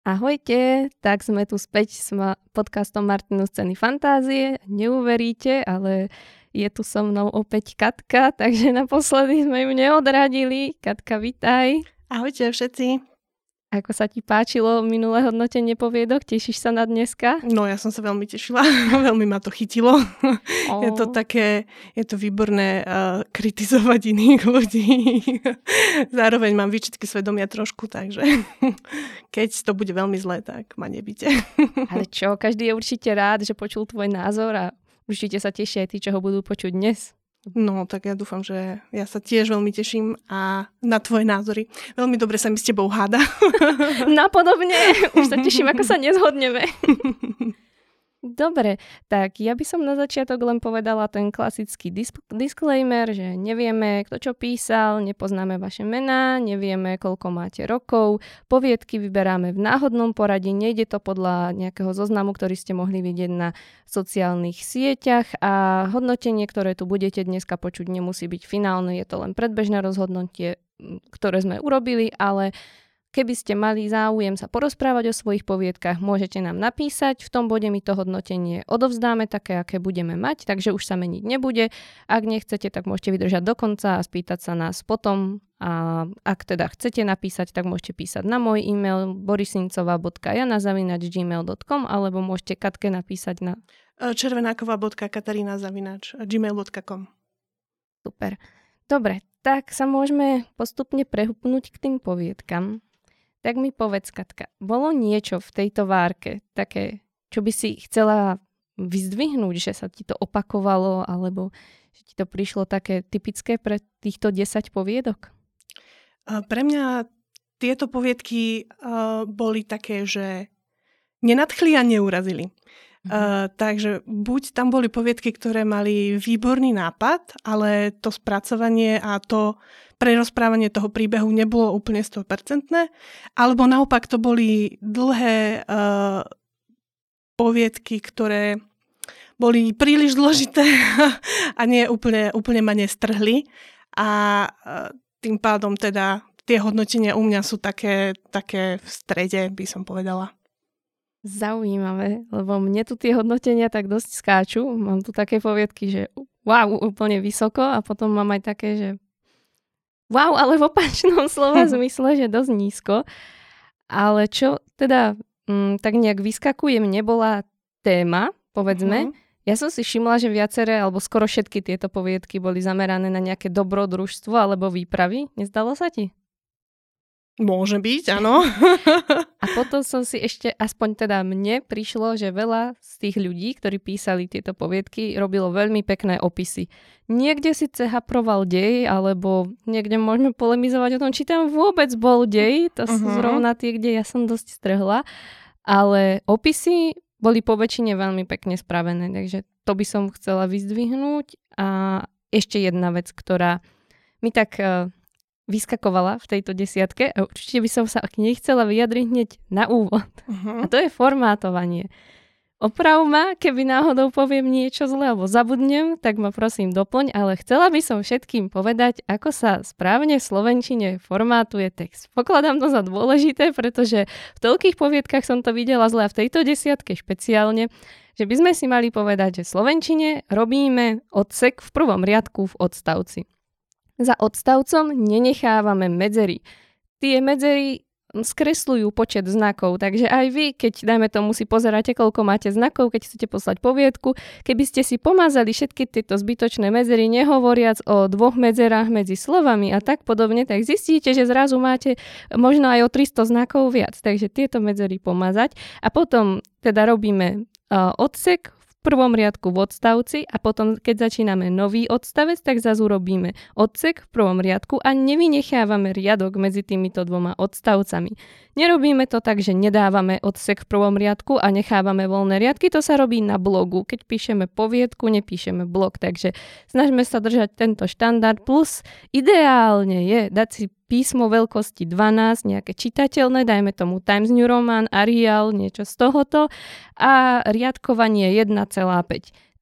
Ahojte, tak sme tu späť s podcastom Martinu Scény fantázie. Neuveríte, ale je tu so mnou opäť Katka, takže naposledy sme ju neodradili. Katka, vitaj. Ahojte všetci. Ako sa ti páčilo minulé hodnotenie poviedok? Tešíš sa na dneska? No ja som sa veľmi tešila, veľmi ma to chytilo. Oh. Je to také, je to výborné uh, kritizovať iných ľudí. Zároveň mám výčitky svedomia trošku, takže keď to bude veľmi zlé, tak ma nebyte. Ale čo, každý je určite rád, že počul tvoj názor a určite sa tešia aj tí, čo ho budú počuť dnes. No, tak ja dúfam, že ja sa tiež veľmi teším a na tvoje názory. Veľmi dobre sa mi s tebou háda. Napodobne. Už sa teším, ako sa nezhodneme. Dobre, tak ja by som na začiatok len povedala ten klasický disk- disclaimer, že nevieme, kto čo písal, nepoznáme vaše mená, nevieme, koľko máte rokov, poviedky vyberáme v náhodnom poradí, nejde to podľa nejakého zoznamu, ktorý ste mohli vidieť na sociálnych sieťach a hodnotenie, ktoré tu budete dneska počuť, nemusí byť finálne, je to len predbežné rozhodnutie, ktoré sme urobili, ale Keby ste mali záujem sa porozprávať o svojich poviedkach, môžete nám napísať. V tom bode mi to hodnotenie odovzdáme také, aké budeme mať, takže už sa meniť nebude. Ak nechcete, tak môžete vydržať do konca a spýtať sa nás potom. A ak teda chcete napísať, tak môžete písať na môj e-mail borisincova.jana.gmail.com alebo môžete Katke napísať na červenáková.katarína.gmail.com Super. Dobre, tak sa môžeme postupne prehupnúť k tým poviedkam. Tak mi povedz, Katka, bolo niečo v tejto várke také, čo by si chcela vyzdvihnúť, že sa ti to opakovalo, alebo že ti to prišlo také typické pre týchto 10 poviedok? Pre mňa tieto poviedky uh, boli také, že nenadchli a neurazili. Takže buď tam boli poviedky, ktoré mali výborný nápad, ale to spracovanie a to prerozprávanie toho príbehu nebolo úplne 100%, alebo naopak to boli dlhé uh, poviedky, ktoré boli príliš zložité a nie úplne, úplne ma nestrhli a tým pádom teda tie hodnotenia u mňa sú také, také v strede, by som povedala. Zaujímavé, lebo mne tu tie hodnotenia tak dosť skáču. Mám tu také poviedky, že wow, úplne vysoko a potom mám aj také, že wow, ale v opačnom slova zmysle, že dosť nízko. Ale čo teda m, mm, tak nejak vyskakuje, nebola téma, povedzme. Uh-huh. Ja som si všimla, že viaceré, alebo skoro všetky tieto poviedky boli zamerané na nejaké dobrodružstvo alebo výpravy. Nezdalo sa ti? Môže byť, áno. A potom som si ešte, aspoň teda mne prišlo, že veľa z tých ľudí, ktorí písali tieto poviedky, robilo veľmi pekné opisy. Niekde si cehaproval dej, alebo niekde môžeme polemizovať o tom, či tam vôbec bol dej. To uh-huh. sú mhm. zrovna tie, kde ja som dosť strhla. Ale opisy boli po väčšine veľmi pekne spravené, takže to by som chcela vyzdvihnúť. A ešte jedna vec, ktorá mi tak eh, vyskakovala v tejto desiatke a určite by som sa k nej chcela vyjadriť hneď na úvod. Uh-huh. A to je formátovanie. Oprav ma, keby náhodou poviem niečo zle alebo zabudnem, tak ma prosím doplň, ale chcela by som všetkým povedať, ako sa správne v Slovenčine formátuje text. Pokladám to za dôležité, pretože v toľkých poviedkach som to videla zle a v tejto desiatke špeciálne, že by sme si mali povedať, že v Slovenčine robíme odsek v prvom riadku v odstavci. Za odstavcom nenechávame medzery. Tie medzery skresľujú počet znakov, takže aj vy, keď dajme tomu si pozeráte, koľko máte znakov, keď chcete poslať poviedku, keby ste si pomazali všetky tieto zbytočné medzery, nehovoriac o dvoch medzerách medzi slovami a tak podobne, tak zistíte, že zrazu máte možno aj o 300 znakov viac. Takže tieto medzery pomazať a potom teda robíme uh, odsek prvom riadku v odstavci a potom, keď začíname nový odstavec, tak zase urobíme odsek v prvom riadku a nevynechávame riadok medzi týmito dvoma odstavcami. Nerobíme to tak, že nedávame odsek v prvom riadku a nechávame voľné riadky, to sa robí na blogu. Keď píšeme poviedku, nepíšeme blog, takže snažme sa držať tento štandard, plus ideálne je dať si písmo veľkosti 12, nejaké čitateľné, dajme tomu Times New Roman, Arial, niečo z tohoto a riadkovanie 1,5.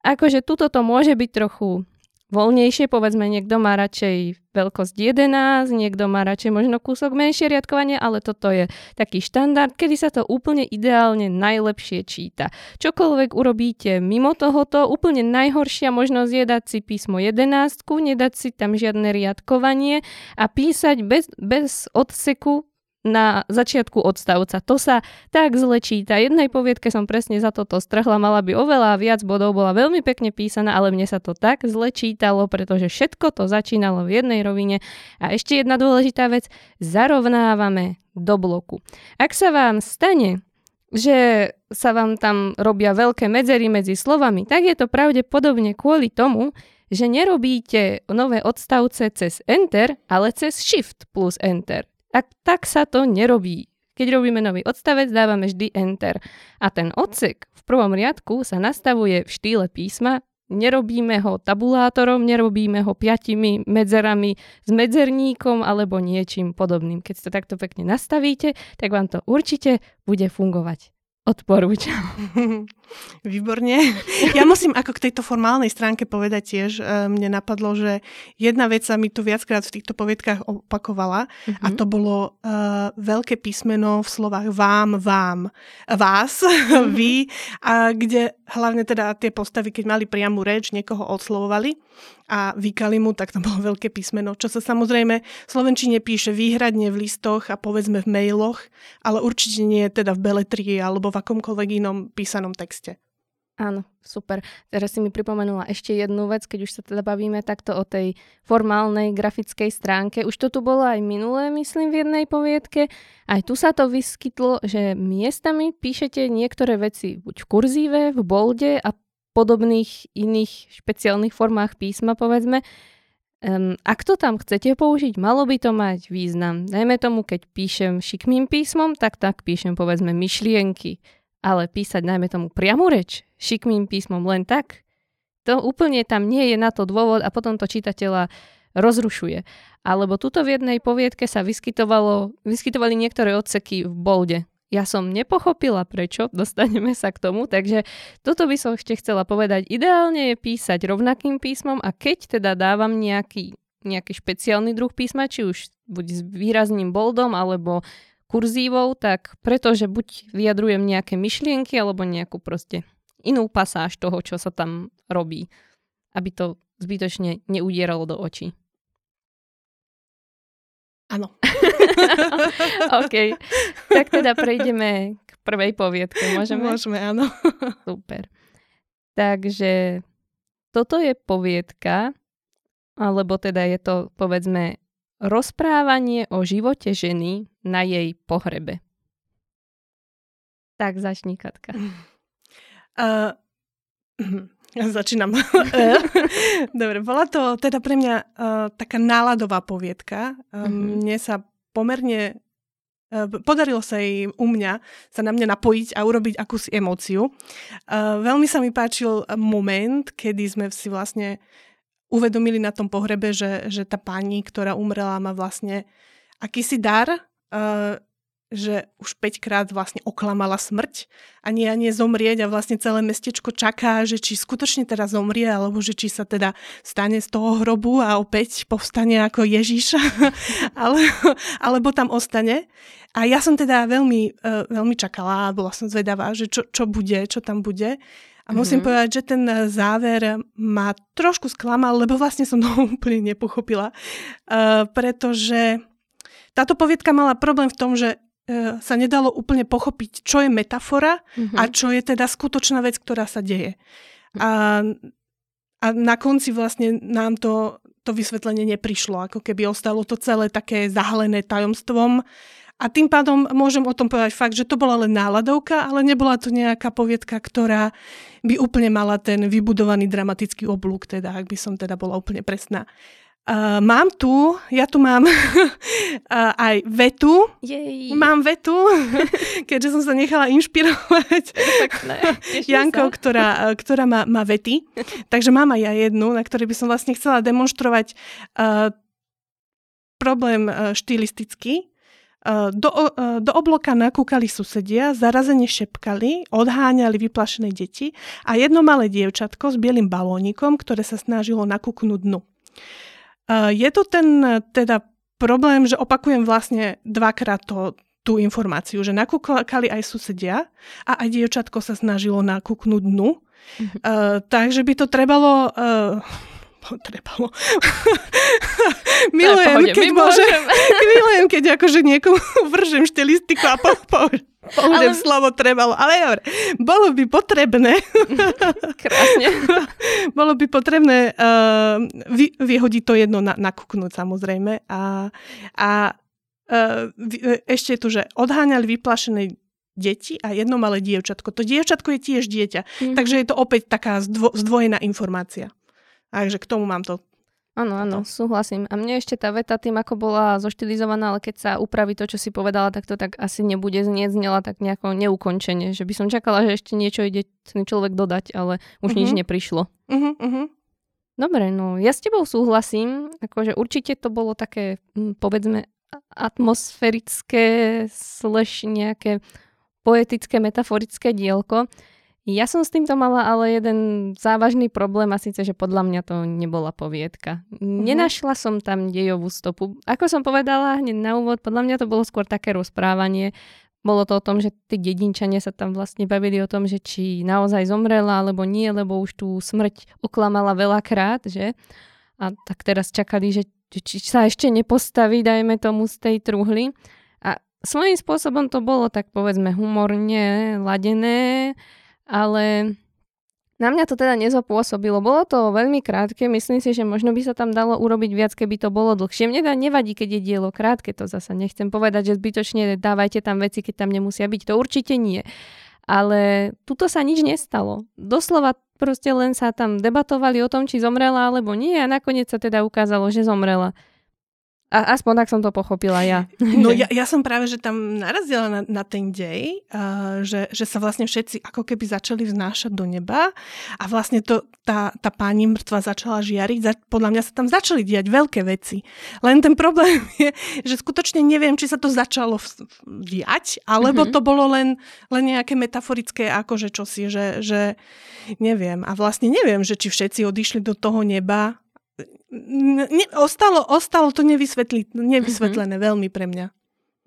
Akože tuto to môže byť trochu voľnejšie, povedzme niekto má radšej veľkosť 11, niekto má radšej možno kúsok menšie riadkovanie, ale toto je taký štandard, kedy sa to úplne ideálne najlepšie číta. Čokoľvek urobíte mimo tohoto, úplne najhoršia možnosť je dať si písmo 11, nedať si tam žiadne riadkovanie a písať bez, bez odseku na začiatku odstavca. To sa tak zle číta. Jednej poviedke som presne za toto strhla, mala by oveľa viac bodov, bola veľmi pekne písaná, ale mne sa to tak zle čítalo, pretože všetko to začínalo v jednej rovine. A ešte jedna dôležitá vec, zarovnávame do bloku. Ak sa vám stane, že sa vám tam robia veľké medzery medzi slovami, tak je to pravdepodobne kvôli tomu, že nerobíte nové odstavce cez Enter, ale cez Shift plus Enter. Tak, tak sa to nerobí. Keď robíme nový odstavec, dávame vždy Enter. A ten odsek v prvom riadku sa nastavuje v štýle písma, nerobíme ho tabulátorom, nerobíme ho piatimi medzerami s medzerníkom alebo niečím podobným. Keď to takto pekne nastavíte, tak vám to určite bude fungovať. Odporúčam. Výborne. Ja musím ako k tejto formálnej stránke povedať tiež, e, mne napadlo, že jedna vec sa mi tu viackrát v týchto poviedkach opakovala mm-hmm. a mhm. to bolo uh, veľké písmeno v slovách vám, vám, vás, vy, a kde hlavne teda tie postavy, keď mali priamu reč, niekoho odslovovali a vykali mu, tak to bolo veľké písmeno, čo sa samozrejme v Slovenčine píše výhradne v listoch a povedzme v mailoch, ale určite nie teda v beletrii alebo v akomkoľvek inom písanom texte. Áno, super. Teraz si mi pripomenula ešte jednu vec, keď už sa teda bavíme takto o tej formálnej grafickej stránke. Už to tu bolo aj minulé, myslím, v jednej poviedke. Aj tu sa to vyskytlo, že miestami píšete niektoré veci buď v kurzíve, v bolde a podobných iných špeciálnych formách písma, povedzme. Um, ak to tam chcete použiť, malo by to mať význam. Dajme tomu, keď píšem šikmým písmom, tak tak píšem povedzme myšlienky. Ale písať, najmä tomu priamu reč, šikmým písmom len tak, to úplne tam nie je na to dôvod a potom to čitateľa rozrušuje. Alebo tuto v jednej poviedke sa vyskytovalo, vyskytovali niektoré odseky v bolde. Ja som nepochopila prečo, dostaneme sa k tomu, takže toto by som ešte chcela povedať. Ideálne je písať rovnakým písmom a keď teda dávam nejaký, nejaký špeciálny druh písma, či už buď s výrazným boldom alebo kurzívou, tak pretože buď vyjadrujem nejaké myšlienky alebo nejakú proste inú pasáž toho, čo sa tam robí, aby to zbytočne neudieralo do očí. Áno. OK. Tak teda prejdeme k prvej poviedke. Môžeme? Môžeme, áno. Super. Takže toto je poviedka, alebo teda je to, povedzme, rozprávanie o živote ženy na jej pohrebe. Tak začni, Katka. Uh, Začínam. Dobre, bola to teda pre mňa uh, taká náladová poviedka. Mm-hmm. Mne sa pomerne podarilo sa jej u mňa sa na mňa napojiť a urobiť akúsi emóciu. Veľmi sa mi páčil moment, kedy sme si vlastne uvedomili na tom pohrebe, že, že tá pani, ktorá umrela, má vlastne akýsi dar, uh, že už 5 krát vlastne oklamala smrť a nie a nie zomrieť a vlastne celé mestečko čaká, že či skutočne teda zomrie, alebo že či sa teda stane z toho hrobu a opäť povstane ako Ježiš, ale, alebo tam ostane. A ja som teda veľmi, uh, veľmi čakala a bola som zvedavá, že čo, čo bude, čo tam bude. A musím mm-hmm. povedať, že ten záver ma trošku sklamal, lebo vlastne som to úplne nepochopila. Uh, pretože táto poviedka mala problém v tom, že E, sa nedalo úplne pochopiť, čo je metafora mm-hmm. a čo je teda skutočná vec, ktorá sa deje. A, a na konci vlastne nám to, to vysvetlenie neprišlo, ako keby ostalo to celé také zahalené tajomstvom. A tým pádom môžem o tom povedať fakt, že to bola len náladovka, ale nebola to nejaká poviedka, ktorá by úplne mala ten vybudovaný dramatický oblúk, teda, ak by som teda bola úplne presná. Uh, mám tu, ja tu mám uh, aj vetu. Jej. Mám vetu, keďže som sa nechala inšpirovať Jankou, ktorá, ktorá má, má vety. Takže mám aj ja jednu, na ktorej by som vlastne chcela demonstrovať uh, problém uh, štilistický. Do, do obloka nakúkali susedia, zarazene šepkali, odháňali vyplašené deti a jedno malé dievčatko s bielým balónikom, ktoré sa snažilo nakúknúť dnu. Je to ten teda problém, že opakujem vlastne dvakrát to, tú informáciu, že nakúkali aj susedia a aj dievčatko sa snažilo nakúknúť dnu. Uh, takže by to trebalo... Uh, trebalo. milujem, pohode, keď môžem, milujem, keď akože niekomu vržem štilistiku a po, po, použijem ale... slovo trebalo. Ale dobre, bolo by potrebné Krásne. bolo by potrebné uh, vy, vyhodiť to jedno, na, nakúknúť samozrejme. A, a Uh, ešte je tu, že odháňali vyplašené deti a jedno malé dievčatko. To dievčatko je tiež dieťa, mm. takže je to opäť taká zdvo, zdvojená informácia. Takže k tomu mám to. Áno, áno, súhlasím. A mne ešte tá veta tým, ako bola zoštilizovaná, ale keď sa upraví to, čo si povedala, tak to tak asi nebude znieť, znela tak nejako neukončenie. Že by som čakala, že ešte niečo ide ten človek dodať, ale už uh-huh. nič mhm. neprišlo. Uh-huh, uh-huh. Dobre, no ja s tebou súhlasím, akože určite to bolo také, hm, povedzme, atmosférické slash nejaké poetické, metaforické dielko. Ja som s týmto mala ale jeden závažný problém a síce, že podľa mňa to nebola poviedka. Mm-hmm. Nenašla som tam dejovú stopu. Ako som povedala hneď na úvod, podľa mňa to bolo skôr také rozprávanie. Bolo to o tom, že tí dedinčania sa tam vlastne bavili o tom, že či naozaj zomrela alebo nie, lebo už tú smrť oklamala veľakrát, že? A tak teraz čakali, že či sa ešte nepostaví, dajme tomu, z tej truhly. A svojím spôsobom to bolo tak povedzme humorne ladené, ale na mňa to teda nezapôsobilo. Bolo to veľmi krátke, myslím si, že možno by sa tam dalo urobiť viac, keby to bolo dlhšie. Mne nevadí, keď je dielo krátke, to zasa nechcem povedať, že zbytočne dávajte tam veci, keď tam nemusia byť. To určite nie. Ale tuto sa nič nestalo. Doslova Proste len sa tam debatovali o tom, či zomrela alebo nie a nakoniec sa teda ukázalo, že zomrela. A aspoň tak som to pochopila ja. No ja, ja som práve, že tam narazila na, na ten dej, uh, že, že sa vlastne všetci ako keby začali vznášať do neba a vlastne to, tá, tá pani mŕtva začala žiariť. Za, podľa mňa sa tam začali diať veľké veci. Len ten problém je, že skutočne neviem, či sa to začalo diať, alebo mm-hmm. to bolo len, len nejaké metaforické akože čosi, že, že neviem. A vlastne neviem, že či všetci odišli do toho neba ne, ostalo, ostalo to nevysvetlené mm-hmm. veľmi pre mňa.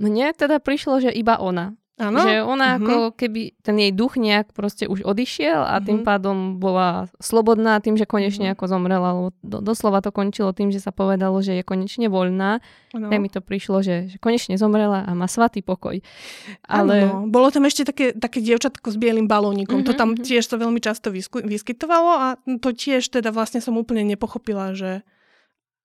Mne teda prišlo, že iba ona. Ano? Že ona uh-huh. ako keby ten jej duch nejak proste už odišiel a uh-huh. tým mhm. pádom bola slobodná tým, že konečne uh-huh. ako zomrela. Lebo do, doslova to končilo tým, že sa povedalo, že je konečne voľná. Ano. Tak mi to prišlo, že, že konečne zomrela a má svatý pokoj. Ale... Ano. Bolo tam ešte také, také dievčatko s bielým balónikom. Uh-huh, to tam uh-huh. tiež to veľmi často vysky, vyskytovalo a to tiež teda vlastne som úplne nepochopila, že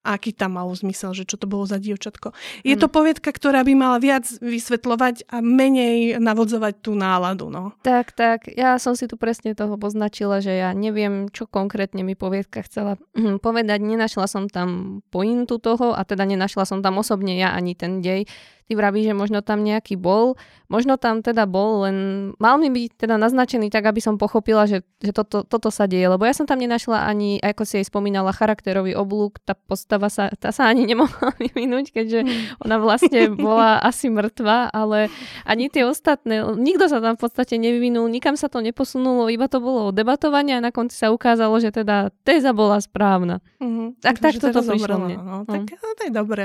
aký tam malo zmysel, že čo to bolo za dievčatko. Je mm. to poviedka, ktorá by mala viac vysvetľovať a menej navodzovať tú náladu. No. Tak, tak. Ja som si tu presne toho poznačila, že ja neviem, čo konkrétne mi poviedka chcela hm, povedať. Nenašla som tam pointu toho a teda nenašla som tam osobne ja ani ten dej ty vravíš, že možno tam nejaký bol, možno tam teda bol, len mal mi byť teda naznačený tak, aby som pochopila, že, že toto, toto sa deje, lebo ja som tam nenašla ani, ako si jej spomínala, charakterový oblúk, tá postava sa, tá sa ani nemohla vyvinúť, keďže hmm. ona vlastne bola asi mŕtva, ale ani tie ostatné, nikto sa tam v podstate nevyvinul, nikam sa to neposunulo, iba to bolo debatovanie a na konci sa ukázalo, že teda téza bola správna. Mm-hmm. Tak, tak toto prišlo mne. No, tak mm. no, to je dobré.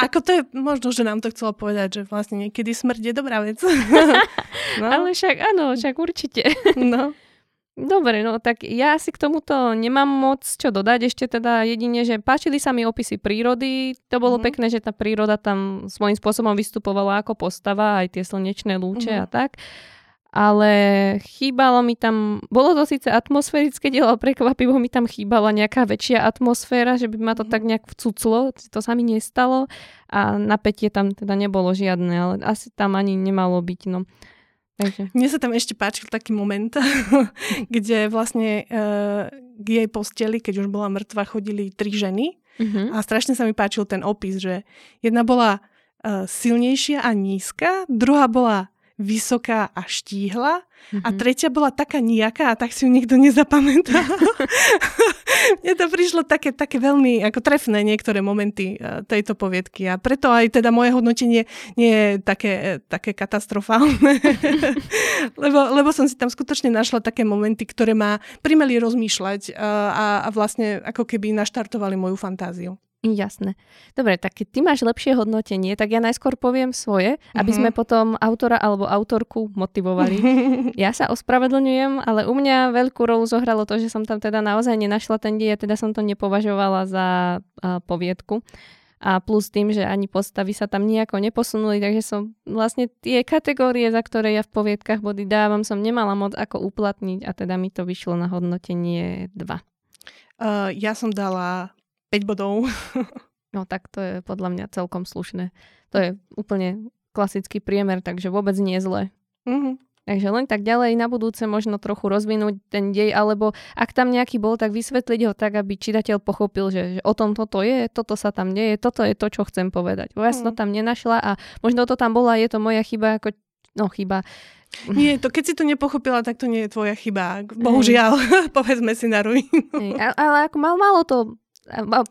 Ako to je, možno, že nám to chce chcela povedať, že vlastne niekedy smrť je dobrá vec. no. Ale však áno, však určite. no. Dobre, no tak ja si k tomuto nemám moc čo dodať, ešte teda jedine, že páčili sa mi opisy prírody, to bolo mm-hmm. pekné, že tá príroda tam svojím spôsobom vystupovala ako postava, aj tie slnečné lúče mm-hmm. a tak ale chýbalo mi tam, bolo to síce atmosférické dielo, prekvapivo mi tam chýbala nejaká väčšia atmosféra, že by ma to mm. tak nejak vcuclo, to sa mi nestalo a napätie tam teda nebolo žiadne, ale asi tam ani nemalo byť, no. Takže. Mne sa tam ešte páčil taký moment, kde vlastne uh, k jej posteli, keď už bola mŕtva, chodili tri ženy uh-huh. a strašne sa mi páčil ten opis, že jedna bola uh, silnejšia a nízka, druhá bola vysoká a štíhla mm-hmm. a mhm. tretia bola taká nejaká a tak si ju nikto nezapamätal. Mne to prišlo také, také veľmi ako trefné niektoré momenty uh, tejto poviedky a preto aj teda moje hodnotenie nie je také, také katastrofálne, lebo, lebo som si tam skutočne našla také momenty, ktoré ma primeli rozmýšľať uh, a, a vlastne ako keby naštartovali moju fantáziu. Jasné. Dobre, tak keď ty máš lepšie hodnotenie, tak ja najskôr poviem svoje, aby mm-hmm. sme potom autora alebo autorku motivovali. ja sa ospravedlňujem, ale u mňa veľkú rolu zohralo to, že som tam teda naozaj nenašla ten diet, teda som to nepovažovala za uh, poviedku. A plus tým, že ani postavy sa tam nejako neposunuli, takže som vlastne tie kategórie, za ktoré ja v poviedkach body dávam, som nemala moc ako uplatniť a teda mi to vyšlo na hodnotenie 2. Uh, ja som dala 5 bodov. no tak to je podľa mňa celkom slušné. To je úplne klasický priemer, takže vôbec nie zle. Mm-hmm. Takže len tak ďalej na budúce možno trochu rozvinúť ten dej, alebo ak tam nejaký bol, tak vysvetliť ho tak, aby čitateľ pochopil, že, že o tom toto je, toto sa tam deje, toto je to, čo chcem povedať. Bo ja som to mhm. tam nenašla a možno to tam bola, je to moja chyba, ako, no chyba. Nie, to keď si to nepochopila, tak to nie je tvoja chyba. Bohužiaľ, povedzme si na ruinu. ale ako mal, malo to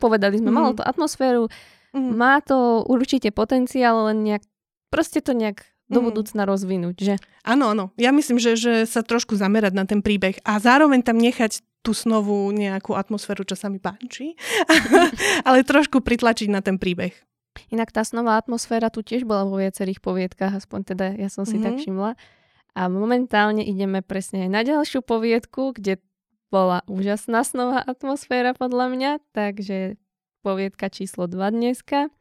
povedali sme, mm. malo mhm. to atmosféru, mm. má to určite potenciál, len nejak, proste to nejak do mm. budúcna rozvinúť, že? Áno, áno. Ja myslím, že, že sa trošku zamerať na ten príbeh a zároveň tam nechať tú snovú nejakú atmosféru, čo sa mi páči, ale trošku pritlačiť na ten príbeh. Inak tá snová atmosféra tu tiež bola vo viacerých poviedkach, aspoň teda ja som si mm-hmm. tak mhm. všimla. A momentálne ideme presne aj na ďalšiu poviedku, kde bola úžasná snová atmosféra podľa mňa, takže poviedka číslo 2 dneska.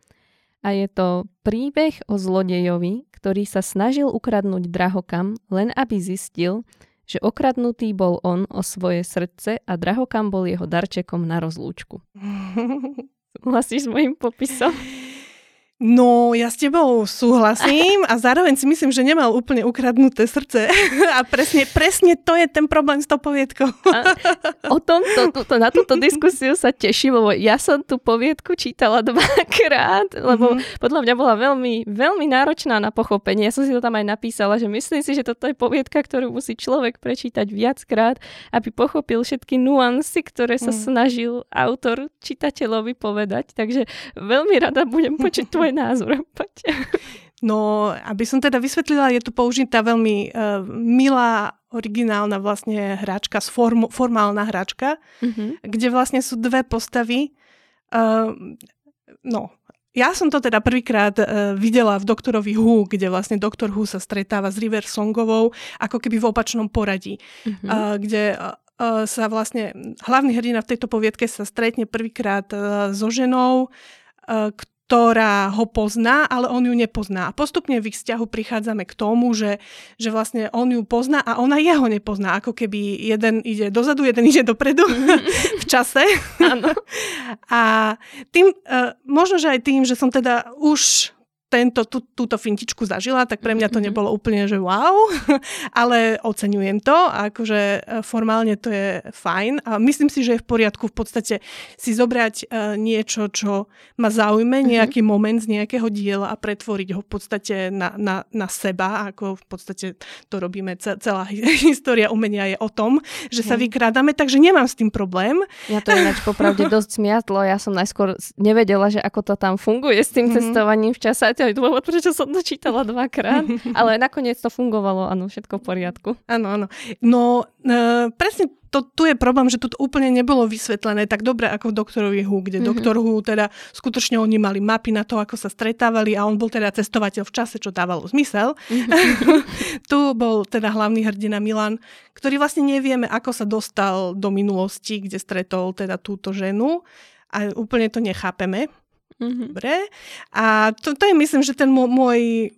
A je to príbeh o zlodejovi, ktorý sa snažil ukradnúť drahokam, len aby zistil, že okradnutý bol on o svoje srdce a drahokam bol jeho darčekom na rozlúčku. Súhlasíš s mojim popisom? No, ja s tebou súhlasím a zároveň si myslím, že nemal úplne ukradnuté srdce. A presne, presne to je ten problém s tou poviedkou. A o tomto, to, na túto diskusiu sa teším, lebo ja som tú poviedku čítala dvakrát, lebo mm-hmm. podľa mňa bola veľmi, veľmi náročná na pochopenie. Ja som si to tam aj napísala, že myslím si, že toto je poviedka, ktorú musí človek prečítať viackrát, aby pochopil všetky nuancy, ktoré sa mm. snažil autor čitateľovi povedať. Takže veľmi rada budem počuť tvoje tvoj názor. Poď. No, aby som teda vysvetlila, je tu použitá veľmi uh, milá, originálna vlastne hráčka, form, formálna hráčka, mm-hmm. kde vlastne sú dve postavy. Uh, no, ja som to teda prvýkrát uh, videla v doktorovi Hu, kde vlastne doktor Hu sa stretáva s River Songovou, ako keby v opačnom poradí, mm-hmm. uh, kde uh, sa vlastne hlavný hrdina v tejto poviedke sa stretne prvýkrát uh, so ženou, uh, ktorá ho pozná, ale on ju nepozná. A postupne v ich vzťahu prichádzame k tomu, že, že vlastne on ju pozná a ona jeho nepozná. Ako keby jeden ide dozadu, jeden ide dopredu v čase. a tým, uh, možno, že aj tým, že som teda už tento, tú, túto fintičku zažila, tak pre mňa to mhm. nebolo úplne, že wow, ale oceňujem to, akože e, formálne to je fajn a myslím si, že je v poriadku v podstate si zobrať uh, niečo, čo ma zaujme, mhm. nejaký moment z nejakého diela a pretvoriť ho v podstate na, na, na seba, ako v podstate to robíme, celá história umenia je o tom, že sa vykrádame, takže nemám s tým problém. Ja to ináč popravde dosť smiatlo, ja som najskôr nevedela, že ako to tam funguje s tým cestovaním v čase aj dôvod, prečo som to čítala dvakrát, ale nakoniec to fungovalo, áno, všetko v poriadku. Áno, áno. No, e, presne to, tu je problém, že tu úplne nebolo vysvetlené tak dobre ako v Doktorovi Hu, kde mm-hmm. Doktor Hu teda skutočne oni mali mapy na to, ako sa stretávali a on bol teda cestovateľ v čase, čo dávalo zmysel. Mm-hmm. tu bol teda hlavný hrdina Milan, ktorý vlastne nevieme, ako sa dostal do minulosti, kde stretol teda túto ženu a úplne to nechápeme. Mm-hmm. Dobre. A to, to je myslím, že ten môj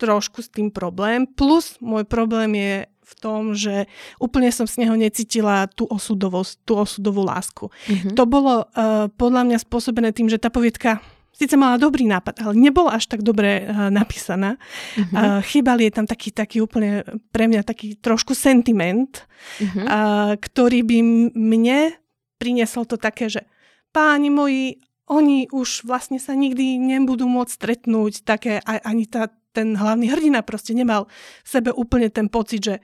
trošku s tým problém. Plus môj problém je v tom, že úplne som z neho necítila tú osudovosť, tú osudovú lásku. Mm-hmm. To bolo uh, podľa mňa spôsobené tým, že tá povietka síce mala dobrý nápad, ale nebola až tak dobre uh, napísaná. Mm-hmm. Uh, chýbal je tam taký, taký úplne pre mňa taký trošku sentiment, mm-hmm. uh, ktorý by mne priniesol to také, že páni moji, oni už vlastne sa nikdy nebudú môcť stretnúť, také ani tá, ten hlavný hrdina proste nemal v sebe úplne ten pocit, že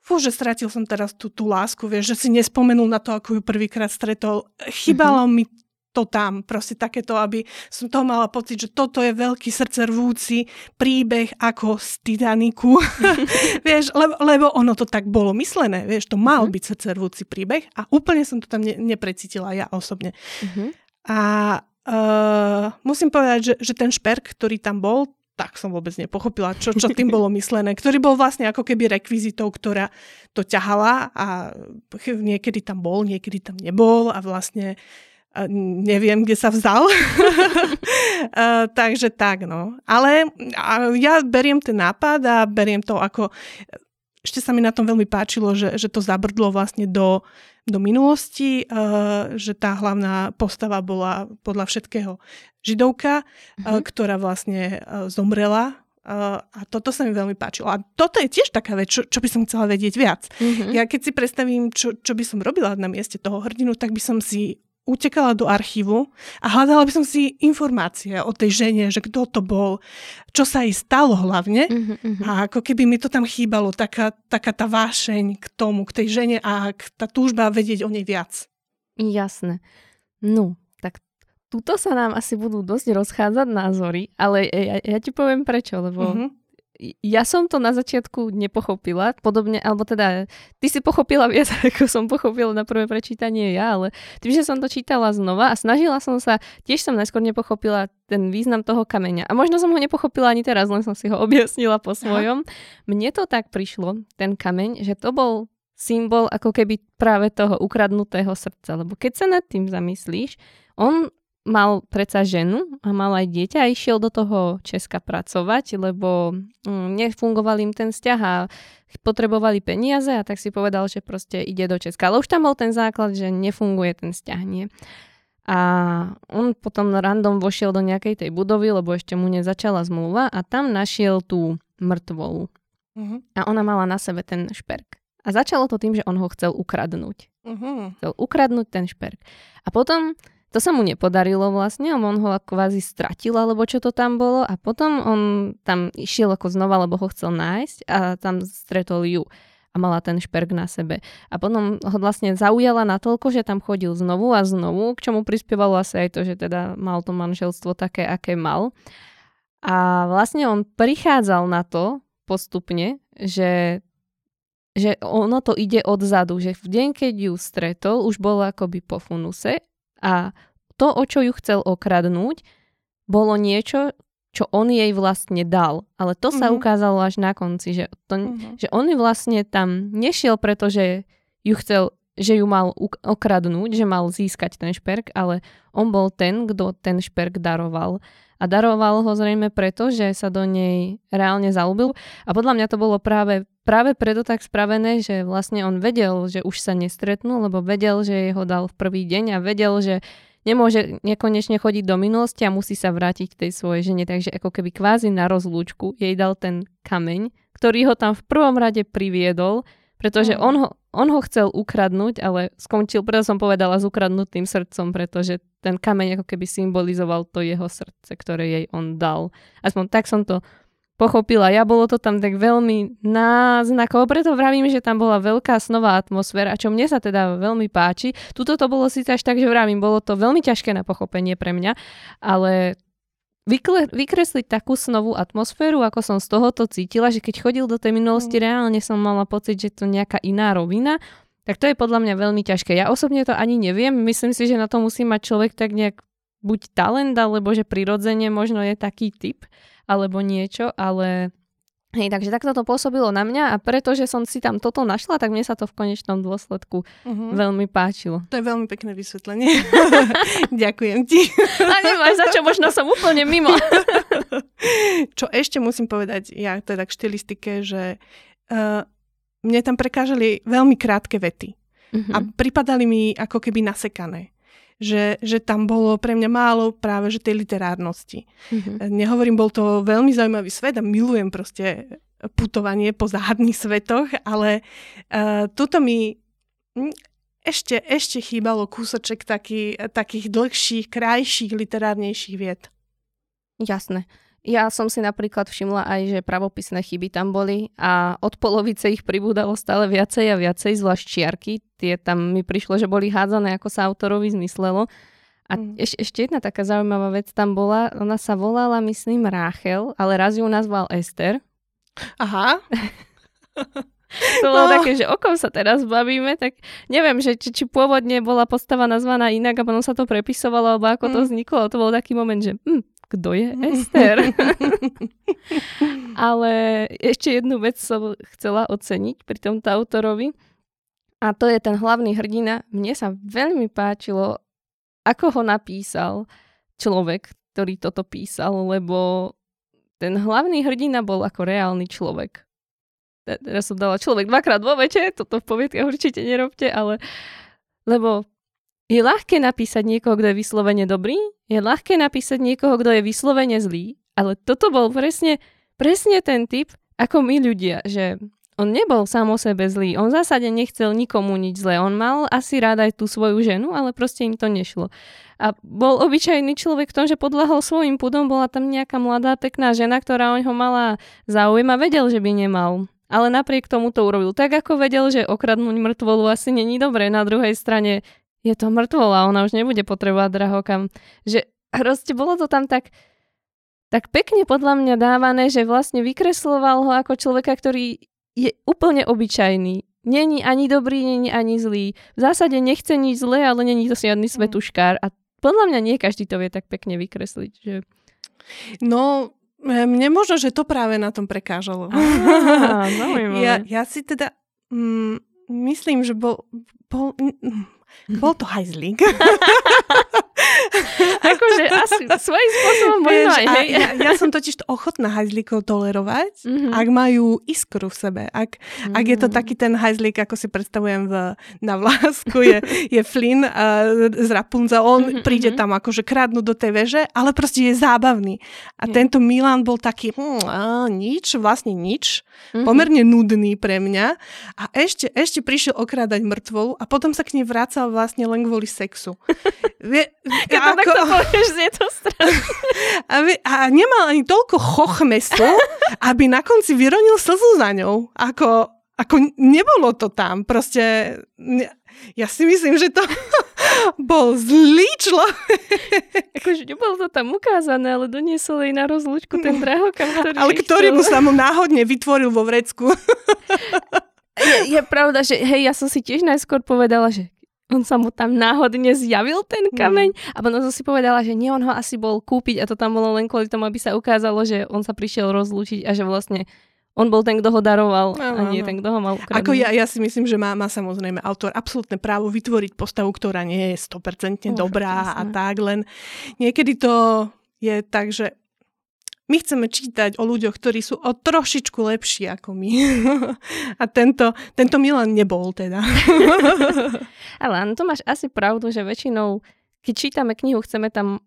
fú, že stratil som teraz tú, tú lásku, vieš, že si nespomenul na to, ako ju prvýkrát stretol. Chýbalo mm-hmm. mi to tam, proste takéto, aby som toho mala pocit, že toto je veľký srdcervúci príbeh ako z Titaniku, vieš, lebo, lebo ono to tak bolo myslené, vieš, to mal mm-hmm. byť srdcervúci príbeh a úplne som to tam ne, neprecítila ja osobne. Mm-hmm. A uh, musím povedať, že, že ten šperk, ktorý tam bol, tak som vôbec nepochopila, čo, čo tým bolo myslené, ktorý bol vlastne ako keby rekvizitou, ktorá to ťahala a niekedy tam bol, niekedy tam nebol a vlastne neviem, kde sa vzal. Takže tak, no. Ale ja beriem ten nápad a beriem to ako... Ešte sa mi na tom veľmi páčilo, že, že to zabrdlo vlastne do, do minulosti, že tá hlavná postava bola podľa všetkého židovka, mm-hmm. ktorá vlastne zomrela a toto sa mi veľmi páčilo. A toto je tiež taká vec, čo, čo by som chcela vedieť viac. Mm-hmm. Ja keď si predstavím, čo, čo by som robila na mieste toho hrdinu, tak by som si utekala do archívu a hľadala by som si informácie o tej žene, že kto to bol, čo sa jej stalo hlavne. Uh-huh, A ako keby mi to tam chýbalo, taká, taká tá vášeň k tomu, k tej žene a tá túžba vedieť o nej viac. Jasné. No, tak tuto sa nám asi budú dosť rozchádzať názory, ale ja, ja ti poviem prečo, lebo uh-huh ja som to na začiatku nepochopila, podobne, alebo teda ty si pochopila viac, ako som pochopila na prvé prečítanie ja, ale tým, že som to čítala znova a snažila som sa, tiež som najskôr nepochopila ten význam toho kameňa. A možno som ho nepochopila ani teraz, len som si ho objasnila po svojom. Aha. Mne to tak prišlo, ten kameň, že to bol symbol ako keby práve toho ukradnutého srdca. Lebo keď sa nad tým zamyslíš, on mal predsa ženu a mal aj dieťa a išiel do toho Česka pracovať, lebo mm, nefungoval im ten vzťah a potrebovali peniaze a tak si povedal, že proste ide do Česka. Ale už tam bol ten základ, že nefunguje ten vzťah, nie? A on potom random vošiel do nejakej tej budovy, lebo ešte mu nezačala zmluva a tam našiel tú mŕtvolu. Uh-huh. A ona mala na sebe ten šperk. A začalo to tým, že on ho chcel ukradnúť. Uh-huh. Chcel ukradnúť ten šperk. A potom to sa mu nepodarilo vlastne, on ho kvázi stratil, alebo čo to tam bolo a potom on tam išiel ako znova, lebo ho chcel nájsť a tam stretol ju a mala ten šperk na sebe. A potom ho vlastne zaujala natoľko, že tam chodil znovu a znovu, k čomu prispievalo asi aj to, že teda mal to manželstvo také, aké mal. A vlastne on prichádzal na to postupne, že že ono to ide odzadu, že v deň, keď ju stretol, už bolo akoby po funuse a to, o čo ju chcel okradnúť, bolo niečo, čo on jej vlastne dal. Ale to sa mm-hmm. ukázalo až na konci, že, to, mm-hmm. že on vlastne tam nešiel, pretože ju chcel, že ju mal okradnúť, že mal získať ten šperk, ale on bol ten, kto ten šperk daroval. A daroval ho zrejme preto, že sa do nej reálne zalúbil. A podľa mňa to bolo práve, práve preto tak spravené, že vlastne on vedel, že už sa nestretnú, lebo vedel, že ho dal v prvý deň a vedel, že nemôže nekonečne chodiť do minulosti a musí sa vrátiť k tej svojej žene. Takže ako keby kvázi na rozlúčku jej dal ten kameň, ktorý ho tam v prvom rade priviedol, pretože on ho, on ho chcel ukradnúť, ale skončil, preto som povedala, s ukradnutým srdcom, pretože ten kameň ako keby symbolizoval to jeho srdce, ktoré jej on dal. Aspoň tak som to pochopila. Ja bolo to tam tak veľmi náznakovo, preto vravím, že tam bola veľká snová atmosféra, čo mne sa teda veľmi páči. Tuto to bolo síce až tak, že vravím, bolo to veľmi ťažké na pochopenie pre mňa, ale vykle, vykresliť takú snovú atmosféru, ako som z tohoto cítila, že keď chodil do tej minulosti, mm. reálne som mala pocit, že to nejaká iná rovina, tak to je podľa mňa veľmi ťažké. Ja osobne to ani neviem, myslím si, že na to musí mať človek tak nejak buď talent, alebo že prirodzene možno je taký typ, alebo niečo, ale Hej, takže takto to pôsobilo na mňa a pretože som si tam toto našla, tak mne sa to v konečnom dôsledku uh-huh. veľmi páčilo. To je veľmi pekné vysvetlenie. Ďakujem ti. a nemáš za čo, možno som úplne mimo. čo ešte musím povedať, ja teda k štilistike, že uh, mne tam prekážali veľmi krátke vety. Uh-huh. A pripadali mi ako keby nasekané že, že tam bolo pre mňa málo práve že tej literárnosti. Mm-hmm. Nehovorím, bol to veľmi zaujímavý svet a milujem proste putovanie po záhadných svetoch, ale uh, tuto mi hm, ešte, ešte chýbalo kúsoček taký, takých dlhších, krajších, literárnejších vied. Jasné. Ja som si napríklad všimla aj, že pravopisné chyby tam boli a od polovice ich pribúdalo stále viacej a viacej, zvlášť čiarky. Tie tam mi prišlo, že boli hádzané, ako sa autorovi zmyslelo. A mm. eš, ešte jedna taká zaujímavá vec tam bola, ona sa volala, myslím, Ráchel, ale raz ju nazval Ester. Aha. to bolo no. také, že o kom sa teraz bavíme, tak neviem, že či, či pôvodne bola postava nazvaná inak a potom sa to prepisovalo, alebo ako mm. to vzniklo. To bol taký moment, že hm, kto je Ester. Ale ešte jednu vec som chcela oceniť pri tomto autorovi. A to je ten hlavný hrdina. Mne sa veľmi páčilo, ako ho napísal človek, ktorý toto písal, lebo ten hlavný hrdina bol ako reálny človek. Teraz som dala človek dvakrát vo vete, toto v poviedke určite nerobte, ale lebo je ľahké napísať niekoho, kto je vyslovene dobrý, je ľahké napísať niekoho, kto je vyslovene zlý, ale toto bol presne, presne ten typ, ako my ľudia, že on nebol sám o sebe zlý, on v zásade nechcel nikomu nič zlé, on mal asi rád aj tú svoju ženu, ale proste im to nešlo. A bol obyčajný človek v tom, že podľahol svojim pudom, bola tam nejaká mladá pekná žena, ktorá o ho mala záujem a vedel, že by nemal. Ale napriek tomu to urobil tak, ako vedel, že okradnúť mŕtvolu asi není dobré. Na druhej strane je to mŕtvola, ona už nebude potrebovať drahokam. Že proste bolo to tam tak, tak pekne podľa mňa dávané, že vlastne vykresloval ho ako človeka, ktorý je úplne obyčajný. Není ani dobrý, není ani zlý. V zásade nechce nič zlé, ale není to žiadny mm. svetuškár. A podľa mňa nie každý to vie tak pekne vykresliť. Že... No, mne možno, že to práve na tom prekážalo. Á, ja, ja si teda mm, myslím, že bol, bol bol to hajzlík. akože asi svojím spôsobom možno aj, hej. Ja, ja som totiž to ochotná hajzlíkov tolerovať, mm-hmm. ak majú iskru v sebe. Ak, mm-hmm. ak je to taký ten hajzlík, ako si predstavujem v, na vlásku, je, je Flynn uh, z Rapunzel, on mm-hmm. príde tam akože kradnúť do tej veže, ale proste je zábavný. A yeah. tento Milan bol taký, hm, uh, nič, vlastne nič, mm-hmm. pomerne nudný pre mňa. A ešte, ešte prišiel okrádať mŕtvolu a potom sa k nej vracal vlastne len kvôli sexu. Vie, keď to takto povieš, je to strašné. A, a nemal ani toľko chochmesu, aby na konci vyronil slzu za ňou. Ako, ako nebolo to tam. Proste ja si myslím, že to bol zlý človek. Akože nebolo to tam ukázané, ale doniesol jej na rozlúčku ten drahokam, ktorý Ale ktorý mu sa mu náhodne vytvoril vo vrecku. Je, je pravda, že hej, ja som si tiež najskôr povedala, že on sa mu tam náhodne zjavil ten kameň mm. a potom som si povedala, že nie, on ho asi bol kúpiť a to tam bolo len kvôli tomu, aby sa ukázalo, že on sa prišiel rozlúčiť a že vlastne on bol ten, kto ho daroval ano, a nie ten, kto ho mal ukradnúť. Ako ja, ja si myslím, že má, má samozrejme autor absolútne právo vytvoriť postavu, ktorá nie je 100% dobrá a tak, len niekedy to je tak, že my chceme čítať o ľuďoch, ktorí sú o trošičku lepší ako my. A tento, tento Milan nebol teda. Ale to máš asi pravdu, že väčšinou, keď čítame knihu, chceme tam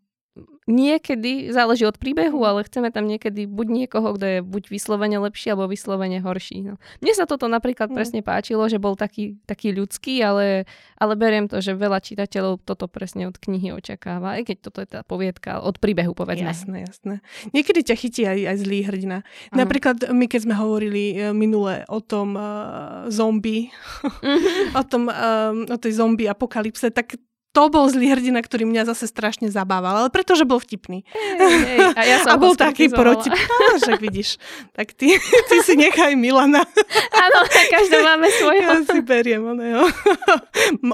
niekedy, záleží od príbehu, mhm. ale chceme tam niekedy buď niekoho, kto je buď vyslovene lepší, alebo vyslovene horší. No. Mne sa toto napríklad mm. presne páčilo, že bol taký, taký ľudský, ale, ale beriem to, že veľa čitateľov toto presne od knihy očakáva, aj keď toto je tá poviedka od príbehu, povedzme. Jasné, jasné. Niekedy ťa chytí aj, aj zlý hrdina. Mm. Napríklad my, keď sme hovorili e, minule o tom uh, zombie, mm-hmm. o, tom, um, o tej zombie apokalypse, tak to bol zlý hrdina, ktorý mňa zase strašne zabával, ale pretože bol vtipný. Ej, ej, a, ja som a bol taký proti... No, však vidíš. Tak ty, ty si nechaj Milana. Áno, každý máme svojho. Ja si beriem oného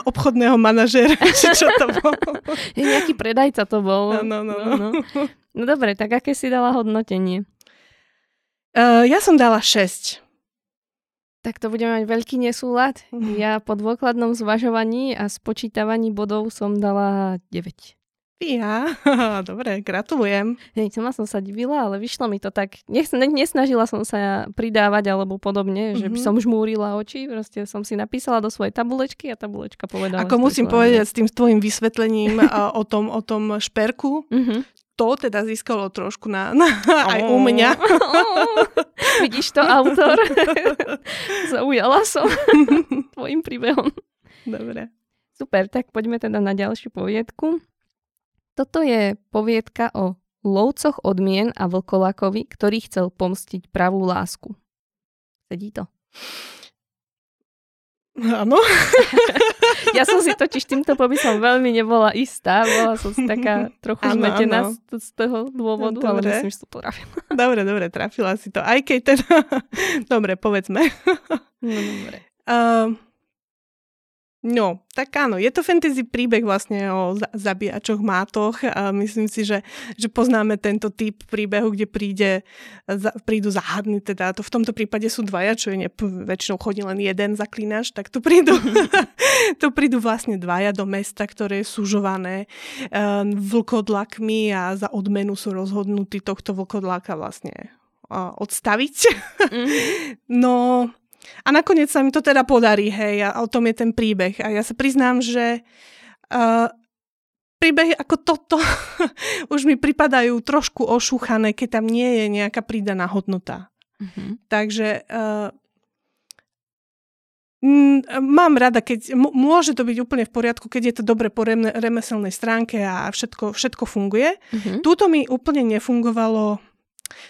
obchodného manažera, či čo to bol. Je nejaký predajca to bol. No, no, no. no. no. no dobre, tak aké si dala hodnotenie? Uh, ja som dala 6. Tak to budeme mať veľký nesúlad. Mhm. Ja po dôkladnom zvažovaní a spočítavaní bodov som dala 9. Ja, dobre, gratulujem. Hej, sama som sa divila, ale vyšlo mi to tak. Nes, nesnažila som sa pridávať alebo podobne, mm-hmm. že by mhm. som žmúrila oči. Proste som si napísala do svojej tabulečky a tabulečka povedala. Ako musím povedať s tým tvojim vysvetlením o, tom, o tom šperku, mm-hmm to teda získalo trošku na, na aj u mňa. Vidíš to, autor? Zaujala som tvojim príbehom. Dobre. Super, tak poďme teda na ďalšiu poviedku. Toto je poviedka o lovcoch odmien a vlkolakovi, ktorý chcel pomstiť pravú lásku. Sedí to? Áno. ja som si totiž týmto popisom veľmi nebola istá. Bola som si taká trochu ano, zmetená ano. Z, z toho dôvodu, dobre. ale myslím, že to trafila. Dobre, dobre, trafila si to. Aj keď teda... dobre, povedzme. no, dobre. Uh, No, tak áno, je to fantasy príbeh vlastne o zabíjačoch, mátoch a myslím si, že, že poznáme tento typ príbehu, kde príde, za, prídu záhadní, teda to v tomto prípade sú dvaja, čo je ne, väčšinou chodí len jeden zaklínač, tak tu prídu, tu prídu vlastne dvaja do mesta, ktoré je súžované uh, vlkodlakmi a za odmenu sú rozhodnutí tohto vlkodlaka vlastne uh, odstaviť. mm-hmm. No, a nakoniec sa mi to teda podarí, hej, a o tom je ten príbeh. A ja sa priznám, že uh, príbehy ako toto už mi pripadajú trošku ošúchané, keď tam nie je nejaká pridaná hodnota. Mm-hmm. Takže uh, mám rada, keď m- môže to byť úplne v poriadku, keď je to dobre po rem- remeselnej stránke a všetko, všetko funguje. Mm-hmm. Túto mi úplne nefungovalo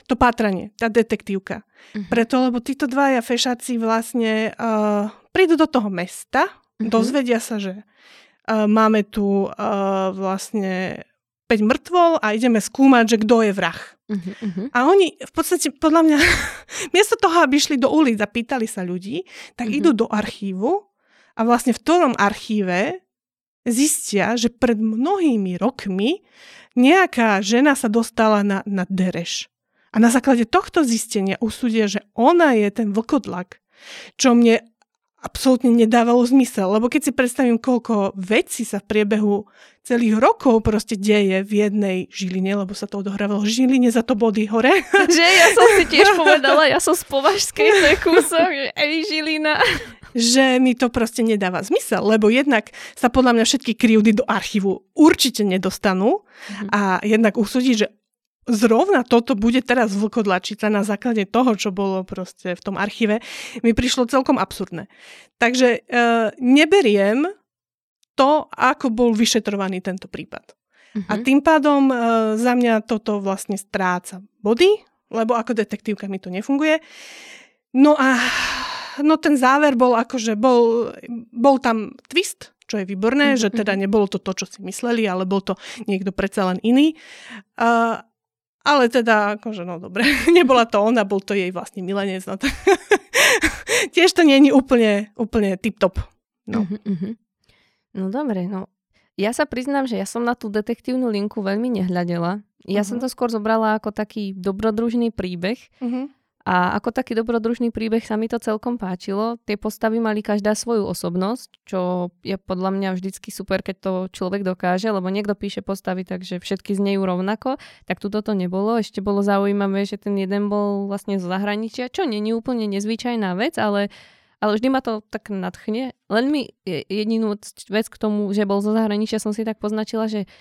to pátranie, tá detektívka. Uh-huh. Preto, lebo títo dvaja fešáci vlastne uh, prídu do toho mesta, uh-huh. dozvedia sa, že uh, máme tu uh, vlastne 5 mŕtvol a ideme skúmať, že kto je vrah. Uh-huh. A oni v podstate, podľa mňa, miesto toho, aby išli do ulic a pýtali sa ľudí, tak uh-huh. idú do archívu a vlastne v tom archíve zistia, že pred mnohými rokmi nejaká žena sa dostala na, na dereš. A na základe tohto zistenia usúdia, že ona je ten vlkodlak, čo mne absolútne nedávalo zmysel, lebo keď si predstavím, koľko vecí sa v priebehu celých rokov proste deje v jednej Žiline, lebo sa to odohrávalo v Žiline, za to body hore. Že ja som si tiež povedala, ja som z Považskej, to je kúsok, ej Žilina. Že mi to proste nedáva zmysel, lebo jednak sa podľa mňa všetky kryjúdy do archívu určite nedostanú mm-hmm. a jednak usúdiť, že zrovna toto bude teraz vlkodlačica na základe toho, čo bolo proste v tom archíve, mi prišlo celkom absurdné. Takže e, neberiem to, ako bol vyšetrovaný tento prípad. Uh-huh. A mhm. tým pádom e, za mňa toto vlastne stráca body, lebo ako detektívka mi to nefunguje. No a no ten záver bol akože, bol, bol tam twist, čo je výborné, uh-huh. že teda mhm. nebolo to to, čo si mysleli, ale bol to niekto predsa len iný. Uh, ale teda, akože no dobre, nebola to ona, bol to jej vlastne milenec. No to... Tiež to nie je úplne, úplne tip-top. No. Uh-huh, uh-huh. no dobre, no. Ja sa priznám, že ja som na tú detektívnu linku veľmi nehľadela. Ja uh-huh. som to skôr zobrala ako taký dobrodružný príbeh. Uh-huh. A ako taký dobrodružný príbeh sa mi to celkom páčilo. Tie postavy mali každá svoju osobnosť, čo je podľa mňa vždycky super, keď to človek dokáže, lebo niekto píše postavy, takže všetky znejú rovnako, tak tu toto nebolo. Ešte bolo zaujímavé, že ten jeden bol vlastne z zahraničia, čo není úplne nezvyčajná vec, ale ale vždy ma to tak nadchne. Len mi jedinú vec k tomu, že bol zo zahraničia, som si tak poznačila, že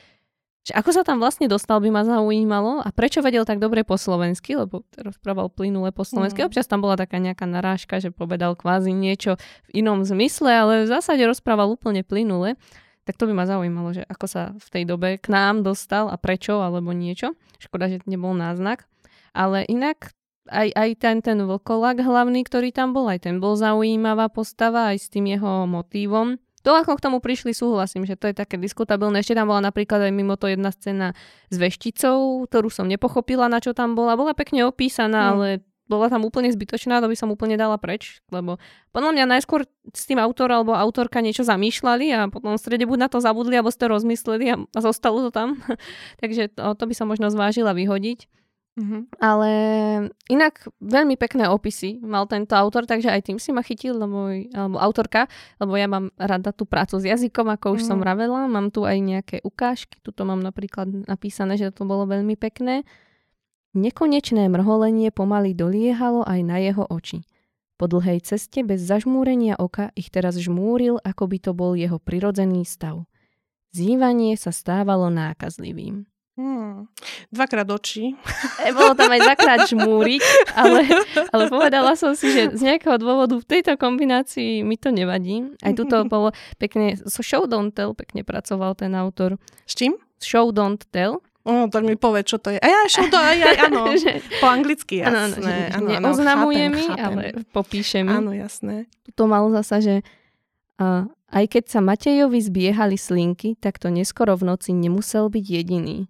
že ako sa tam vlastne dostal, by ma zaujímalo a prečo vedel tak dobre po slovensky, lebo rozprával plynule po slovensky. Mm. Občas tam bola taká nejaká narážka, že povedal kvázi niečo v inom zmysle, ale v zásade rozprával úplne plynule. Tak to by ma zaujímalo, že ako sa v tej dobe k nám dostal a prečo alebo niečo. Škoda, že nebol náznak. Ale inak aj, aj ten, ten vlkolak hlavný, ktorý tam bol, aj ten bol zaujímavá postava, aj s tým jeho motívom to, ako k tomu prišli, súhlasím, že to je také diskutabilné. Ešte tam bola napríklad aj mimo to jedna scéna s vešticou, ktorú som nepochopila, na čo tam bola. Bola pekne opísaná, mm. ale bola tam úplne zbytočná, to by som úplne dala preč, lebo podľa mňa najskôr s tým autor alebo autorka niečo zamýšľali a potom v strede buď na to zabudli, alebo ste rozmysleli a, a zostalo to tam. Takže to, to by som možno zvážila vyhodiť. Mm-hmm. Ale inak veľmi pekné opisy mal tento autor, takže aj tým si ma chytil, lebo, alebo autorka, lebo ja mám rada tú prácu s jazykom, ako už mm. som vravela. Mám tu aj nejaké ukážky, tuto mám napríklad napísané, že to bolo veľmi pekné. Nekonečné mrholenie pomaly doliehalo aj na jeho oči. Po dlhej ceste bez zažmúrenia oka ich teraz žmúril, ako by to bol jeho prirodzený stav. Zývanie sa stávalo nákazlivým. Hmm. Dvakrát oči. E, bolo tam aj dvakrát žmúrik, ale, ale povedala som si, že z nejakého dôvodu v tejto kombinácii mi to nevadí. Aj tuto bolo pekne, so Show Don't Tell pekne pracoval ten autor. S čím? Show Don't Tell. O, tak mi povie, čo to je. A ja ešte to, aj, aj, áno, po anglicky, jasné. Áno, že áno, neoznamuje mi, chápem. ale popíše mi. Áno, jasné. To mal zasa, že uh, aj keď sa Matejovi zbiehali slinky, tak to neskoro v noci nemusel byť jediný.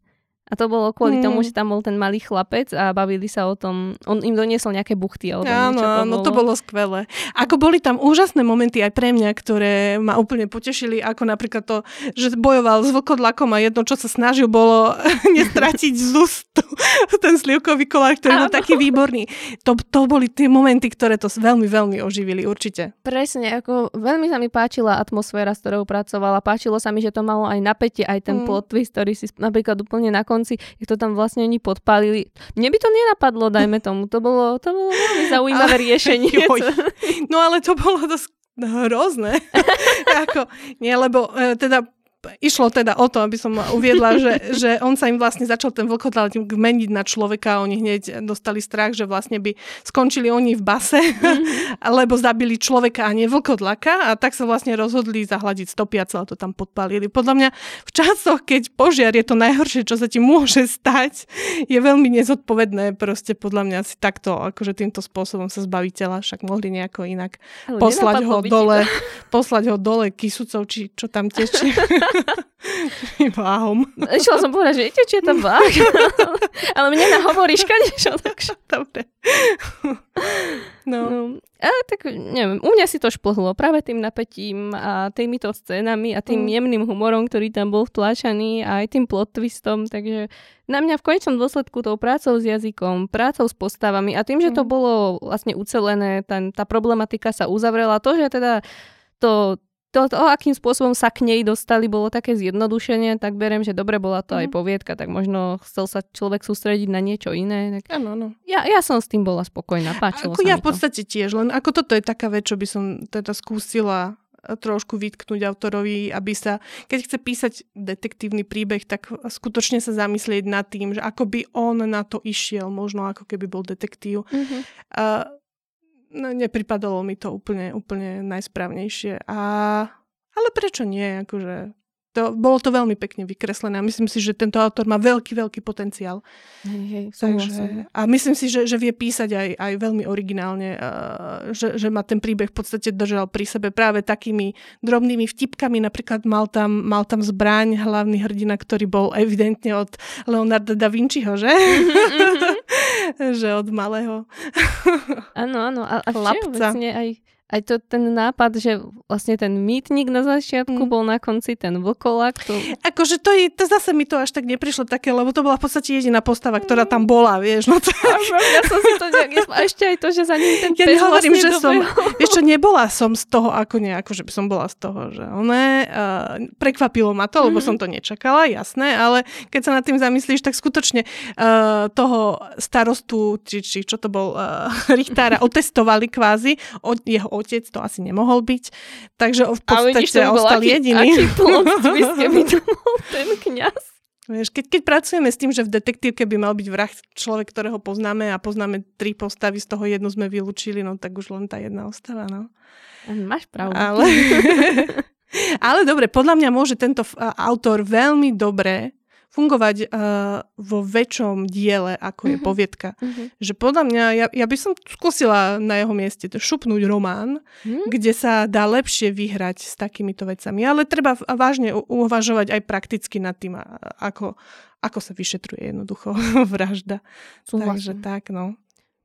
A to bolo kvôli mm. tomu, že tam bol ten malý chlapec a bavili sa o tom. On im doniesol nejaké buchty alebo Áno, niečo to no to bolo skvelé. Ako boli tam úžasné momenty aj pre mňa, ktoré ma úplne potešili, ako napríklad to, že bojoval s vlkodlakom a jedno, čo sa snažil, bolo nestratiť z ústu ten slivkový kolár, ktorý Áno. bol taký výborný. To, to boli tie momenty, ktoré to veľmi, veľmi oživili, určite. Presne, ako veľmi sa mi páčila atmosféra, s ktorou pracovala. Páčilo sa mi, že to malo aj napätie, aj ten mm. plot twist, ktorý si napríklad úplne na konci, jak to tam vlastne oni podpálili. Mne by to nenapadlo, dajme tomu. To bolo, to bolo veľmi zaujímavé riešenie. No ale to bolo dosť hrozné. Ako, nie, lebo e, teda išlo teda o to, aby som uviedla, že, že on sa im vlastne začal ten vlkodlak meniť na človeka, oni hneď dostali strach, že vlastne by skončili oni v base, mm-hmm. lebo zabili človeka a nie vlkodlaka a tak sa vlastne rozhodli zahladiť stopy a celé to tam podpalili. Podľa mňa v časoch, keď požiar je to najhoršie, čo sa ti môže stať, je veľmi nezodpovedné proste podľa mňa si takto, akože týmto spôsobom sa zbaviť tela, však mohli nejako inak Ale poslať ho dole, poslať ho dole kysucov, či čo tam tečie. Váhom. Išla som povedať, že viete, či je to váh. Ale mne na hovoríš, kadečo, takže... Dobre. No. no. A tak neviem, u mňa si to šplhlo práve tým napätím a týmito scénami a tým mm. jemným humorom, ktorý tam bol vtláčaný a aj tým plot twistom, takže na mňa v konečnom dôsledku tou prácou s jazykom, prácou s postavami a tým, že to mm. bolo vlastne ucelené, ten, tá problematika sa uzavrela, to, že teda to, to, to, akým spôsobom sa k nej dostali, bolo také zjednodušenie, tak beriem, že dobre bola to mm. aj mhm. poviedka, tak možno chcel sa človek sústrediť na niečo iné. Tak... Áno, áno. Ja, ja som s tým bola spokojná, páčilo ako sa Ja v podstate to. tiež, len ako toto je taká vec, čo by som teda skúsila eh, trošku vytknúť autorovi, aby sa, keď chce písať detektívny príbeh, tak skutočne sa zamyslieť nad tým, že ako by on na to išiel, možno ako keby bol detektív. Mm-hmm. Uh, no, nepripadalo mi to úplne, úplne najsprávnejšie. A, ale prečo nie? Akože, to, bolo to veľmi pekne vykreslené a myslím si, že tento autor má veľký, veľký potenciál. Hej, hej, Takže, a myslím si, že, že vie písať aj, aj veľmi originálne, uh, že, že ma ten príbeh v podstate držal pri sebe práve takými drobnými vtipkami. Napríklad mal tam, mal tam zbraň hlavný hrdina, ktorý bol evidentne od Leonarda da Vinciho, že? že od malého Áno, áno. A, a všeobecne aj aj to ten nápad, že vlastne ten mýtnik na začiatku mm. bol na konci ten vlkolak. To... Akože to, je, to zase mi to až tak neprišlo také, lebo to bola v podstate jediná postava, ktorá tam bola, vieš. No tak. ja som si to nejak... A ešte aj to, že za ním ten ja nehovorím, vlastne že som... Vieš čo, nebola som z toho ako nejako, že by som bola z toho, že oné... Uh, prekvapilo ma to, lebo mm. som to nečakala, jasné, ale keď sa nad tým zamyslíš, tak skutočne uh, toho starostu, či, či čo to bol, uh, Richtára, otestovali kvázi od jeho otec to asi nemohol byť, takže v podstate ostal aký, jediný. Aký plot to bol ten kniaz. Vieš, keď, keď pracujeme s tým, že v detektívke by mal byť vrah človek, ktorého poznáme a poznáme tri postavy, z toho jednu sme vylúčili, no tak už len tá jedna ostáva, no. Máš pravdu. Ale, ale dobre, podľa mňa môže tento autor veľmi dobre fungovať uh, vo väčšom diele, ako je uh-huh. poviedka. Uh-huh. Že podľa mňa, ja, ja by som skúsila na jeho mieste šupnúť román, uh-huh. kde sa dá lepšie vyhrať s takýmito vecami. Ale treba vážne uvažovať aj prakticky nad tým, ako, ako sa vyšetruje jednoducho vražda. Súhlasím. Takže tak, no.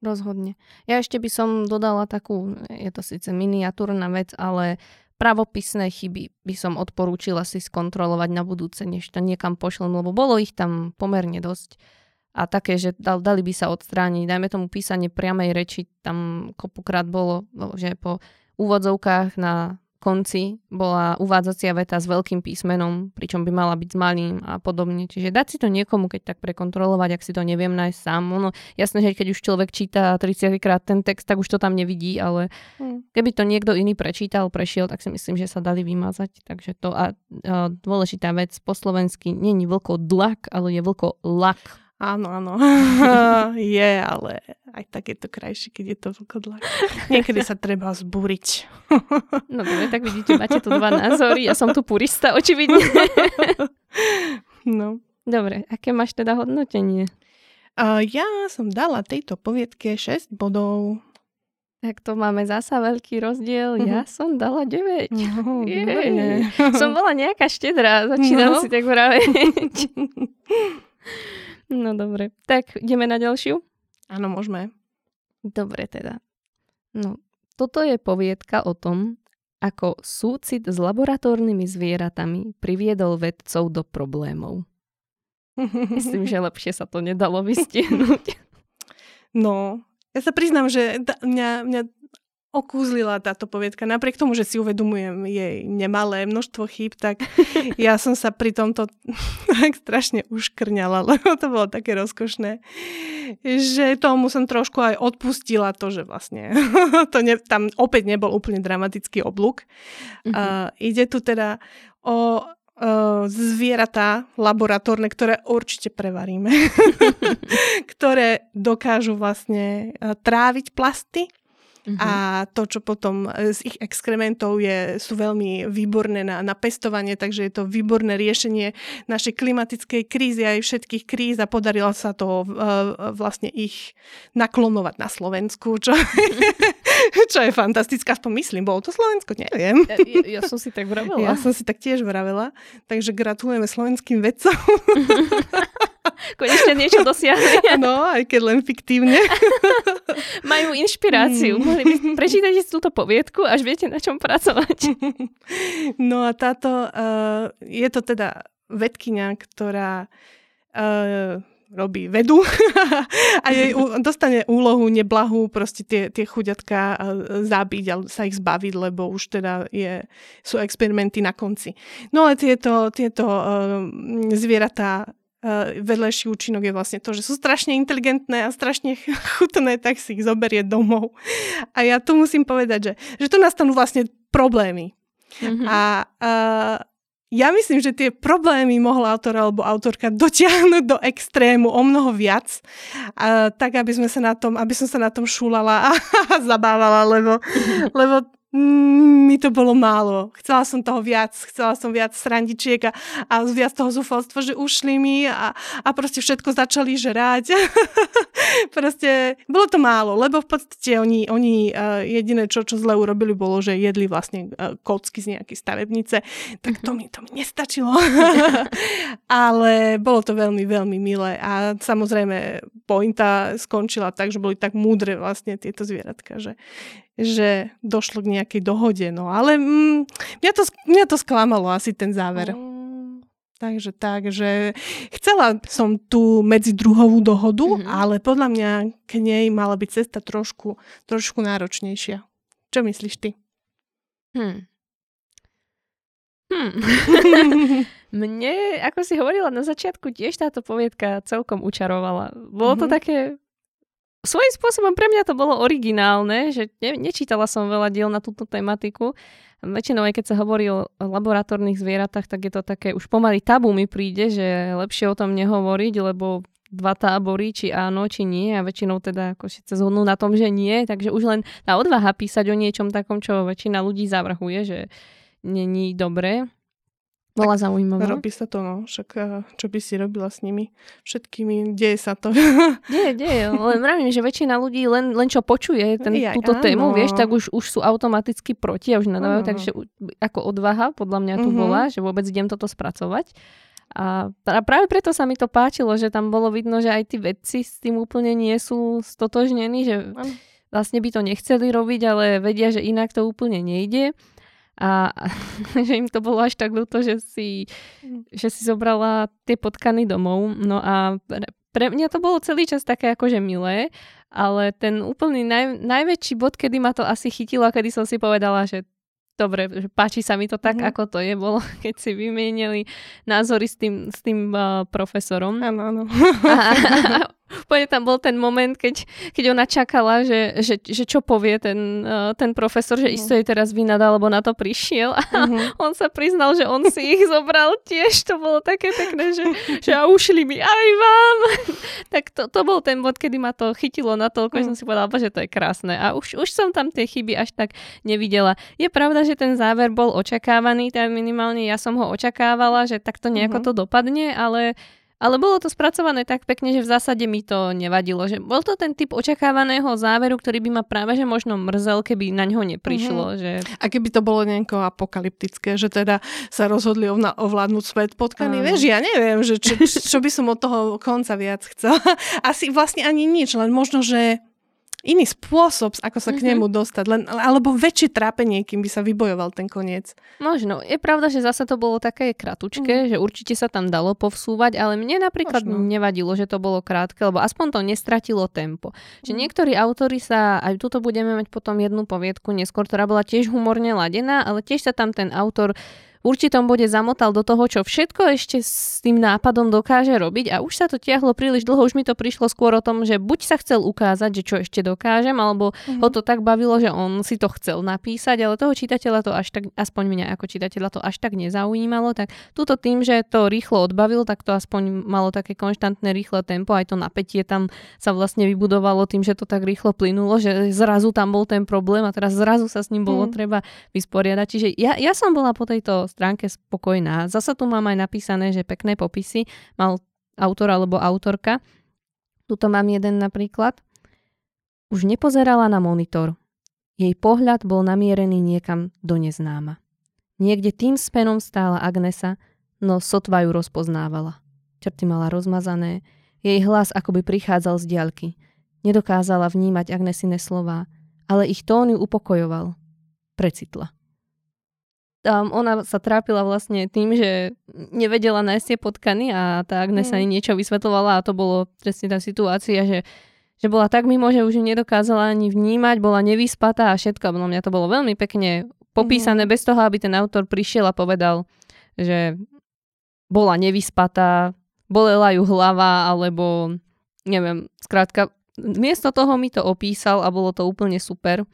Rozhodne. Ja ešte by som dodala takú, je to síce miniatúrna vec, ale pravopisné chyby by som odporúčila si skontrolovať na budúce, než to niekam pošlem, lebo bolo ich tam pomerne dosť. A také, že dali by sa odstrániť. Dajme tomu písanie priamej reči, tam kopukrát bolo, že po úvodzovkách na konci bola uvádzacia veta s veľkým písmenom, pričom by mala byť s malým a podobne. Čiže dať si to niekomu, keď tak prekontrolovať, ak si to neviem nájsť sám. Ono, jasné, že keď už človek číta 30 krát ten text, tak už to tam nevidí, ale hmm. keby to niekto iný prečítal, prešiel, tak si myslím, že sa dali vymazať. Takže to a, a dôležitá vec po slovensky není vlko dlak, ale je vlko lak. Áno, áno. je, ale aj tak je to krajšie, keď je to vlkodlak. Niekedy sa treba zbúriť. no dobre, tak vidíte, máte tu dva názory. Ja som tu purista, očividne. no. Dobre, aké máš teda hodnotenie? Uh, ja som dala tejto poviedke 6 bodov. Tak to máme zasa veľký rozdiel. Uh-huh. Ja som dala 9. No, som bola nejaká štedrá, začínam no. si tak vraveť. no dobre, tak ideme na ďalšiu? Áno, môžeme. Dobre teda. No, toto je poviedka o tom, ako súcit s laboratórnymi zvieratami priviedol vedcov do problémov. Myslím, že lepšie sa to nedalo vystihnúť. No, ja sa priznám, že mňa, mňa okúzlila táto poviedka. Napriek tomu, že si uvedomujem jej nemalé množstvo chýb, tak ja som sa pri tomto tak strašne uškrňala, lebo to bolo také rozkošné, že tomu som trošku aj odpustila to, že vlastne to ne, tam opäť nebol úplne dramatický oblúk. Uh-huh. Uh, ide tu teda o zvieratá laboratórne, ktoré určite prevaríme, ktoré dokážu vlastne tráviť plasty Uh-huh. A to, čo potom e, z ich exkrementov je, sú veľmi výborné na, na pestovanie, takže je to výborné riešenie našej klimatickej krízy aj všetkých kríz a podarilo sa to uh, vlastne ich naklonovať na Slovensku, čo, čo je fantastické, aspoň myslím, bolo to Slovensko, neviem. Ja, ja som si tak vravela. Ja som si tak tiež vravela, takže gratulujeme slovenským vedcom. Konečne niečo dosiahli. No, aj keď len fiktívne. Majú inšpiráciu. Mm. Mohli by prečítať si túto poviedku, až viete, na čom pracovať. No a táto, uh, je to teda vedkynia, ktorá uh, robí vedu a jej dostane úlohu neblahú proste tie, tie chuďatka zabiť a sa ich zbaviť, lebo už teda je, sú experimenty na konci. No ale tieto, tieto uh, zvieratá Eh, vedlejší účinok je vlastne to, že sú strašne inteligentné a strašne chutné, tak si ich zoberie domov. A ja tu musím povedať, že, že tu nastanú vlastne problémy. Mm-hmm. A uh, ja myslím, že tie problémy mohla autor alebo autorka dotiahnuť do extrému o mnoho viac, uh, tak aby sme sa na tom, aby som sa na tom šúlala a zabávala, lebo, lebo Mm, mi to bolo málo. Chcela som toho viac, chcela som viac srandičiek a, a viac toho zúfalstva, že ušli mi a, a proste všetko začali žrať. proste bolo to málo, lebo v podstate oni, oni uh, jediné, čo, čo zle urobili, bolo, že jedli vlastne uh, kocky z nejakej stavebnice. Tak to mi, to mi nestačilo. Ale bolo to veľmi, veľmi milé a samozrejme pointa skončila tak, že boli tak múdre vlastne tieto zvieratka, že, že došlo k nejakej dohode. No ale mm, mňa, to, mňa to sklamalo asi ten záver. Mm. Takže tak, že chcela som tú medzidruhovú dohodu, mm-hmm. ale podľa mňa k nej mala byť cesta trošku, trošku náročnejšia. Čo myslíš ty? Hmm. Hmm. Mne, ako si hovorila na začiatku, tiež táto poviedka celkom učarovala. Bolo to mm-hmm. také svojím spôsobom pre mňa to bolo originálne, že ne, nečítala som veľa diel na túto tematiku. Väčšinou aj keď sa hovorí o laboratórnych zvieratách, tak je to také už pomaly tabu mi príde, že lepšie o tom nehovoriť, lebo dva tábory, či áno, či nie a väčšinou teda ako sa zhodnú na tom, že nie, takže už len tá odvaha písať o niečom takom, čo väčšina ľudí zavrhuje, že není dobré, bola zaujímavá. Robí sa to, no. Však čo by si robila s nimi? Všetkými, deje sa to. Deje, deje. Len vravím, že väčšina ľudí len, len čo počuje ten, ja, túto áno. tému, vieš, tak už, už sú automaticky proti a už nadávajú, takže ako odvaha podľa mňa tu uh-huh. bola, že vôbec idem toto spracovať. A práve preto sa mi to páčilo, že tam bolo vidno, že aj tí vedci s tým úplne nie sú stotožnení, že vlastne by to nechceli robiť, ale vedia, že inak to úplne nejde a že im to bolo až tak ľúto, že si, že si zobrala tie potkany domov. No a pre, mňa to bolo celý čas také akože milé, ale ten úplný naj, najväčší bod, kedy ma to asi chytilo, kedy som si povedala, že dobre, že páči sa mi to tak, mm-hmm. ako to je, bolo, keď si vymienili názory s tým, s tým uh, profesorom. Áno, áno. Úplne tam bol ten moment, keď, keď ona čakala, že, že, že čo povie ten, uh, ten profesor, že uh-huh. isto jej teraz vynadá, lebo na to prišiel. A uh-huh. on sa priznal, že on si ich zobral tiež. To bolo také pekné, že, že a ušli mi aj vám. tak to, to bol ten bod, kedy ma to chytilo na toľko, uh-huh. že som si povedala, že to je krásne. A už, už som tam tie chyby až tak nevidela. Je pravda, že ten záver bol očakávaný, tak minimálne ja som ho očakávala, že takto nejako uh-huh. to dopadne, ale Ale bolo to spracované tak pekne, že v zásade mi to nevadilo. Že bol to ten typ očakávaného záveru, ktorý by ma práve že možno mrzel, keby na ňo neprišlo. Mm-hmm. Že... A keby to bolo nejako apokalyptické, že teda sa rozhodli ovládnuť svet potkaný. Mm. Vieš, ja neviem, že čo, čo by som od toho konca viac chcela. Asi vlastne ani nič, len možno, že iný spôsob, ako sa mm-hmm. k mhm. nemu dostať, len, alebo väčšie trápenie, kým by sa vybojoval ten koniec. Možno. Je pravda, že zase to bolo také kratučké, mm. že určite sa tam dalo povsúvať, ale mne napríklad Možno. nevadilo, že to bolo krátke, lebo aspoň to nestratilo tempo. Mm. Že niektorí autory sa, aj tuto budeme mať potom jednu poviedku neskôr, ktorá bola tiež humorne ladená, ale tiež sa tam ten autor určitom bode zamotal do toho, čo všetko ešte s tým nápadom dokáže robiť a už sa to tiahlo príliš dlho, už mi to prišlo skôr o tom, že buď sa chcel ukázať, že čo ešte dokážem, alebo mm-hmm. ho to tak bavilo, že on si to chcel napísať, ale toho čitateľa to až tak, aspoň mňa ako čitateľa to až tak nezaujímalo, tak túto tým, že to rýchlo odbavil, tak to aspoň malo také konštantné rýchle tempo, aj to napätie tam sa vlastne vybudovalo tým, že to tak rýchlo plynulo, že zrazu tam bol ten problém a teraz zrazu sa s ním bolo mm. treba vysporiadať. Čiže ja, ja som bola po tejto stránke spokojná. Zasa tu mám aj napísané, že pekné popisy mal autor alebo autorka. Tuto mám jeden napríklad. Už nepozerala na monitor. Jej pohľad bol namierený niekam do neznáma. Niekde tým spenom stála Agnesa, no sotva ju rozpoznávala. Črty mala rozmazané, jej hlas akoby prichádzal z diaľky. Nedokázala vnímať Agnesine slová, ale ich tón ju upokojoval. Precitla um, ona sa trápila vlastne tým, že nevedela nájsť tie potkany a tá Agnes mm. niečo vysvetlovala a to bolo presne tá situácia, že, že bola tak mimo, že už ju nedokázala ani vnímať, bola nevyspatá a všetko. No mňa to bolo veľmi pekne popísané mm. bez toho, aby ten autor prišiel a povedal, že bola nevyspatá, bolela ju hlava, alebo neviem, skrátka, miesto toho mi to opísal a bolo to úplne super.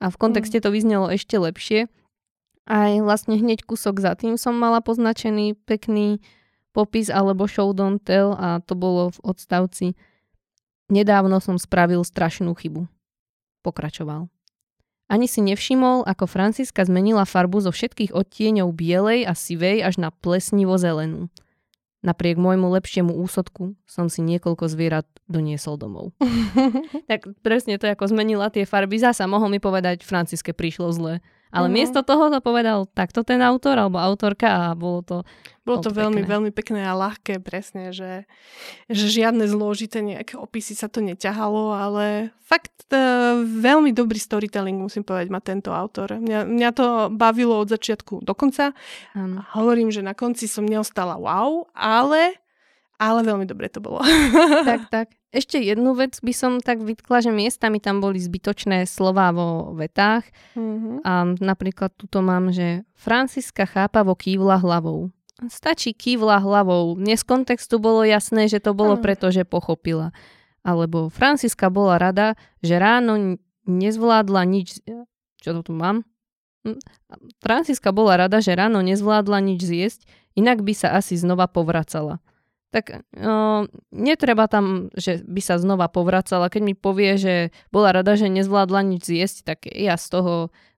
A v kontexte mm. to vyznelo ešte lepšie. Aj vlastne hneď kúsok za tým som mala poznačený pekný popis alebo show don't tell a to bolo v odstavci Nedávno som spravil strašnú chybu. Pokračoval. Ani si nevšimol, ako Franciska zmenila farbu zo všetkých odtieňov bielej a sivej až na plesnivo zelenú. Napriek môjmu lepšiemu úsodku som si niekoľko zvierat doniesol domov. tak presne to, ako zmenila tie farby. Zasa mohol mi povedať, Franciske prišlo zle. Ale mm-hmm. miesto toho to povedal takto ten autor alebo autorka a bolo to Bolo to veľmi, pekné. veľmi pekné a ľahké, presne, že, že žiadne zložité nejaké opisy sa to neťahalo, ale fakt uh, veľmi dobrý storytelling, musím povedať, má tento autor. Mňa, mňa to bavilo od začiatku do konca. Mm. Hovorím, že na konci som neostala wow, ale ale veľmi dobre to bolo. tak, tak. Ešte jednu vec by som tak vytkla, že miestami tam boli zbytočné slová vo vetách. Mm-hmm. A napríklad tuto mám, že Franciska chápavo kývla hlavou. Stačí kývla hlavou. Mne z kontextu bolo jasné, že to bolo mm. preto, že pochopila. Alebo Franciska bola rada, že ráno nezvládla nič... Čo to tu mám? Hm. Franciska bola rada, že ráno nezvládla nič zjesť, inak by sa asi znova povracala tak uh, netreba tam, že by sa znova povracala. Keď mi povie, že bola rada, že nezvládla nič zjesť, tak ja z toho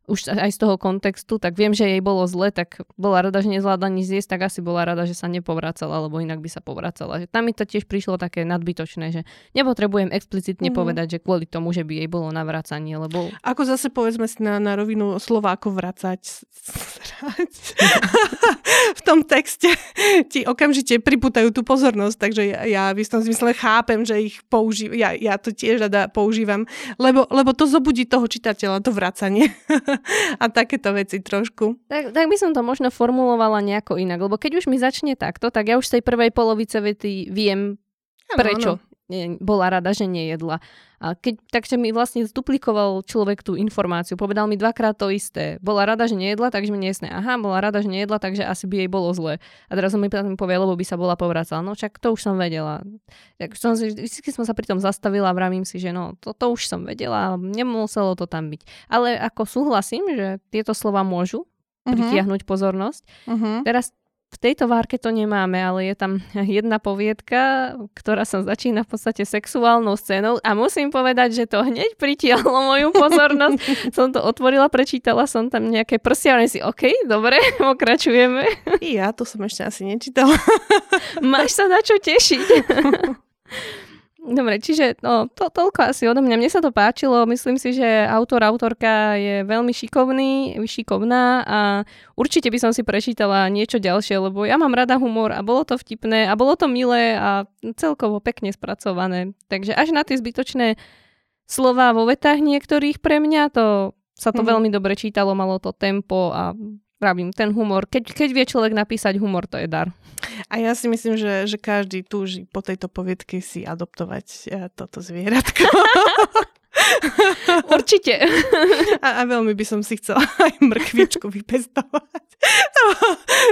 už aj z toho kontextu, tak viem, že jej bolo zle, tak bola rada, že nezvládla nič zjesť, tak asi bola rada, že sa nepovracala, lebo inak by sa povracala. Že tam mi to tiež prišlo také nadbytočné, že nepotrebujem explicitne mm-hmm. povedať, že kvôli tomu, že by jej bolo navracanie, lebo... Ako zase povedzme si na, na rovinu Slováko vracať. v tom texte ti okamžite priputajú tú pozornosť, takže ja, ja v istom zmysle chápem, že ich používam, ja, ja to tiež rada používam, lebo, lebo to zobudí toho čitateľa, to vracanie. a takéto veci trošku. Tak, tak by som to možno formulovala nejako inak, lebo keď už mi začne takto, tak ja už z tej prvej polovice vety viem, ano, prečo ano bola rada, že nejedla. A keď, takže mi vlastne zduplikoval človek tú informáciu, povedal mi dvakrát to isté. Bola rada, že nejedla, takže mi nesne. Aha, bola rada, že nejedla, takže asi by jej bolo zle. A teraz som mi povie, lebo by sa bola povracala. No však to už som vedela. Tak som, vždy som sa pri tom zastavila a vravím si, že no, to, to už som vedela, nemuselo to tam byť. Ale ako súhlasím, že tieto slova môžu uh-huh. pritiahnuť pozornosť. Uh-huh. Teraz v tejto várke to nemáme, ale je tam jedna poviedka, ktorá sa začína v podstate sexuálnou scénou a musím povedať, že to hneď pritiahlo moju pozornosť. som to otvorila, prečítala som tam nejaké prsia a si, OK, dobre, pokračujeme. Ja to som ešte asi nečítala. Máš sa na čo tešiť. Dobre, čiže no, to, toľko asi odo mňa. Mne sa to páčilo, myslím si, že autor, autorka je veľmi šikovný, šikovná a určite by som si prečítala niečo ďalšie, lebo ja mám rada humor a bolo to vtipné a bolo to milé a celkovo pekne spracované. Takže až na tie zbytočné slova vo vetách niektorých pre mňa, to sa to mm. veľmi dobre čítalo, malo to tempo a pravím, ten humor, keď, keď vie človek napísať humor, to je dar. A ja si myslím, že, že každý túži po tejto poviedke si adoptovať e, toto zvieratko. Určite. A, a veľmi by som si chcela aj mrkvičku vypestovať.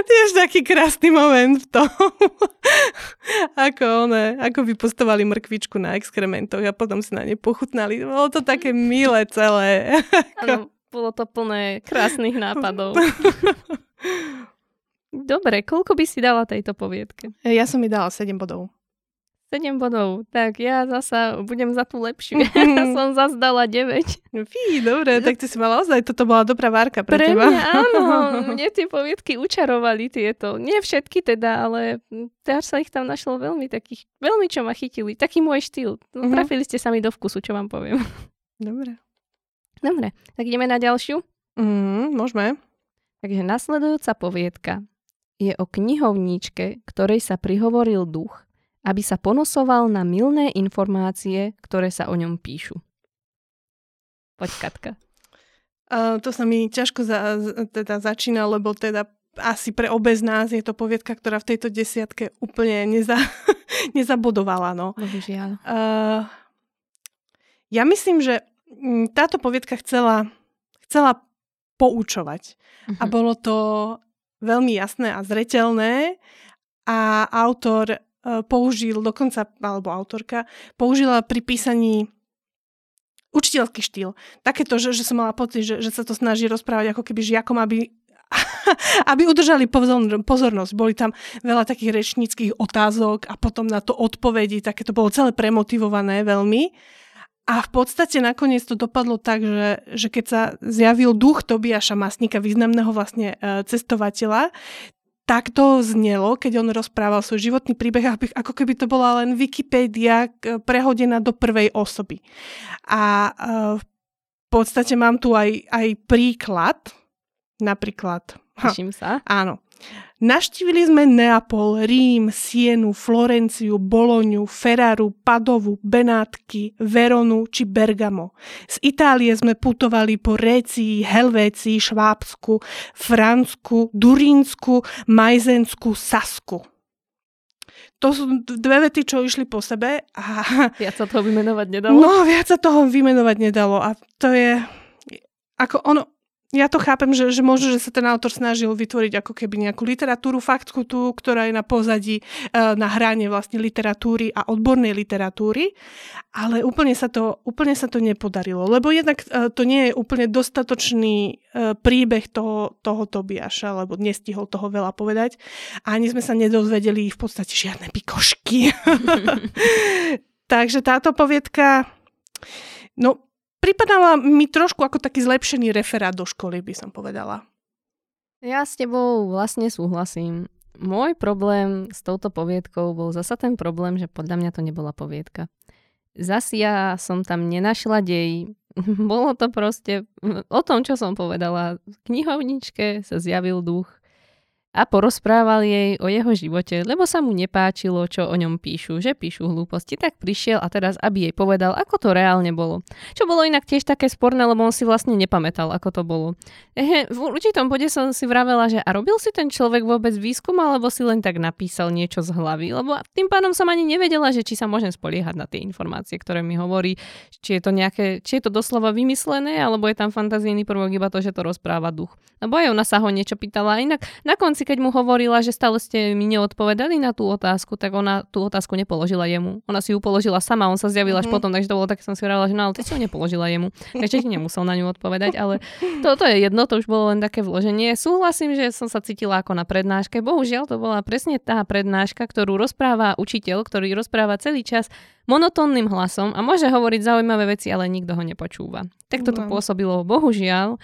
Tiež taký krásny moment v tom. ako, one, ako vypostovali mrkvičku na exkrementoch a potom si na ne pochutnali. Bolo to také milé celé. Ano, bolo to plné krásnych nápadov. Dobre, koľko by si dala tejto poviedke? Ja som mi dala 7 bodov. 7 bodov. Tak ja zasa budem za tú lepšiu. ja som zase dala 9. Fí, dobre, tak ty si mala ozaj, toto bola dobrá várka pre, pre teba. Mňa, áno, mne tie poviedky učarovali tieto. Nie všetky teda, ale teraz sa ich tam našlo veľmi takých, veľmi čo ma chytili. Taký môj štýl. No. Trafili ste sa mi do vkusu, čo vám poviem. Dobre. Dobre, tak ideme na ďalšiu? Mm, môžeme. Takže nasledujúca poviedka je o knihovníčke, ktorej sa prihovoril duch, aby sa ponosoval na milné informácie, ktoré sa o ňom píšu. Poď, Katka. Uh, to sa mi ťažko za, teda začína, lebo teda asi pre obe z nás je to poviedka, ktorá v tejto desiatke úplne neza, nezabodovala. No. Bohužiaľ. Uh, ja myslím, že táto poviedka chcela, chcela poučovať. Uh-huh. A mhm. bolo to veľmi jasné a zretelné a autor uh, použil dokonca, alebo autorka, použila pri písaní učiteľský štýl. Takéto, že, že som mala pocit, že, že sa to snaží rozprávať ako keby žiakom, aby aby udržali pozornosť. Boli tam veľa takých rečníckých otázok a potom na to odpovedi, také to bolo celé premotivované veľmi. A v podstate nakoniec to dopadlo tak, že, že keď sa zjavil duch Tobiaša Masníka, významného vlastne e, cestovateľa, tak to znelo, keď on rozprával svoj životný príbeh, ako keby to bola len Wikipedia prehodená do prvej osoby. A e, v podstate mám tu aj, aj príklad, napríklad... Teším sa. Áno. Naštívili sme Neapol, Rím, Sienu, Florenciu, Boloňu, Ferraru, Padovu, Benátky, Veronu či Bergamo. Z Itálie sme putovali po Récii, Helvécii, Švábsku, Fransku, Durínsku, Majzensku, Sasku. To sú dve vety, čo išli po sebe. A... Viac sa toho vymenovať nedalo? No, viac sa toho vymenovať nedalo. A to je... Ako ono, ja to chápem, že, že možno, že sa ten autor snažil vytvoriť ako keby nejakú literatúru, faktku tú, ktorá je na pozadí, e, na hrane vlastne literatúry a odbornej literatúry, ale úplne sa to, úplne sa to nepodarilo, lebo jednak e, to nie je úplne dostatočný e, príbeh toho, toho Tobiaša, lebo nestihol toho veľa povedať a ani sme sa nedozvedeli v podstate žiadne pikošky. Takže táto poviedka, no pripadala mi trošku ako taký zlepšený referát do školy, by som povedala. Ja s tebou vlastne súhlasím. Môj problém s touto poviedkou bol zasa ten problém, že podľa mňa to nebola poviedka. Zas ja som tam nenašla dej. Bolo to proste o tom, čo som povedala. V knihovničke sa zjavil duch a porozprával jej o jeho živote, lebo sa mu nepáčilo, čo o ňom píšu, že píšu hlúposti, tak prišiel a teraz, aby jej povedal, ako to reálne bolo. Čo bolo inak tiež také sporné, lebo on si vlastne nepamätal, ako to bolo. Ehe, v určitom bode som si vravela, že a robil si ten človek vôbec výskum, alebo si len tak napísal niečo z hlavy, lebo tým pádom som ani nevedela, že či sa môžem spoliehať na tie informácie, ktoré mi hovorí, či je to nejaké, či je to doslova vymyslené, alebo je tam fantazijný prvok iba to, že to rozpráva duch. Lebo aj ona sa ho niečo pýtala. Inak na konci keď mu hovorila, že stále ste mi neodpovedali na tú otázku, tak ona tú otázku nepoložila jemu. Ona si ju položila sama, on sa zjavil mm-hmm. až mhm. potom, takže to bolo tak, som si hovorila, že no ale ty si ju nepoložila jemu. Takže ti nemusel na ňu odpovedať, ale toto je jedno, to už bolo len také vloženie. Súhlasím, že som sa cítila ako na prednáške. Bohužiaľ, to bola presne tá prednáška, ktorú rozpráva učiteľ, ktorý rozpráva celý čas monotónnym hlasom a môže hovoriť zaujímavé veci, ale nikto ho nepočúva. Tak toto no. pôsobilo bohužiaľ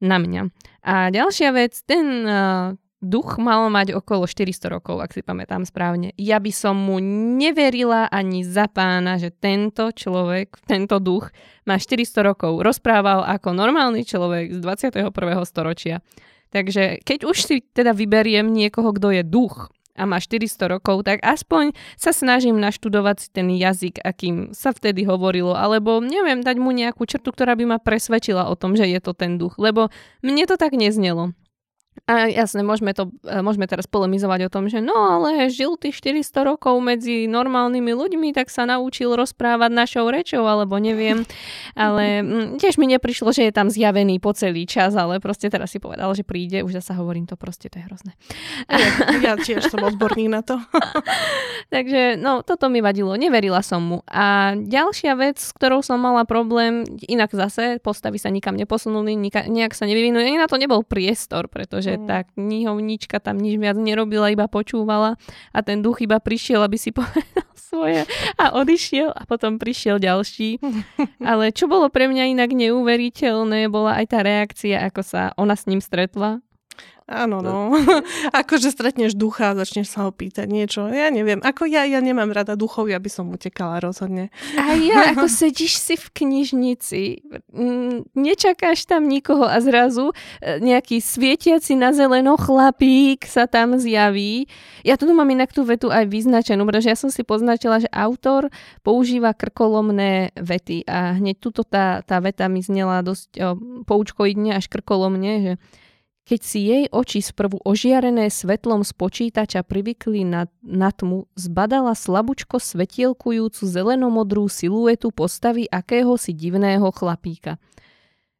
na mňa. A ďalšia vec, ten uh, duch mal mať okolo 400 rokov, ak si pamätám správne. Ja by som mu neverila ani za pána, že tento človek, tento duch má 400 rokov. Rozprával ako normálny človek z 21. storočia. Takže keď už si teda vyberiem niekoho, kto je duch a má 400 rokov, tak aspoň sa snažím naštudovať si ten jazyk, akým sa vtedy hovorilo, alebo neviem, dať mu nejakú črtu, ktorá by ma presvedčila o tom, že je to ten duch, lebo mne to tak neznelo. A jasne, môžeme, to, e, môžeme teraz polemizovať o tom, že no ale žil ty 400 rokov medzi normálnymi ľuďmi, tak sa naučil rozprávať našou rečou, alebo neviem. Ale mm, tiež mi neprišlo, že je tam zjavený po celý čas, ale proste teraz si povedal, že príde, už zasa hovorím to proste, to je hrozné. Ja, ja tiež som odborník na to. Takže no, toto mi vadilo, neverila som mu. A ďalšia vec, s ktorou som mala problém, inak zase postavy sa nikam neposunuli, nejak sa nevyvinuli, ani na to nebol priestor, pretože že mm. tá knihovnička tam nič viac nerobila, iba počúvala a ten duch iba prišiel, aby si povedal svoje a odišiel a potom prišiel ďalší. Ale čo bolo pre mňa inak neuveriteľné, bola aj tá reakcia, ako sa ona s ním stretla Áno, no. akože stretneš ducha a začneš sa ho pýtať niečo. Ja neviem. Ako ja, ja nemám rada duchov, ja by som utekala rozhodne. A ja, ako sedíš si v knižnici, nečakáš tam nikoho a zrazu e, nejaký svietiaci na zeleno chlapík sa tam zjaví. Ja tu mám inak tú vetu aj vyznačenú, pretože ja som si poznačila, že autor používa krkolomné vety a hneď tuto tá, tá veta mi znela dosť poučkoidne až krkolomne, že keď si jej oči sprvu ožiarené svetlom z počítača privykli na, na tmu, zbadala slabučko svetielkujúcu zelenomodrú siluetu postavy akéhosi divného chlapíka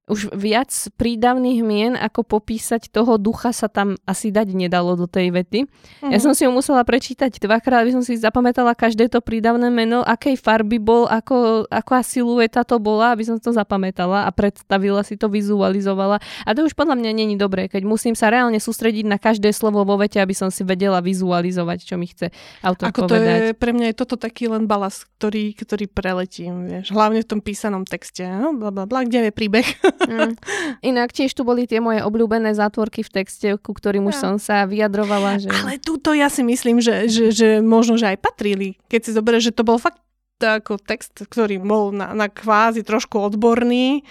už viac prídavných mien, ako popísať toho ducha sa tam asi dať nedalo do tej vety. Uh-huh. Ja mhm. som si ju musela prečítať dvakrát, aby som si zapamätala každé to prídavné meno, akej farby bol, ako, aká silueta to bola, aby som to zapamätala a predstavila si to, vizualizovala. A to už podľa mňa není dobré, keď musím sa reálne sústrediť na každé slovo vo vete, aby som si vedela vizualizovať, čo mi chce autor ako povedať. To je, pre mňa je toto taký len balast, ktorý, ktorý preletím, vieš. Hlavne v tom písanom texte. No, bla, bla, bla, kde je príbeh? Mm. Inak tiež tu boli tie moje obľúbené zátvorky v texte, ku ktorým už ja. som sa vyjadrovala. Že... Ale túto ja si myslím, že, že, že možno, že aj patrili. Keď si zoberieš, že to bol fakt ako text, ktorý bol na, na kvázi trošku odborný,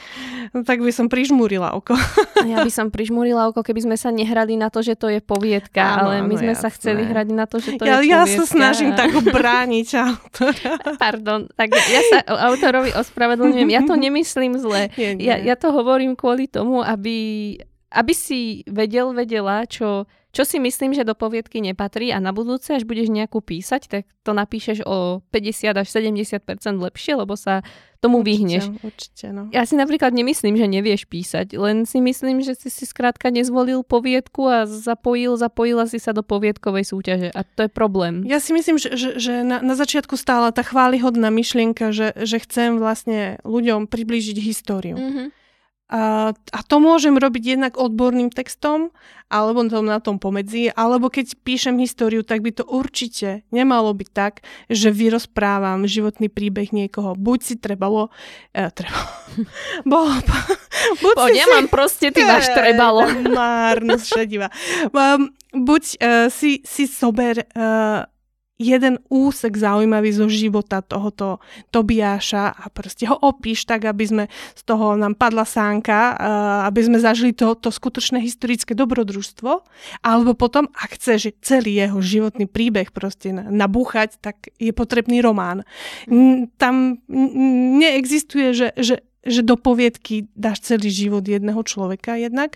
tak by som prižmúrila oko. Ja by som prižmúrila oko, keby sme sa nehrali na to, že to je poviedka, áno, ale my áno, sme jasné. sa chceli hrať na to, že to ja, je poviedka. Ja sa snažím tak brániť autora. Pardon, tak ja sa autorovi ospravedlňujem. Ja to nemyslím zle. Nie, nie. Ja, ja to hovorím kvôli tomu, aby, aby si vedel, vedela, čo čo si myslím, že do poviedky nepatrí a na budúce, až budeš nejakú písať, tak to napíšeš o 50 až 70% lepšie, lebo sa tomu určite, vyhneš. Určite, no. Ja si napríklad nemyslím, že nevieš písať, len si myslím, že si si skrátka nezvolil poviedku a zapojil, zapojila si sa do poviedkovej súťaže a to je problém. Ja si myslím, že, že, že na, na začiatku stála tá chválihodná myšlienka, že, že chcem vlastne ľuďom priblížiť históriu. Mm-hmm a, a to môžem robiť jednak odborným textom, alebo na tom pomedzi, alebo keď píšem históriu, tak by to určite nemalo byť tak, že vyrozprávam životný príbeh niekoho. Buď si trebalo... E, trebalo bolo, buď Poď, si, ja mám proste, ty máš trebalo. Márnosť šedivá. Um, buď uh, si, si sober uh, jeden úsek zaujímavý zo života tohoto Tobiáša a proste ho opíš tak, aby sme z toho nám padla sánka, aby sme zažili to, to skutočné historické dobrodružstvo, alebo potom, ak chceš celý jeho životný príbeh proste nabúchať, tak je potrebný román. Tam neexistuje, že, že, že do poviedky dáš celý život jedného človeka jednak,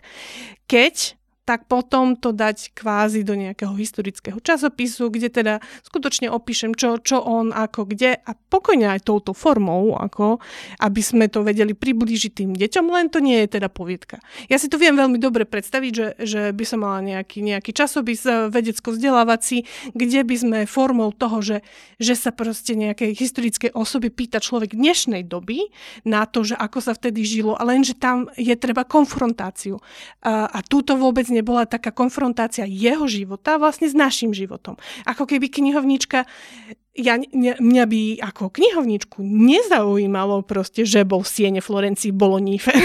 keď tak potom to dať kvázi do nejakého historického časopisu, kde teda skutočne opíšem, čo, čo on, ako, kde a pokojne aj touto formou, ako, aby sme to vedeli priblížiť tým deťom, len to nie je teda poviedka. Ja si to viem veľmi dobre predstaviť, že, že by som mala nejaký, nejaký časopis eh, vedecko-vzdelávací, kde by sme formou toho, že, že sa proste nejakej historickej osoby pýta človek dnešnej doby na to, že ako sa vtedy žilo, ale lenže tam je treba konfrontáciu. A, a túto vôbec ne nebola taká konfrontácia jeho života vlastne s našim životom. Ako keby knihovnička, ja, mňa by ako knihovničku nezaujímalo proste, že bol v Siene, Florencii, Bolonífe,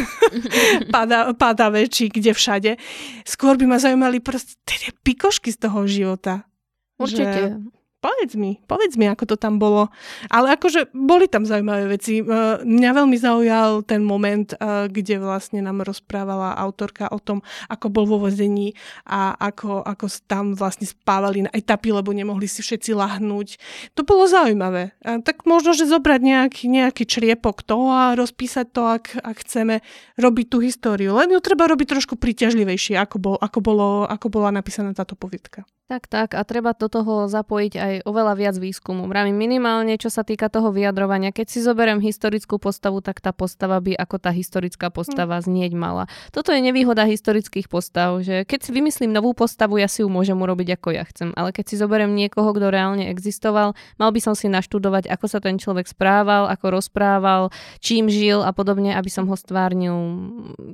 pada, padavé, či kde všade. Skôr by ma zaujímali proste tie pikošky z toho života. Určite. Že povedz mi, povedz mi, ako to tam bolo. Ale akože boli tam zaujímavé veci. E, mňa veľmi zaujal ten moment, e, kde vlastne nám rozprávala autorka o tom, ako bol vo vození a ako, ako tam vlastne spávali na etapy, lebo nemohli si všetci lahnúť. To bolo zaujímavé. Tak možno, že zobrať nejaký, nejaký čriepok toho a rozpísať to, ak, ak chceme robiť tú históriu. Len ju treba robiť trošku príťažlivejšie, ako, bol, ako, bolo, ako bola napísaná táto poviedka. Tak, tak. A treba do toho zapojiť aj oveľa viac výskumu. Vravím minimálne, čo sa týka toho vyjadrovania. Keď si zoberiem historickú postavu, tak tá postava by ako tá historická postava hm. znieť mala. Toto je nevýhoda historických postav, že keď si vymyslím novú postavu, ja si ju môžem urobiť ako ja chcem. Ale keď si zoberiem niekoho, kto reálne existoval, mal by som si naštudovať, ako sa ten človek správal, ako rozprával, čím žil a podobne, aby som ho stvárnil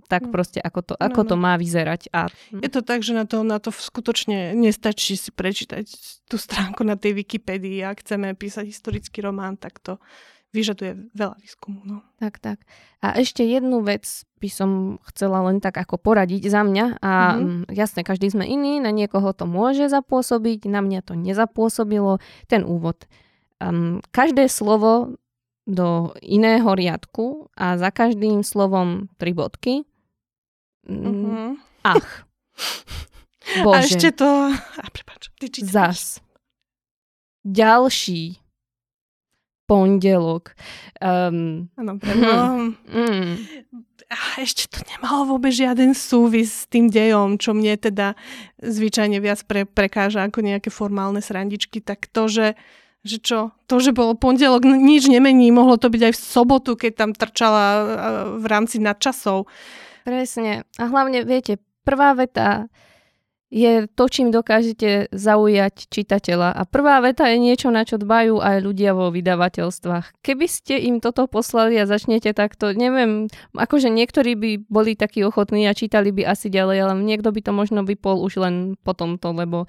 tak hm. proste, ako to, ako no, no. to má vyzerať. A... Je to tak, že na to, na to skutočne nestačí stačí si prečítať tú stránku na tej Wikipedii. Ak chceme písať historický román, tak to vyžaduje veľa výskumu. No. Tak, tak. A ešte jednu vec by som chcela len tak ako poradiť za mňa. A mm-hmm. jasne, každý sme iný, na niekoho to môže zapôsobiť, na mňa to nezapôsobilo. Ten úvod. Um, každé slovo do iného riadku a za každým slovom tri bodky. Mm-hmm. Ach. Bože. A ešte to... A prepáč, ty čítaš. Zas. Ďalší pondelok. Um, ano, hm. mm. Ešte to nemalo vôbec žiaden súvis s tým dejom, čo mne teda zvyčajne viac pre, prekáža ako nejaké formálne srandičky, tak to, že že čo, to, že bolo pondelok, nič nemení, mohlo to byť aj v sobotu, keď tam trčala v rámci nadčasov. Presne. A hlavne, viete, prvá veta je to, čím dokážete zaujať čitateľa. A prvá veta je niečo, na čo dbajú aj ľudia vo vydavateľstvách. Keby ste im toto poslali a začnete takto, neviem, akože niektorí by boli takí ochotní a čítali by asi ďalej, ale niekto by to možno vypol už len po tomto, lebo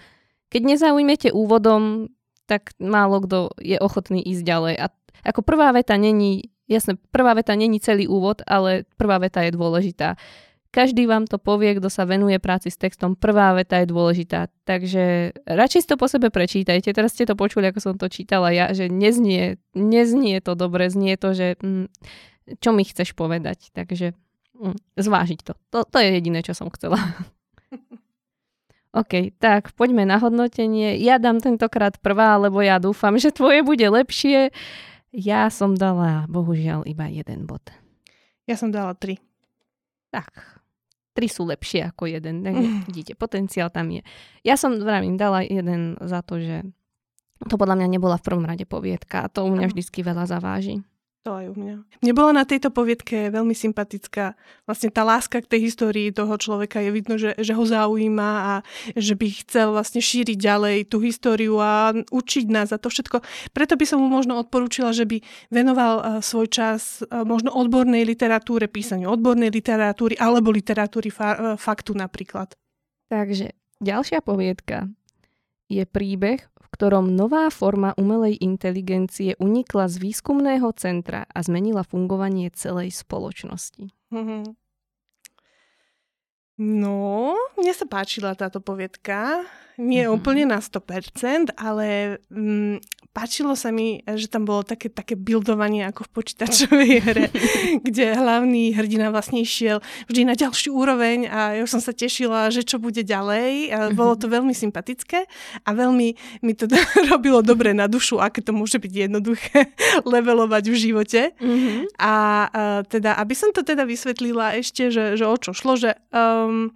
keď nezaujmete úvodom, tak málo kto je ochotný ísť ďalej. A ako prvá veta není, jasne, prvá veta není celý úvod, ale prvá veta je dôležitá. Každý vám to povie, kto sa venuje práci s textom. Prvá veta je dôležitá. Takže radšej si to po sebe prečítajte. Teraz ste to počuli, ako som to čítala ja, že neznie, neznie to dobre, znie to, že hm, čo mi chceš povedať. Takže hm, zvážiť to. to. To je jediné, čo som chcela. OK, tak poďme na hodnotenie. Ja dám tentokrát prvá, lebo ja dúfam, že tvoje bude lepšie. Ja som dala bohužiaľ iba jeden bod. Ja som dala tri. Tak, tri sú lepšie ako jeden. Takže mm. vidíte, potenciál tam je. Ja som, vravím, dala jeden za to, že to podľa mňa nebola v prvom rade poviedka a to u mňa vždycky veľa zaváži. To aj u mňa. Mne bola na tejto poviedke veľmi sympatická. Vlastne tá láska k tej histórii toho človeka je vidno, že, že ho zaujíma a že by chcel vlastne šíriť ďalej tú históriu a učiť nás a to všetko. Preto by som mu možno odporúčila, že by venoval uh, svoj čas uh, možno odbornej literatúre, písaniu odbornej literatúry alebo literatúry fa- uh, faktu napríklad. Takže ďalšia poviedka je príbeh ktorom nová forma umelej inteligencie unikla z výskumného centra a zmenila fungovanie celej spoločnosti. Mm-hmm. No, mne sa páčila táto poviedka. Nie mm-hmm. úplne na 100%, ale mm, páčilo sa mi, že tam bolo také, také buildovanie ako v počítačovej hre, kde hlavný hrdina vlastne išiel vždy na ďalšiu úroveň a ja už som sa tešila, že čo bude ďalej. A bolo to veľmi sympatické a veľmi mi to robilo dobre na dušu, aké to môže byť jednoduché levelovať v živote. Mm-hmm. A, a teda, aby som to teda vysvetlila ešte, že, že o čo šlo, že um,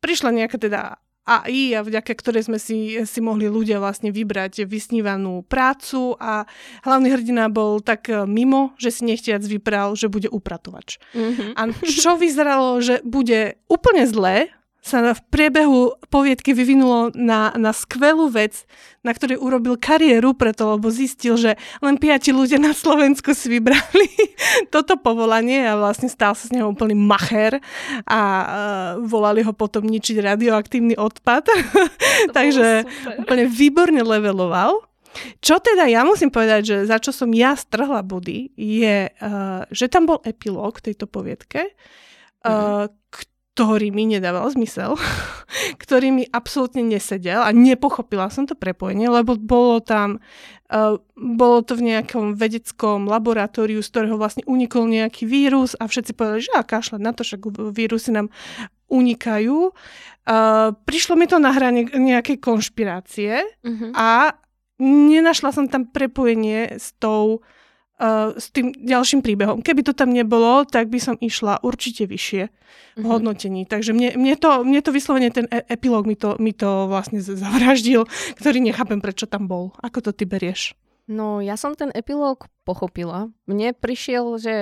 prišla nejaká teda AI, a vďaka ktorej sme si, si mohli ľudia vlastne vybrať vysnívanú prácu a hlavný hrdina bol tak e, mimo, že si nechtiac vypral, že bude upratovač. Mm-hmm. A čo vyzeralo, že bude úplne zlé, sa v priebehu poviedky vyvinulo na, na skvelú vec, na ktorej urobil kariéru preto, lebo zistil, že len piati ľudia na Slovensku si vybrali toto povolanie a vlastne stal sa z neho úplný macher a uh, volali ho potom ničiť radioaktívny odpad. Takže úplne výborne leveloval. Čo teda ja musím povedať, že za čo som ja strhla body, je, uh, že tam bol epilóg tejto poviedke, uh, ktorý mi nedával zmysel, ktorý mi absolútne nesedel a nepochopila som to prepojenie, lebo bolo tam, uh, bolo to v nejakom vedeckom laboratóriu, z ktorého vlastne unikol nejaký vírus a všetci povedali, že a kašľať na to, však vírusy nám unikajú. Uh, prišlo mi to na hrane nejakej konšpirácie uh-huh. a nenašla som tam prepojenie s tou uh, s tým ďalším príbehom. Keby to tam nebolo, tak by som išla určite vyššie v mm-hmm. hodnotení. Takže mne, mne, to, mne to vyslovene, ten e- epilóg mi to, mi to vlastne zavraždil, ktorý nechápem, prečo tam bol. Ako to ty berieš? No, ja som ten epilóg pochopila. Mne prišiel, že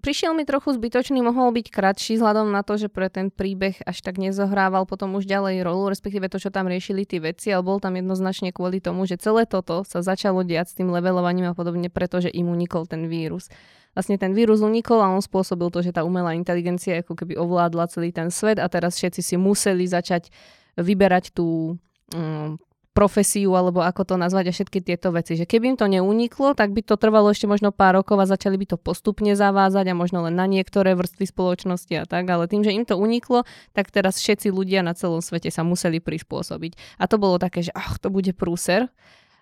prišiel mi trochu zbytočný, mohol byť kratší vzhľadom na to, že pre ten príbeh až tak nezohrával potom už ďalej rolu, respektíve to, čo tam riešili tí veci, ale bol tam jednoznačne kvôli tomu, že celé toto sa začalo diať s tým levelovaním a podobne, pretože im unikol ten vírus. Vlastne ten vírus unikol a on spôsobil to, že tá umelá inteligencia ako keby ovládla celý ten svet a teraz všetci si museli začať vyberať tú um, profesiu, alebo ako to nazvať a všetky tieto veci. Že keby im to neuniklo, tak by to trvalo ešte možno pár rokov a začali by to postupne zavázať a možno len na niektoré vrstvy spoločnosti a tak, ale tým, že im to uniklo, tak teraz všetci ľudia na celom svete sa museli prispôsobiť. A to bolo také, že ach, to bude prúser.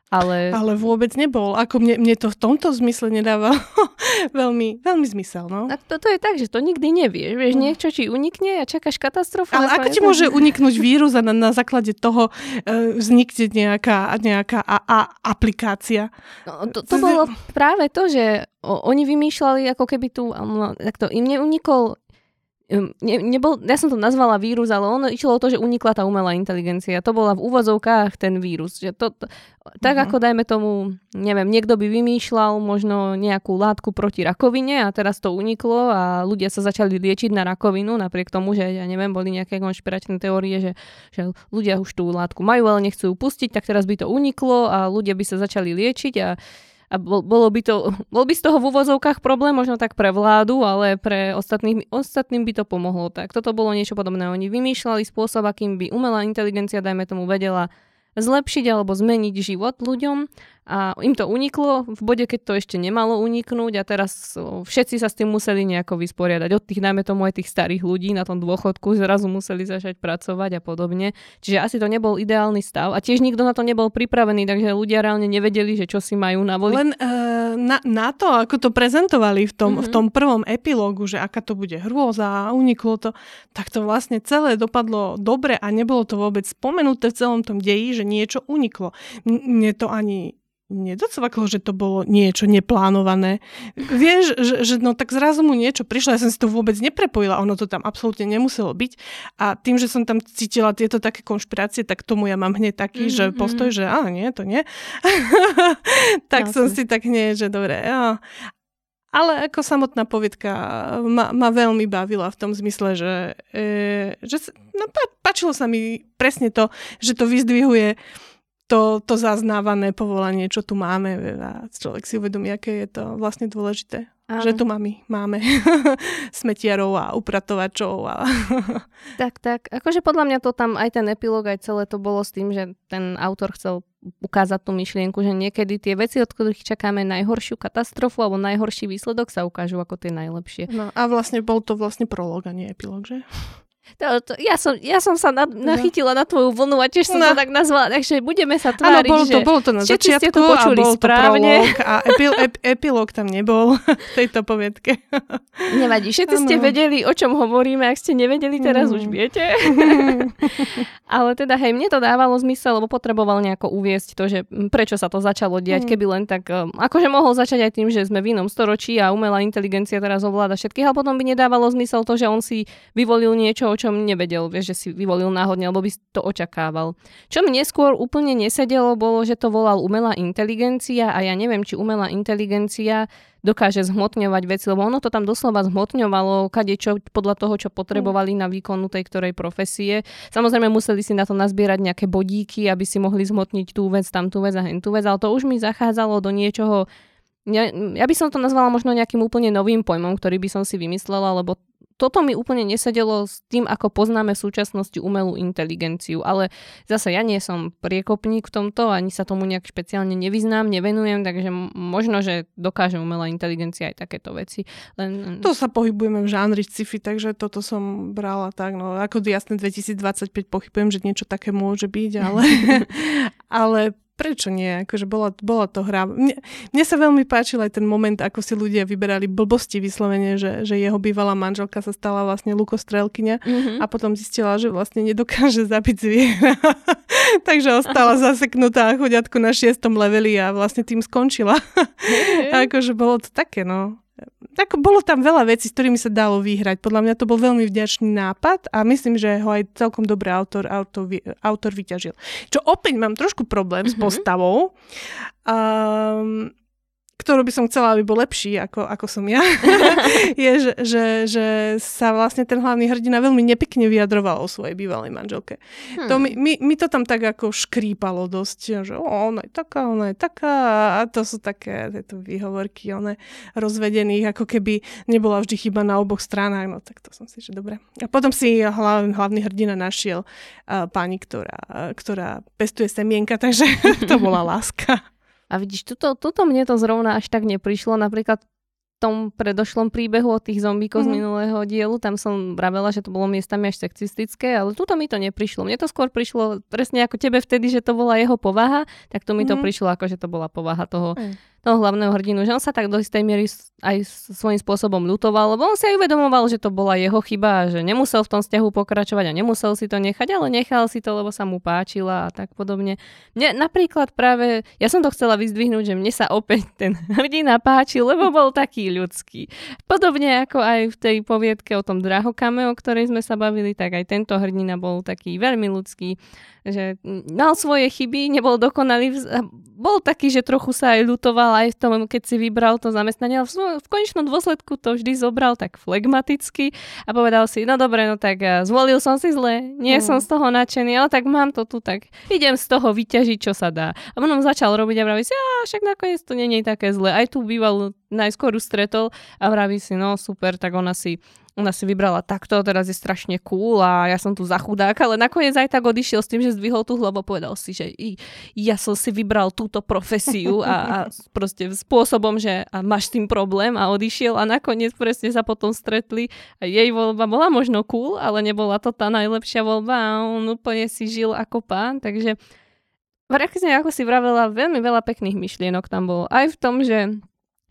Ale... ale vôbec nebol. Ako mne, mne to v tomto zmysle nedáva veľmi, veľmi zmysel. No. Tak toto je tak, že to nikdy nevieš. Vieš, no. niečo ti unikne a čakáš katastrofu. Ale ako ti môže uniknúť vírus a na, na základe toho e, vznikne nejaká, nejaká a, a, aplikácia? No, to, to bolo práve to, že oni vymýšľali ako keby tu, takto, im neunikol ne, nebol, ja som to nazvala vírus, ale ono išlo o to, že unikla tá umelá inteligencia. To bola v úvozovkách ten vírus. Že to, to, tak uh-huh. ako dajme tomu, neviem, niekto by vymýšľal možno nejakú látku proti rakovine a teraz to uniklo a ľudia sa začali liečiť na rakovinu, napriek tomu, že ja neviem, boli nejaké konšpiračné teórie, že, že ľudia už tú látku majú, ale nechcú ju pustiť, tak teraz by to uniklo a ľudia by sa začali liečiť a a bolo by to, bol by z toho v úvozovkách problém možno tak pre vládu, ale pre ostatných, ostatným by to pomohlo. Tak toto bolo niečo podobné. Oni vymýšľali spôsob, akým by umelá inteligencia, dajme tomu, vedela zlepšiť alebo zmeniť život ľuďom a im to uniklo v bode, keď to ešte nemalo uniknúť a teraz všetci sa s tým museli nejako vysporiadať. Od tých, najmä tomu aj tých starých ľudí na tom dôchodku zrazu museli začať pracovať a podobne. Čiže asi to nebol ideálny stav a tiež nikto na to nebol pripravený, takže ľudia reálne nevedeli, že čo si majú navoliť. Len uh, na, na to, ako to prezentovali v tom, mm-hmm. v tom prvom epilógu, že aká to bude hrôza a uniklo to, tak to vlastne celé dopadlo dobre a nebolo to vôbec spomenuté v celom tom deji, že niečo uniklo. Mne to ani nedocvaklo, že to bolo niečo neplánované. Vieš, že, že no tak zrazu mu niečo prišlo, ja som si to vôbec neprepojila, ono to tam absolútne nemuselo byť a tým, že som tam cítila tieto také konšpirácie, tak tomu ja mám hneď taký, mm-hmm. že postoj, že áno, nie, to nie. tak som si tak hneď, že dobre, ja. Ale ako samotná poviedka ma, ma veľmi bavila v tom zmysle, že, e, že no, pá, páčilo sa mi presne to, že to vyzdvihuje to, to zaznávané povolanie, čo tu máme a človek si uvedomí, aké je to vlastne dôležité. Áno. Že tu mami máme smetiarov a upratovačov. A tak, tak. Akože podľa mňa to tam aj ten epilóg, aj celé to bolo s tým, že ten autor chcel ukázať tú myšlienku, že niekedy tie veci, od ktorých čakáme najhoršiu katastrofu alebo najhorší výsledok sa ukážu ako tie najlepšie. No a vlastne bol to vlastne prolog a nie epilóg, že? To, to, ja, som, ja som sa na, nachytila na tvoju vlnu a tiež som no. to tak nazvala, takže budeme sa tváriť, Áno, bolo to, bolo to na začiatku to a bol správne. to prolog a epil, ep, epilóg tam nebol v tejto poviedke. Nevadí, všetci ano. ste vedeli, o čom hovoríme, ak ste nevedeli, teraz mm. už viete. Ale teda hej, mne to dávalo zmysel, lebo potreboval nejako uviesť to, že prečo sa to začalo diať, mm. keby len tak, um, akože mohol začať aj tým, že sme v inom storočí a umelá inteligencia teraz ovláda všetkých, ale potom by nedávalo zmysel to, že on si vyvolil niečo, o čom nevedel, vieš, že si vyvolil náhodne, lebo by to očakával. Čo mi neskôr úplne nesedelo, bolo, že to volal umelá inteligencia a ja neviem, či umelá inteligencia dokáže zhmotňovať veci, lebo ono to tam doslova zhmotňovalo kade čo podľa toho, čo potrebovali na výkonu tej ktorej profesie. Samozrejme museli si na to nazbierať nejaké bodíky, aby si mohli zhmotniť tú vec, tamtú vec a tú vec, ale to už mi zachádzalo do niečoho ja, ja by som to nazvala možno nejakým úplne novým pojmom, ktorý by som si vymyslela, lebo toto mi úplne nesedelo s tým, ako poznáme v súčasnosti umelú inteligenciu. Ale zase ja nie som priekopník v tomto, ani sa tomu nejak špeciálne nevyznám, nevenujem, takže možno, že dokáže umelá inteligencia aj takéto veci. Len... To sa pohybujeme v žánri sci-fi, takže toto som brala tak, no ako jasne 2025 pochybujem, že niečo také môže byť, ale, ale prečo nie? Akože bola, bola to hra. Mne, mne sa veľmi páčil aj ten moment, ako si ľudia vyberali blbosti vyslovene, že, že jeho bývalá manželka sa stala vlastne lukostrelkyňa mm-hmm. a potom zistila, že vlastne nedokáže zabiť zviera. Takže ostala zaseknutá chuďatku na šiestom leveli a vlastne tým skončila. akože bolo to také, no tak bolo tam veľa vecí, s ktorými sa dalo vyhrať. Podľa mňa to bol veľmi vďačný nápad a myslím, že ho aj celkom dobrý autor, autor, autor vyťažil. Čo opäť mám trošku problém mm-hmm. s mhm. postavou. Um, ktorú by som chcela, aby bol lepší, ako, ako som ja, je, že, že, že sa vlastne ten hlavný hrdina veľmi nepekne vyjadroval o svojej bývalej manželke. Hmm. To mi, mi, mi to tam tak ako škrípalo dosť, že o, ona je taká, ona je taká a to sú také tieto výhovorky, one rozvedených, ako keby nebola vždy chyba na oboch stranách, no tak to som si, že dobre. A potom si hlav, hlavný hrdina našiel uh, pani, ktorá, uh, ktorá pestuje semienka, takže to bola láska. A vidíš, tuto, tuto mne to zrovna až tak neprišlo. Napríklad tom predošlom príbehu od tých zombíkov mm-hmm. z mhm. minulého dielu, tam som vravela, že to bolo miestami až sexistické, ale tuto mi to neprišlo. Mne to skôr prišlo presne ako tebe vtedy, že to bola jeho povaha, tak to mi mm-hmm. to mhm. prišlo ako, že to bola povaha toho, mm toho hlavného hrdinu, že on sa tak do istej miery aj svojím spôsobom ľutoval, lebo on si aj uvedomoval, že to bola jeho chyba, že nemusel v tom vzťahu pokračovať a nemusel si to nechať, ale nechal si to, lebo sa mu páčila a tak podobne. Mne napríklad práve, ja som to chcela vyzdvihnúť, že mne sa opäť ten hrdina páčil, lebo bol taký ľudský. Podobne ako aj v tej poviedke o tom drahokame, o ktorej sme sa bavili, tak aj tento hrdina bol taký veľmi ľudský že mal svoje chyby, nebol dokonalý, bol taký, že trochu sa aj ľutoval aj v tom, keď si vybral to zamestnanie, ale v, v konečnom dôsledku to vždy zobral tak flegmaticky a povedal si, no dobre, no tak zvolil som si zle, nie mm. som z toho nadšený, ale tak mám to tu, tak idem z toho vyťažiť, čo sa dá. A potom začal robiť a vraví si, a však nakoniec to nie je také zle. Aj tu býval najskôr stretol a vraví si, no super, tak ona si ona si vybrala takto, teraz je strašne cool a ja som tu za chudák, ale nakoniec aj tak odišiel s tým, že zdvihol tú hlavu a povedal si, že ja som si vybral túto profesiu a, a proste spôsobom, že a máš s tým problém a odišiel a nakoniec presne sa potom stretli a jej voľba bola možno cool, ale nebola to tá najlepšia voľba a on úplne si žil ako pán, takže Presne ako si vravela, veľmi veľa pekných myšlienok tam bolo. Aj v tom, že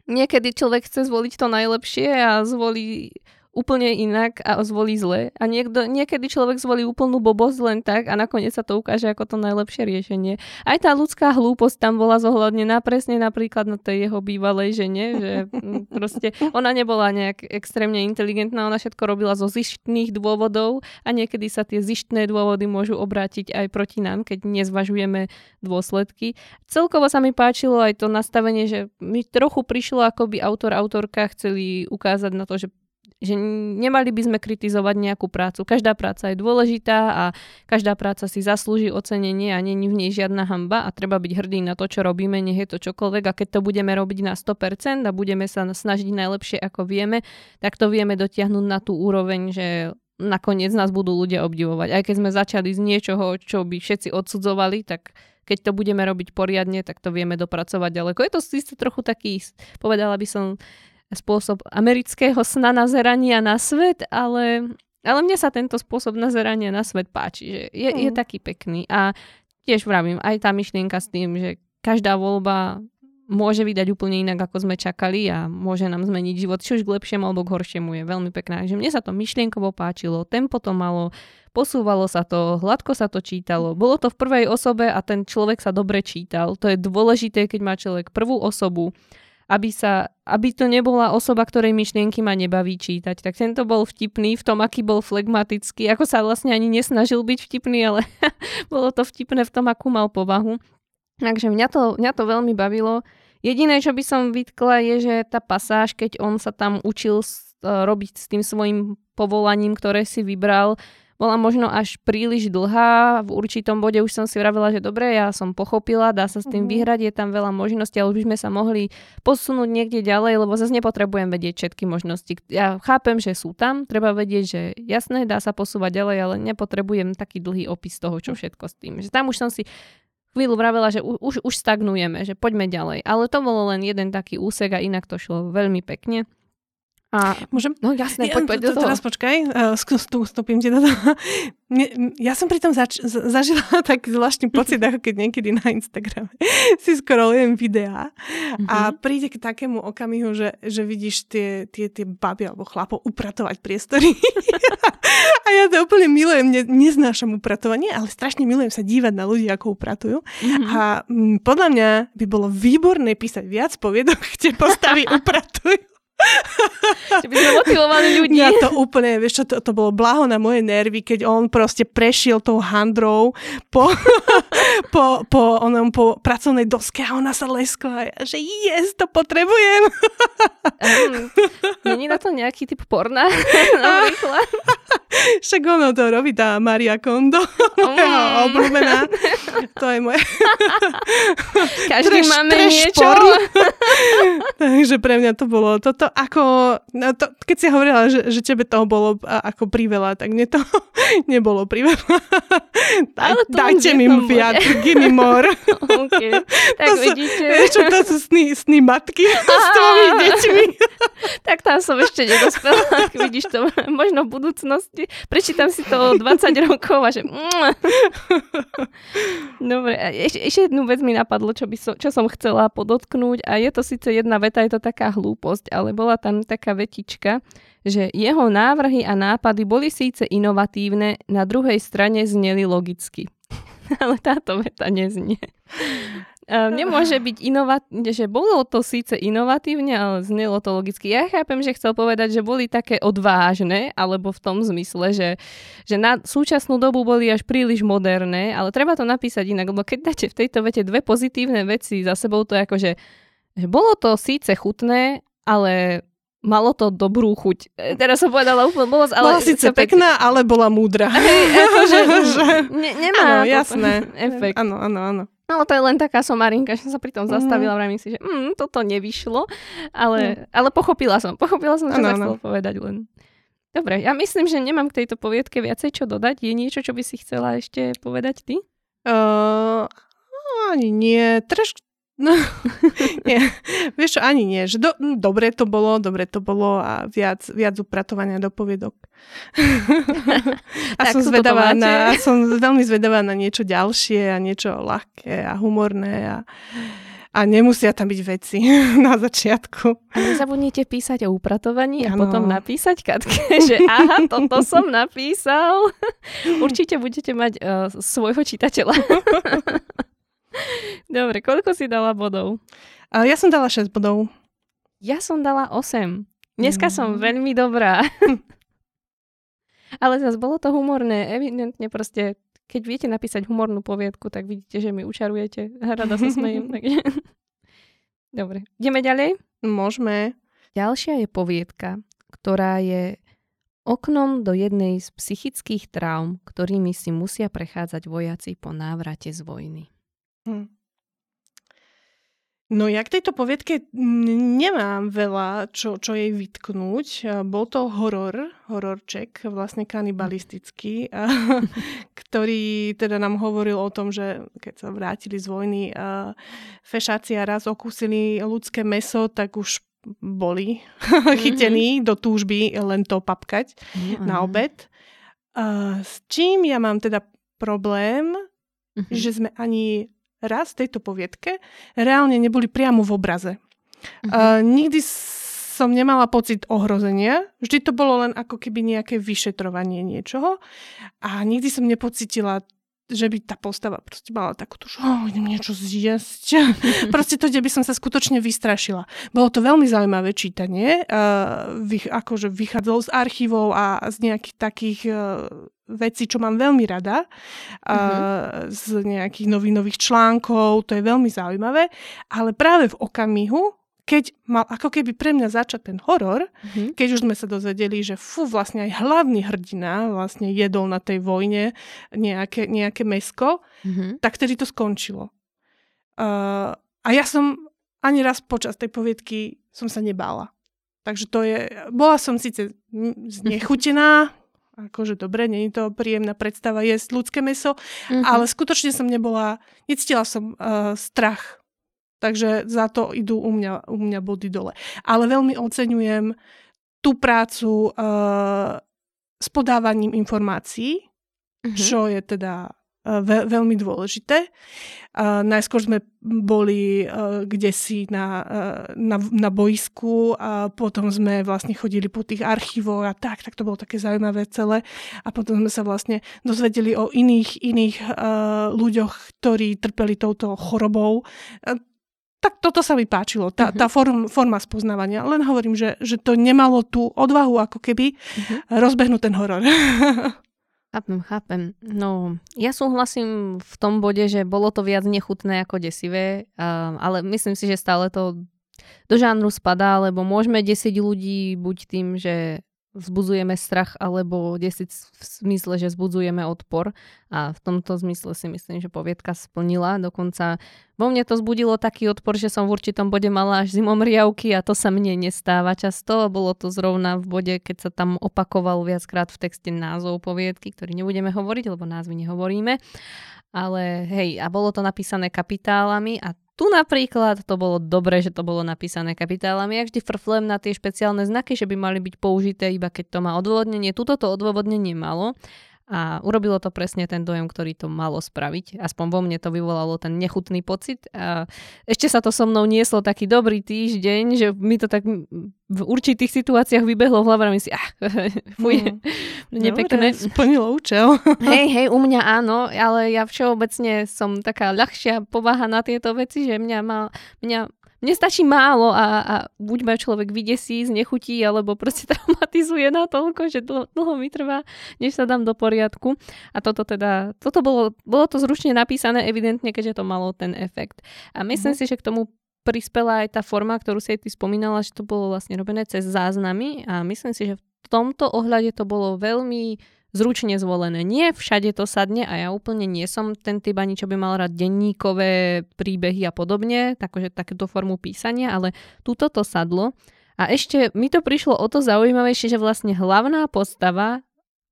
niekedy človek chce zvoliť to najlepšie a zvolí úplne inak a zvolí zle. A niekto, niekedy človek zvolí úplnú blbosť len tak a nakoniec sa to ukáže ako to najlepšie riešenie. Aj tá ľudská hlúposť tam bola zohľadnená presne napríklad na tej jeho bývalej žene, že mm, proste ona nebola nejak extrémne inteligentná, ona všetko robila zo zištných dôvodov a niekedy sa tie zištné dôvody môžu obrátiť aj proti nám, keď nezvažujeme dôsledky. Celkovo sa mi páčilo aj to nastavenie, že mi trochu prišlo, ako by autor, autorka chceli ukázať na to, že že nemali by sme kritizovať nejakú prácu. Každá práca je dôležitá a každá práca si zaslúži ocenenie a není v nej žiadna hamba a treba byť hrdý na to, čo robíme, nech je to čokoľvek a keď to budeme robiť na 100% a budeme sa snažiť najlepšie ako vieme, tak to vieme dotiahnuť na tú úroveň, že nakoniec nás budú ľudia obdivovať. Aj keď sme začali z niečoho, čo by všetci odsudzovali, tak keď to budeme robiť poriadne, tak to vieme dopracovať ďaleko. Je to síce trochu taký, povedala by som, spôsob amerického sna nazerania na svet, ale, ale mne sa tento spôsob nazerania na svet páči, že je, mm. je taký pekný. A tiež vravím, aj tá myšlienka s tým, že každá voľba môže vydať úplne inak, ako sme čakali a môže nám zmeniť život, či už k lepšiemu alebo k horšiemu. Je veľmi pekná. Takže mne sa to myšlienkovo páčilo, tempo to malo, posúvalo sa to, hladko sa to čítalo. Bolo to v prvej osobe a ten človek sa dobre čítal. To je dôležité, keď má človek prvú osobu, aby, sa, aby to nebola osoba, ktorej myšlienky ma nebaví čítať. Tak tento bol vtipný v tom, aký bol flegmatický, ako sa vlastne ani nesnažil byť vtipný, ale bolo to vtipné v tom, akú mal povahu. Takže mňa to, mňa to veľmi bavilo. Jediné, čo by som vytkla, je, že tá pasáž, keď on sa tam učil robiť s tým svojim povolaním, ktoré si vybral, bola možno až príliš dlhá. V určitom bode už som si vravela, že dobre, ja som pochopila, dá sa s tým mm-hmm. vyhrať, je tam veľa možností, ale už by sme sa mohli posunúť niekde ďalej, lebo zase nepotrebujem vedieť všetky možnosti. Ja chápem, že sú tam, treba vedieť, že jasné, dá sa posúvať ďalej, ale nepotrebujem taký dlhý opis toho, čo všetko s tým. Že tam už som si chvíľu vravela, že už, už stagnujeme, že poďme ďalej. Ale to bolo len jeden taký úsek a inak to šlo veľmi pekne. A, Môžem? No jasné, poď, poď do toho. Teraz počkaj, uh, stúpim ti do toho. Ja som pri tom zač- zažila taký zvláštny pocit, ako keď niekedy na Instagrame si scrollujem videá a mhm. príde k takému okamihu, že, že vidíš tie, tie, tie baby alebo chlapov upratovať priestory. a ja to úplne milujem, ne, neznášam upratovanie, ale strašne milujem sa dívať na ľudí, ako upratujú. Mm-hmm. A m, podľa mňa by bolo výborné písať viac poviedok, kde postavy upratujú. Že by sme motivovali ľudí. Ja to úplne, vieš čo, to, to bolo blaho na moje nervy, keď on proste prešiel tou handrou po, po, po, onom, po pracovnej doske a ona sa leskla, že yes, to potrebujem. Um, není na to nejaký typ porna? Napríklad. Však ono to robí tá Maria Kondo, moja mm. obľúbená. To je moje... Každý treš, máme treš niečo. Takže pre mňa to bolo toto ako... No to, keď si hovorila, že, že tebe toho bolo ako priveľa, tak mne to nebolo priveľa. Daj, dajte mi viac, give me more. okay. Tak to vidíte. Sú, čo, to sú sny, sny matky s tvojimi deťmi. tak tam som ešte nedospela. Vidíš to možno v budúcnosti. Prečítam si to 20 rokov a že... Dobre, ešte, ešte jednu vec mi napadlo, čo, by som, čo som chcela podotknúť a je to síce jedna veta, je to taká hlúposť, ale bola tam taká vetička, že jeho návrhy a nápady boli síce inovatívne, na druhej strane zneli logicky. ale táto veta neznie. Um, nemôže byť inovatívne, že bolo to síce inovatívne, ale znelo to logicky. Ja chápem, že chcel povedať, že boli také odvážne, alebo v tom zmysle, že, že na súčasnú dobu boli až príliš moderné, ale treba to napísať inak, lebo keď dáte v tejto vete dve pozitívne veci za sebou, to je ako, že, že bolo to síce chutné, ale malo to dobrú chuť. E, teraz som povedala úplne bolo, ale... Bola síce pekná, ale bola múdra. Hej, akože, že, ne, nemá áno, jasné. efekt. Áno, áno, áno. No to je len taká somarinka, že som sa pri tom zastavila, mm. vravím si, že mm, toto nevyšlo, ale, mm. ale pochopila som, pochopila som, čo ano, sa chcel povedať len. Dobre, ja myslím, že nemám k tejto poviedke viacej čo dodať. Je niečo, čo by si chcela ešte povedať ty? Uh, ani nie. Troš, No, nie. Vieš čo, ani nie. Že do, no, dobre to bolo, dobre to bolo a viac, viac upratovania do poviedok. a som zvedavá na, som veľmi zvedavá na niečo ďalšie a niečo ľahké a humorné a, a nemusia tam byť veci na začiatku. A nezabudnite písať o upratovaní a ano. potom napísať Katke, že aha, toto som napísal. Určite budete mať uh, svojho čitateľa. Dobre, koľko si dala bodov? Ja som dala 6 bodov. Ja som dala 8. Dneska mm. som veľmi dobrá. Ale zase bolo to humorné. Evidentne proste, keď viete napísať humornú poviedku, tak vidíte, že mi učarujete. Rada sa smejem. Takže... Dobre, ideme ďalej? Môžeme. Ďalšia je poviedka, ktorá je oknom do jednej z psychických traum, ktorými si musia prechádzať vojaci po návrate z vojny. Hm. No ja k tejto poviedke nemám veľa, čo, čo jej vytknúť. Bol to horor, hororček, vlastne kanibalistický, ktorý teda nám hovoril o tom, že keď sa vrátili z vojny fešáci a raz okúsili ľudské meso, tak už boli chytení mm-hmm. do túžby len to papkať mm-hmm. na obed. S čím ja mám teda problém, mm-hmm. že sme ani raz v tejto poviedke reálne neboli priamo v obraze. Uh-huh. Uh, nikdy som nemala pocit ohrozenia, vždy to bolo len ako keby nejaké vyšetrovanie niečoho a nikdy som nepocitila že by tá postava proste mala takúto, že oh, idem niečo zjesť. proste to, kde by som sa skutočne vystrašila. Bolo to veľmi zaujímavé čítanie. Uh, vych, akože vychádzalo z archívov a z nejakých takých uh, vecí, čo mám veľmi rada. Uh, z nejakých novinových článkov. To je veľmi zaujímavé. Ale práve v okamihu, keď mal ako keby pre mňa začať ten horor, mm-hmm. keď už sme sa dozvedeli, že fú, vlastne aj hlavný hrdina vlastne jedol na tej vojne nejaké, nejaké mesko, mm-hmm. tak tedy to skončilo. Uh, a ja som ani raz počas tej poviedky som sa nebála. Takže to je, bola som síce znechutená, akože dobre, nie je to príjemná predstava jesť ľudské meso, mm-hmm. ale skutočne som nebola, necítila som uh, strach Takže za to idú u mňa, u mňa body dole. Ale veľmi oceňujem tú prácu uh, s podávaním informácií, uh-huh. čo je teda uh, ve- veľmi dôležité. Uh, najskôr sme boli uh, kde si na, uh, na, na boisku a potom sme vlastne chodili po tých archívoch a tak, tak to bolo také zaujímavé celé. A potom sme sa vlastne dozvedeli o iných, iných uh, ľuďoch, ktorí trpeli touto chorobou. Tak toto sa mi páčilo, tá, uh-huh. tá form, forma spoznávania. Len hovorím, že, že to nemalo tú odvahu ako keby uh-huh. rozbehnúť ten horor. Chápem, chápem. No, ja súhlasím v tom bode, že bolo to viac nechutné ako desivé, ale myslím si, že stále to do žánru spadá, lebo môžeme desiť ľudí buď tým, že vzbudzujeme strach alebo desiť v smysle, že vzbudzujeme odpor a v tomto zmysle si myslím, že poviedka splnila. Dokonca vo mne to zbudilo taký odpor, že som v určitom bode mala až zimomriavky a to sa mne nestáva často. Bolo to zrovna v bode, keď sa tam opakoval viackrát v texte názov poviedky, ktorý nebudeme hovoriť, lebo názvy nehovoríme. Ale hej, a bolo to napísané kapitálami a tu napríklad to bolo dobré, že to bolo napísané kapitálami. Ja vždy frflem na tie špeciálne znaky, že by mali byť použité iba keď to má odôvodnenie. Tuto to odôvodnenie malo a urobilo to presne ten dojem, ktorý to malo spraviť. Aspoň vo mne to vyvolalo ten nechutný pocit. A ešte sa to so mnou nieslo taký dobrý týždeň, že mi to tak v určitých situáciách vybehlo v hlave a si, ah, fuj, mm. nepekné. Dobre, splnilo účel. hej, hej, u mňa áno, ale ja všeobecne som taká ľahšia povaha na tieto veci, že mňa, má, mňa mne stačí málo a, a buď ma človek vydesí, znechutí, alebo proste traumatizuje na toľko, že dlho, dlho mi trvá, než sa dám do poriadku. A toto teda, toto bolo, bolo to zručne napísané evidentne, keďže to malo ten efekt. A myslím mm-hmm. si, že k tomu prispela aj tá forma, ktorú si aj ty spomínala, že to bolo vlastne robené cez záznamy a myslím si, že v tomto ohľade to bolo veľmi zručne zvolené. Nie všade to sadne a ja úplne nie som ten typ ani, čo by mal rád denníkové príbehy a podobne, takže takéto formu písania, ale túto to sadlo. A ešte mi to prišlo o to zaujímavejšie, že vlastne hlavná postava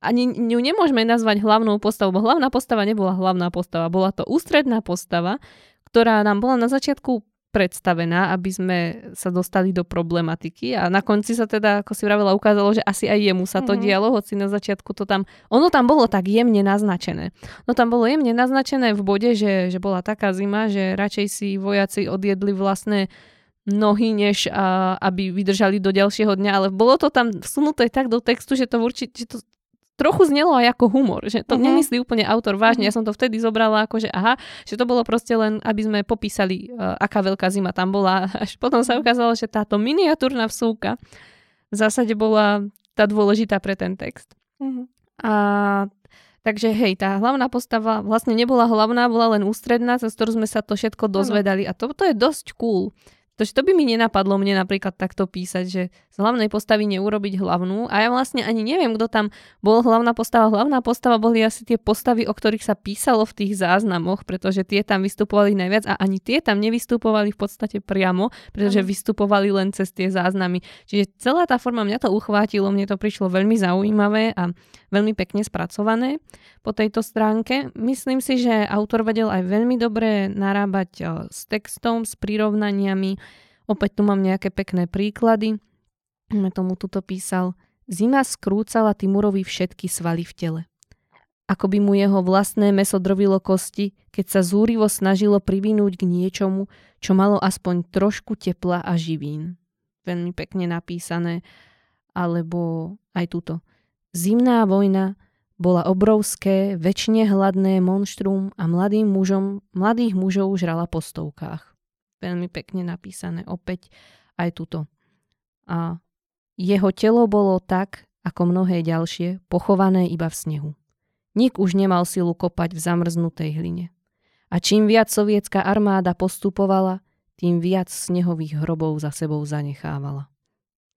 ani ju nemôžeme nazvať hlavnou postavou, bo hlavná postava nebola hlavná postava, bola to ústredná postava, ktorá nám bola na začiatku predstavená, aby sme sa dostali do problematiky a na konci sa teda, ako si vravela, ukázalo, že asi aj jemu sa to mm-hmm. dialo, hoci na začiatku to tam, ono tam bolo tak jemne naznačené. No tam bolo jemne naznačené v bode, že, že bola taká zima, že radšej si vojaci odjedli vlastné nohy, než a, aby vydržali do ďalšieho dňa, ale bolo to tam vsunuté tak do textu, že to určite, že to trochu znelo aj ako humor, že to uh-huh. nemyslí úplne autor vážne. Uh-huh. Ja som to vtedy zobrala ako, že aha, že to bolo proste len, aby sme popísali, uh, aká veľká zima tam bola. Až potom sa ukázalo, že táto miniatúrna vsúka v zásade bola tá dôležitá pre ten text. Uh-huh. A Takže hej, tá hlavná postava vlastne nebola hlavná, bola len ústredná, cez ktorú sme sa to všetko dozvedali. A to, to je dosť cool. Takže to by mi nenapadlo mne napríklad takto písať, že z hlavnej postavy neurobiť hlavnú. A ja vlastne ani neviem, kto tam bol hlavná postava. Hlavná postava boli asi tie postavy, o ktorých sa písalo v tých záznamoch, pretože tie tam vystupovali najviac a ani tie tam nevystupovali v podstate priamo, pretože vystupovali len cez tie záznamy. Čiže celá tá forma mňa to uchvátilo, mne to prišlo veľmi zaujímavé a veľmi pekne spracované po tejto stránke. Myslím si, že autor vedel aj veľmi dobre narábať s textom, s prirovnaniami. Opäť tu mám nejaké pekné príklady. Tomu tuto písal. Zima skrúcala Timurovi všetky svaly v tele. ako by mu jeho vlastné meso drvilo kosti, keď sa zúrivo snažilo privinúť k niečomu, čo malo aspoň trošku tepla a živín. Veľmi pekne napísané. Alebo aj túto. Zimná vojna bola obrovské, väčšine hladné monštrum a mladým mužom, mladých mužov žrala po stovkách. Veľmi pekne napísané opäť aj tuto. A jeho telo bolo tak, ako mnohé ďalšie, pochované iba v snehu. Nik už nemal silu kopať v zamrznutej hline. A čím viac sovietská armáda postupovala, tým viac snehových hrobov za sebou zanechávala.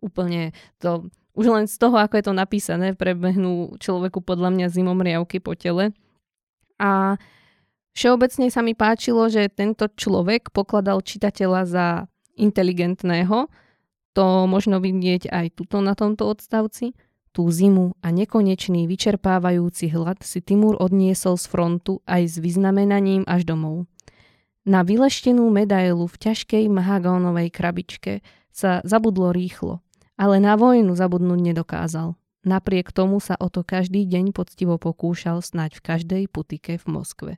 Úplne to, už len z toho, ako je to napísané, prebehnú človeku podľa mňa zimomriavky po tele. A všeobecne sa mi páčilo, že tento človek pokladal čitateľa za inteligentného, to možno vidieť aj tuto na tomto odstavci, Tú zimu a nekonečný vyčerpávajúci hlad si Timur odniesol z frontu aj s vyznamenaním až domov. Na vyleštenú medailu v ťažkej mahagónovej krabičke sa zabudlo rýchlo, ale na vojnu zabudnúť nedokázal. Napriek tomu sa o to každý deň poctivo pokúšal snať v každej putike v Moskve.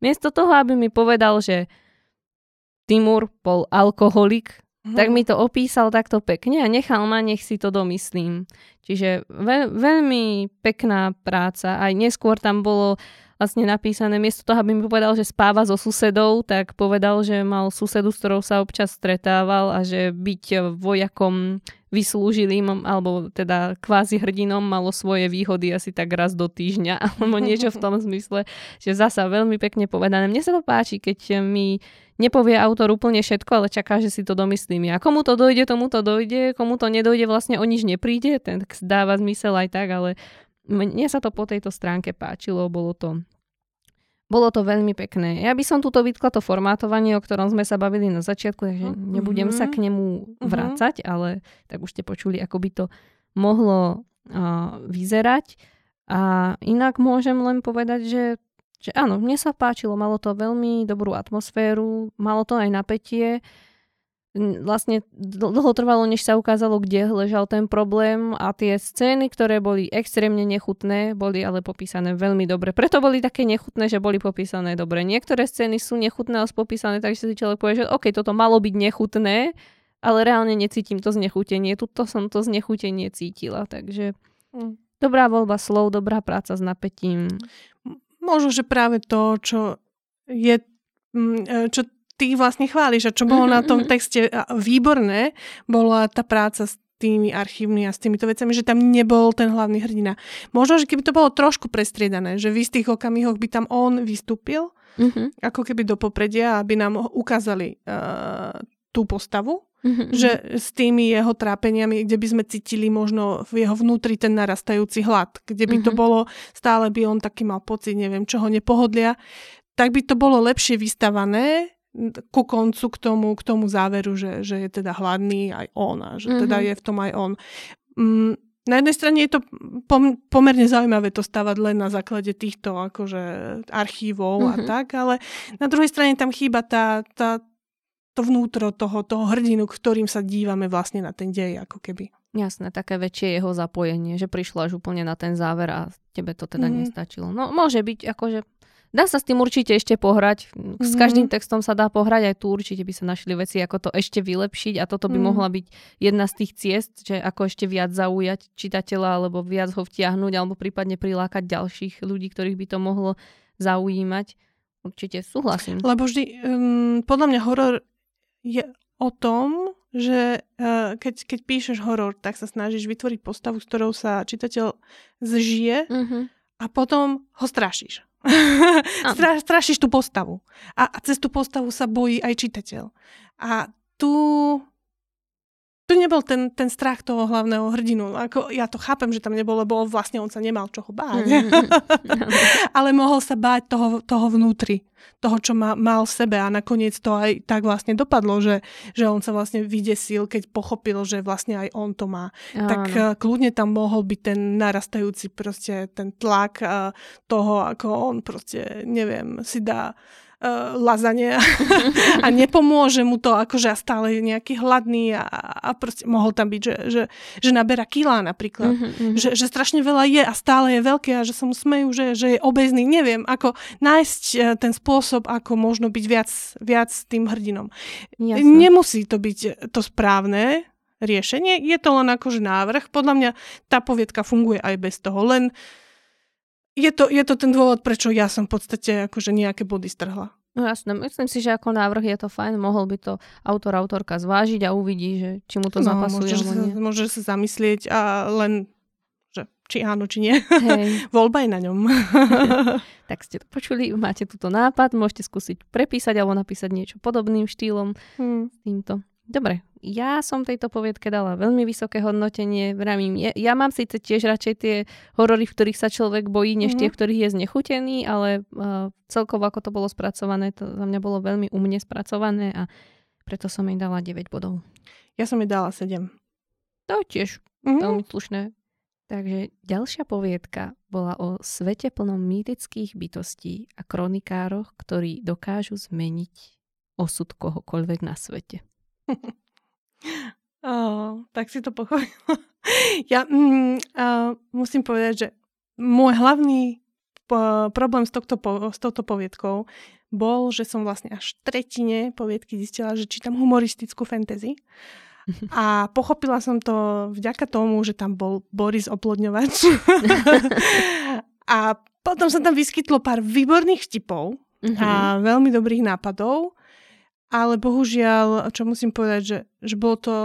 Miesto toho, aby mi povedal, že Timur bol alkoholik, Mm. Tak mi to opísal takto pekne a nechal ma, nech si to domyslím. Čiže veľ, veľmi pekná práca. Aj neskôr tam bolo vlastne napísané, miesto toho, aby mi povedal, že spáva so susedou, tak povedal, že mal susedu, s ktorou sa občas stretával a že byť vojakom vyslúžilým, alebo teda kvázi hrdinom malo svoje výhody asi tak raz do týždňa, alebo niečo v tom zmysle, že zasa veľmi pekne povedané. Mne sa to páči, keď mi nepovie autor úplne všetko, ale čaká, že si to domyslím ja. Komu to dojde, tomu to dojde, komu to nedojde, vlastne o nič nepríde, ten dáva zmysel aj tak, ale mne sa to po tejto stránke páčilo, bolo to bolo to veľmi pekné. Ja by som túto vytkla to formátovanie, o ktorom sme sa bavili na začiatku, takže mm-hmm. nebudem sa k nemu mhm. vrácať, ale tak už ste počuli, ako by to mohlo uh, vyzerať. A inak môžem len povedať, že že áno, mne sa páčilo, malo to veľmi dobrú atmosféru, malo to aj napätie. Vlastne dlho trvalo, než sa ukázalo, kde ležal ten problém a tie scény, ktoré boli extrémne nechutné, boli ale popísané veľmi dobre. Preto boli také nechutné, že boli popísané dobre. Niektoré scény sú nechutné a popísané, takže si človek povie, že OK, toto malo byť nechutné, ale reálne necítim to znechutenie. Tuto som to znechutenie cítila, takže hm. dobrá voľba slov, dobrá práca s napätím. Možno, že práve to, čo je, e, čo ty vlastne chváliš a čo bolo na tom texte výborné, bola tá práca s tými archívmi a s týmito vecami, že tam nebol ten hlavný hrdina. Možno, že keby to bolo trošku prestriedané, že v istých okamihoch by tam on vystúpil, mm-hmm. ako keby do popredia, aby nám ukázali uh, tú postavu, Mm-hmm. Že s tými jeho trápeniami, kde by sme cítili možno v jeho vnútri ten narastajúci hlad, kde by mm-hmm. to bolo, stále by on taký mal pocit, neviem čoho, nepohodlia, tak by to bolo lepšie vystavané ku koncu k tomu, k tomu záveru, že, že je teda hladný aj on a že mm-hmm. teda je v tom aj on. Mm, na jednej strane je to pom- pomerne zaujímavé to stavať len na základe týchto akože archívov mm-hmm. a tak, ale na druhej strane tam chýba tá, tá, to vnútro toho, toho hrdinu, ktorým sa dívame vlastne na ten dej, ako keby. Jasné, také väčšie jeho zapojenie, že prišlo až úplne na ten záver a tebe to teda mm. nestačilo. No môže byť, akože dá sa s tým určite ešte pohrať. S mm. každým textom sa dá pohrať, aj tu určite by sa našli veci, ako to ešte vylepšiť a toto by mm. mohla byť jedna z tých ciest, že ako ešte viac zaujať čitateľa alebo viac ho vtiahnuť alebo prípadne prilákať ďalších ľudí, ktorých by to mohlo zaujímať. Určite súhlasím. Lebo vždy, um, podľa mňa horor je o tom, že uh, keď, keď píšeš horor, tak sa snažíš vytvoriť postavu, s ktorou sa čitateľ zžije mm-hmm. a potom ho strašíš. Stra, strašíš tú postavu. A, a cez tú postavu sa bojí aj čitateľ. A tu tu nebol ten, ten strach toho hlavného hrdinu. Ako, ja to chápem, že tam nebol, lebo vlastne on sa nemal čoho báť. Mm-hmm. Ale mohol sa báť toho, toho vnútri, toho, čo ma, mal v sebe a nakoniec to aj tak vlastne dopadlo, že, že on sa vlastne vydesil, keď pochopil, že vlastne aj on to má. Áno. Tak uh, kľudne tam mohol byť ten narastajúci proste ten tlak uh, toho, ako on proste, neviem, si dá uh, lazanie a, nepomôže mu to, akože a stále je nejaký hladný a, a proste mohol tam byť, že, že, že naberá kilá napríklad. Mm-hmm. Že, že strašne veľa je a stále je veľké a že sa mu smejú, že, že je obezný. Neviem, ako nájsť uh, ten spôsob, ako možno byť viac, viac tým hrdinom. Jasne. Nemusí to byť to správne, riešenie, je to len akože návrh. Podľa mňa tá poviedka funguje aj bez toho, len je to, je to ten dôvod, prečo ja som v podstate akože nejaké body strhla. No jasné, myslím si, že ako návrh je to fajn, mohol by to autor, autorka zvážiť a uvidí, že či mu to no, zapasuje. Môže sa, môže sa zamyslieť a len, že či áno, či nie. Hej. Voľba je na ňom. tak ste to počuli, máte túto nápad, môžete skúsiť prepísať alebo napísať niečo podobným štýlom hmm. týmto. Dobre, ja som tejto poviedke dala veľmi vysoké hodnotenie. Vravím, ja, ja mám síce tiež radšej tie horory, v ktorých sa človek bojí, než mm-hmm. tie, v ktorých je znechutený, ale uh, celkovo ako to bolo spracované, to za mňa bolo veľmi umne spracované a preto som jej dala 9 bodov. Ja som jej dala 7. To tiež mm-hmm. veľmi slušné. Takže ďalšia poviedka bola o svete plnom mýtických bytostí a kronikároch, ktorí dokážu zmeniť osud kohokoľvek na svete oh, tak si to pochopila. ja mm, uh, musím povedať, že môj hlavný po, problém s, tohto, po, s touto poviedkou bol, že som vlastne až v tretine poviedky zistila, že čítam humoristickú fantasy. A pochopila som to vďaka tomu, že tam bol Boris Oplodňovač. a potom sa tam vyskytlo pár výborných vtipov mm-hmm. a veľmi dobrých nápadov ale bohužiaľ, čo musím povedať, že, že bolo to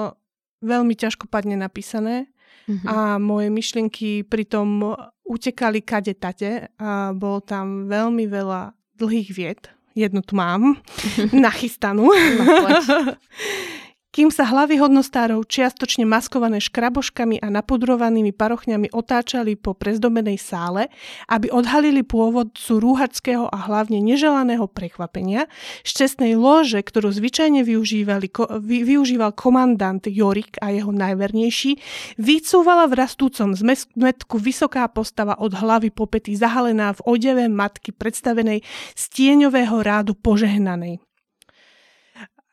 veľmi ťažkopadne napísané mm-hmm. a moje myšlienky pritom utekali kade tate a bolo tam veľmi veľa dlhých vied. Jednu tu mám, nachystanú. Kým sa hlavy hodnostárov čiastočne maskované škraboškami a napudrovanými parochňami otáčali po prezdobenej sále, aby odhalili pôvodcu rúhačského a hlavne neželaného prekvapenia, z čestnej lože, ktorú zvyčajne využívali, vy, využíval komandant Jorik a jeho najvernejší, vycúvala v rastúcom zmetku vysoká postava od hlavy po zahalená v odeve matky predstavenej z tieňového rádu požehnanej.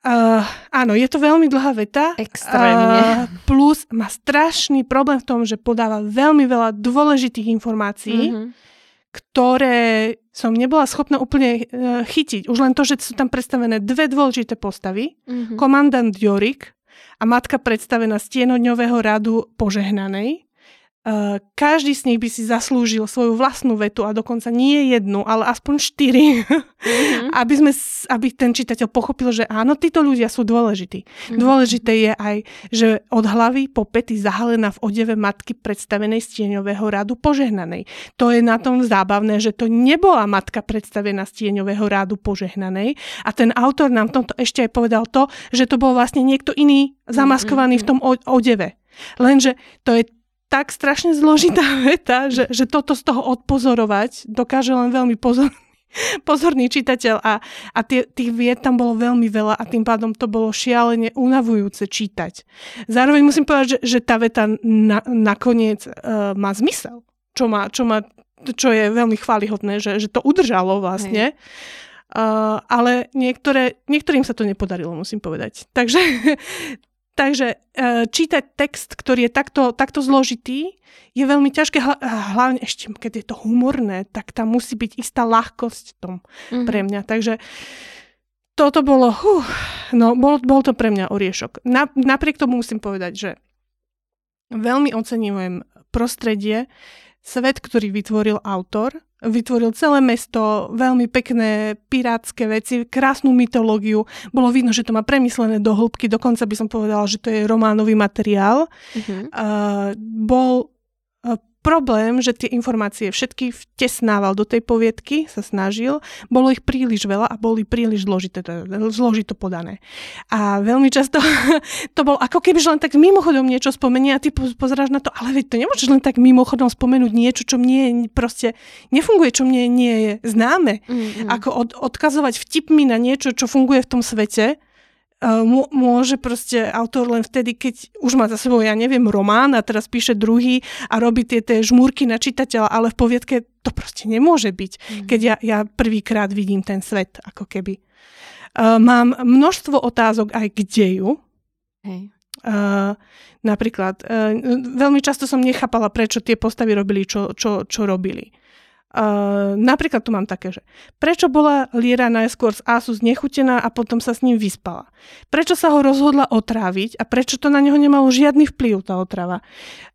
Uh, áno, je to veľmi dlhá veta. Extrémne. Uh, plus má strašný problém v tom, že podáva veľmi veľa dôležitých informácií, mm-hmm. ktoré som nebola schopná úplne uh, chytiť. Už len to, že sú tam predstavené dve dôležité postavy. Mm-hmm. Komandant Jorik a matka predstavená z tienoňového radu požehnanej. Uh, každý z nich by si zaslúžil svoju vlastnú vetu a dokonca nie jednu, ale aspoň štyri, mm-hmm. aby, sme, aby ten čitateľ pochopil, že áno, títo ľudia sú dôležití. Mm-hmm. Dôležité je aj, že od hlavy po pety zahalená v odeve matky predstavenej z tieňového radu požehnanej. To je na tom zábavné, že to nebola matka predstavená z tieňového rádu požehnanej a ten autor nám tomto ešte aj povedal to, že to bol vlastne niekto iný zamaskovaný mm-hmm. v tom odeve. Lenže to je tak strašne zložitá veta, že, že toto z toho odpozorovať dokáže len veľmi pozorný, pozorný čitateľ a, a tie, tých vied tam bolo veľmi veľa a tým pádom to bolo šialene unavujúce čítať. Zároveň musím povedať, že, že tá veta na, nakoniec uh, má zmysel, čo, má, čo, má, čo je veľmi chválihodné, že, že to udržalo vlastne. Uh, ale niektoré, niektorým sa to nepodarilo, musím povedať. Takže Takže e, čítať text, ktorý je takto, takto zložitý, je veľmi ťažké, hlavne ešte, keď je to humorné, tak tam musí byť istá ľahkosť v tom mm-hmm. pre mňa. Takže toto bolo, uh, no bol, bol to pre mňa oriešok. Na, napriek tomu musím povedať, že veľmi oceňujem prostredie, svet, ktorý vytvoril autor, vytvoril celé mesto, veľmi pekné pirátske veci, krásnu mytológiu. Bolo vidno, že to má premyslené do hĺbky, dokonca by som povedala, že to je románový materiál. Uh-huh. Uh, bol problém, že tie informácie všetky vtesnával do tej poviedky, sa snažil, bolo ich príliš veľa a boli príliš zložité, zložito podané. A veľmi často to bol ako keby, len tak mimochodom niečo spomenie a ty pozeráš na to, ale veď to nemôžeš len tak mimochodom spomenúť niečo, čo mne proste nefunguje, čo mne nie je známe. Mm-hmm. Ako od, odkazovať vtipmi na niečo, čo funguje v tom svete, môže proste autor len vtedy, keď už má za sebou, ja neviem, román a teraz píše druhý a robí tie, tie žmúrky na čitateľa, ale v poviedke to proste nemôže byť, mm. keď ja, ja prvýkrát vidím ten svet, ako keby. Uh, mám množstvo otázok aj k deju. Hej. Uh, napríklad, uh, veľmi často som nechápala, prečo tie postavy robili, čo, čo, čo robili. Uh, napríklad tu mám také, že prečo bola Liera najskôr z Asu znechutená a potom sa s ním vyspala? Prečo sa ho rozhodla otráviť a prečo to na neho nemalo žiadny vplyv, tá otrava?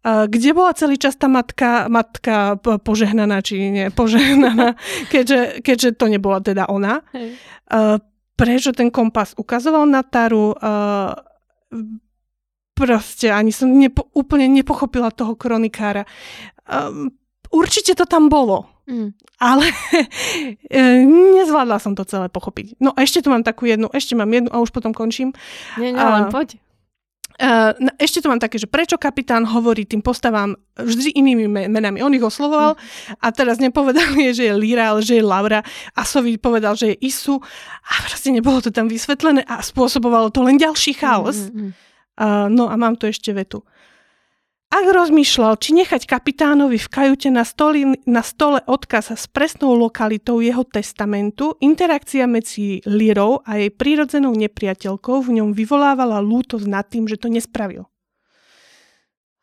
Uh, kde bola celý čas tá matka, matka požehnaná, či nie požehnaná, keďže, keďže to nebola teda ona? Uh, prečo ten kompas ukazoval na Taru? Uh, proste ani som nepo, úplne nepochopila toho kronikára. Um, určite to tam bolo. Mm. Ale e, nezvládla som to celé pochopiť. No a ešte tu mám takú jednu, ešte mám jednu a už potom končím. Nie, nie, len poď. Uh, ešte tu mám také, že prečo kapitán hovorí tým postavám vždy inými menami. On ich oslovoval a teraz nepovedal je, že je Líra, ale že je Laura. Sovi povedal, že je Isu a proste nebolo to tam vysvetlené a spôsobovalo to len ďalší chaos. Uh, no a mám tu ešte vetu. Ak rozmýšľal, či nechať kapitánovi v kajute na, stoli, na stole odkaz s presnou lokalitou jeho testamentu, interakcia medzi Lirou a jej prírodzenou nepriateľkou v ňom vyvolávala lútosť nad tým, že to nespravil.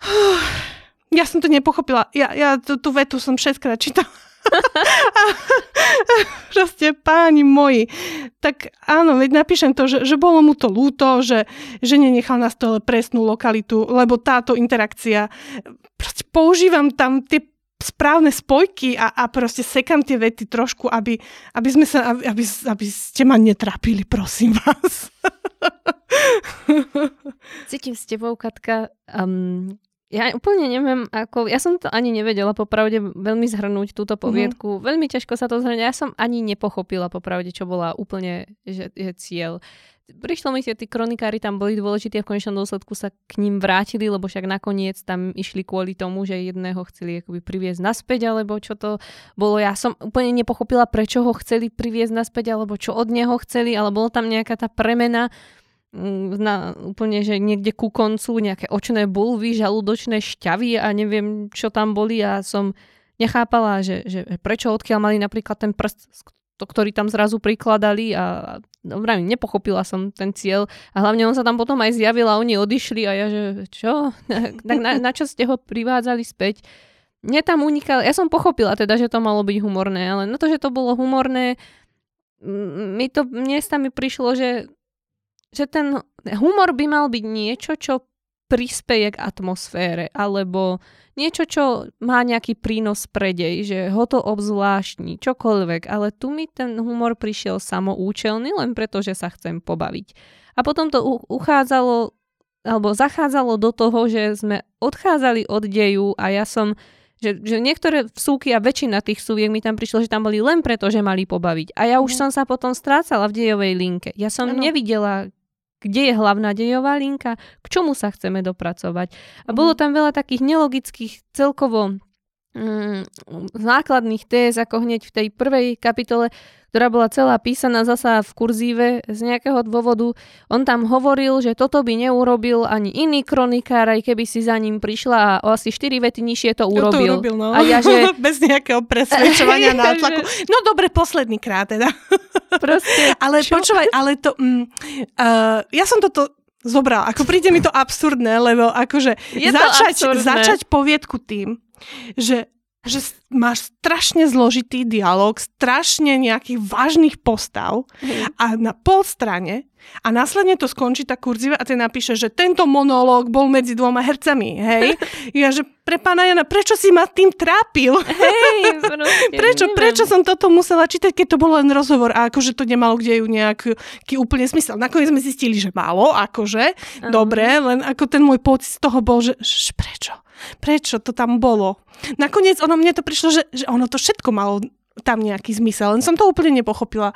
Ja som to nepochopila. Ja, ja tú, tú vetu som šestkrát čítala. Proste páni moji. Tak áno, veď napíšem to, že, že bolo mu to lúto, že, že nenechal na stole presnú lokalitu, lebo táto interakcia, proste používam tam tie správne spojky a, a proste sekam tie vety trošku, aby, aby, sme sa, aby, aby, aby ste ma netrapili, prosím vás. Cítim s tebou, Katka. Um, ja úplne neviem, ako, ja som to ani nevedela popravde veľmi zhrnúť túto mhm. poviedku. Mm-hmm. Veľmi ťažko sa to zhrňa. Ja som ani nepochopila popravde, čo bola úplne že, že cieľ. Prišlo mi, že tí kronikári tam boli dôležití a v konečnom dôsledku sa k ním vrátili, lebo však nakoniec tam išli kvôli tomu, že jedného chceli akoby priviesť naspäť, alebo čo to bolo. Ja som úplne nepochopila, prečo ho chceli priviesť naspäť, alebo čo od neho chceli, ale bolo tam nejaká tá premena na, úplne, že niekde ku koncu nejaké očné bulvy, žalúdočné šťavy a neviem, čo tam boli a som nechápala, že, že prečo odkiaľ mali napríklad ten prst, to, ktorý tam zrazu prikladali a dobrá, nepochopila som ten cieľ a hlavne on sa tam potom aj zjavil a oni odišli a ja, že čo? Tak na, na čo ste ho privádzali späť? Mne tam unikal, ja som pochopila teda, že to malo byť humorné, ale na to, že to bolo humorné, mi to, mne sa mi prišlo, že že ten humor by mal byť niečo, čo prispeje k atmosfére, alebo niečo, čo má nejaký prínos pre dej, že ho to obzvláštni, čokoľvek, ale tu mi ten humor prišiel samoučelný, len preto, že sa chcem pobaviť. A potom to uchádzalo, alebo zachádzalo do toho, že sme odchádzali od deju a ja som že, že niektoré vsúky a väčšina tých súviek mi tam prišlo, že tam boli len preto, že mali pobaviť. A ja už mm. som sa potom strácala v dejovej linke. Ja som ano. nevidela, kde je hlavná dejová linka, k čomu sa chceme dopracovať. A bolo mhm. tam veľa takých nelogických celkovo mm, základných téz, ako hneď v tej prvej kapitole, ktorá bola celá písaná zasa v kurzíve z nejakého dôvodu. On tam hovoril, že toto by neurobil ani iný kronikár, aj keby si za ním prišla a o asi 4 vety nižšie to urobil. To urobil no. A ja, že... Bez nejakého presvedčovania nátlaku. No dobre, posledný krát teda. Proste, ale čo? počúvaj, ale to... Mm, uh, ja som toto zobral. Ako príde mi to absurdné, lebo akože Je začať, začať poviedku tým, že že máš strašne zložitý dialog, strašne nejakých vážnych postav mm. a na pol strane a následne to skončí tá kurziva a ty napíše, že tento monológ bol medzi dvoma hercami, hej? Ja, že pre pána Jana, prečo si ma tým trápil? Hej, prečo, prečo som toto musela čítať, keď to bol len rozhovor a akože to nemalo kde ju nejaký úplne smysel. Nakoniec sme zistili, že málo, akože, uh-huh. dobre, len ako ten môj pocit z toho bol, že, že prečo? Prečo to tam bolo? Nakoniec ono mne to prišlo, že, že ono to všetko malo tam nejaký zmysel. Len som to úplne nepochopila.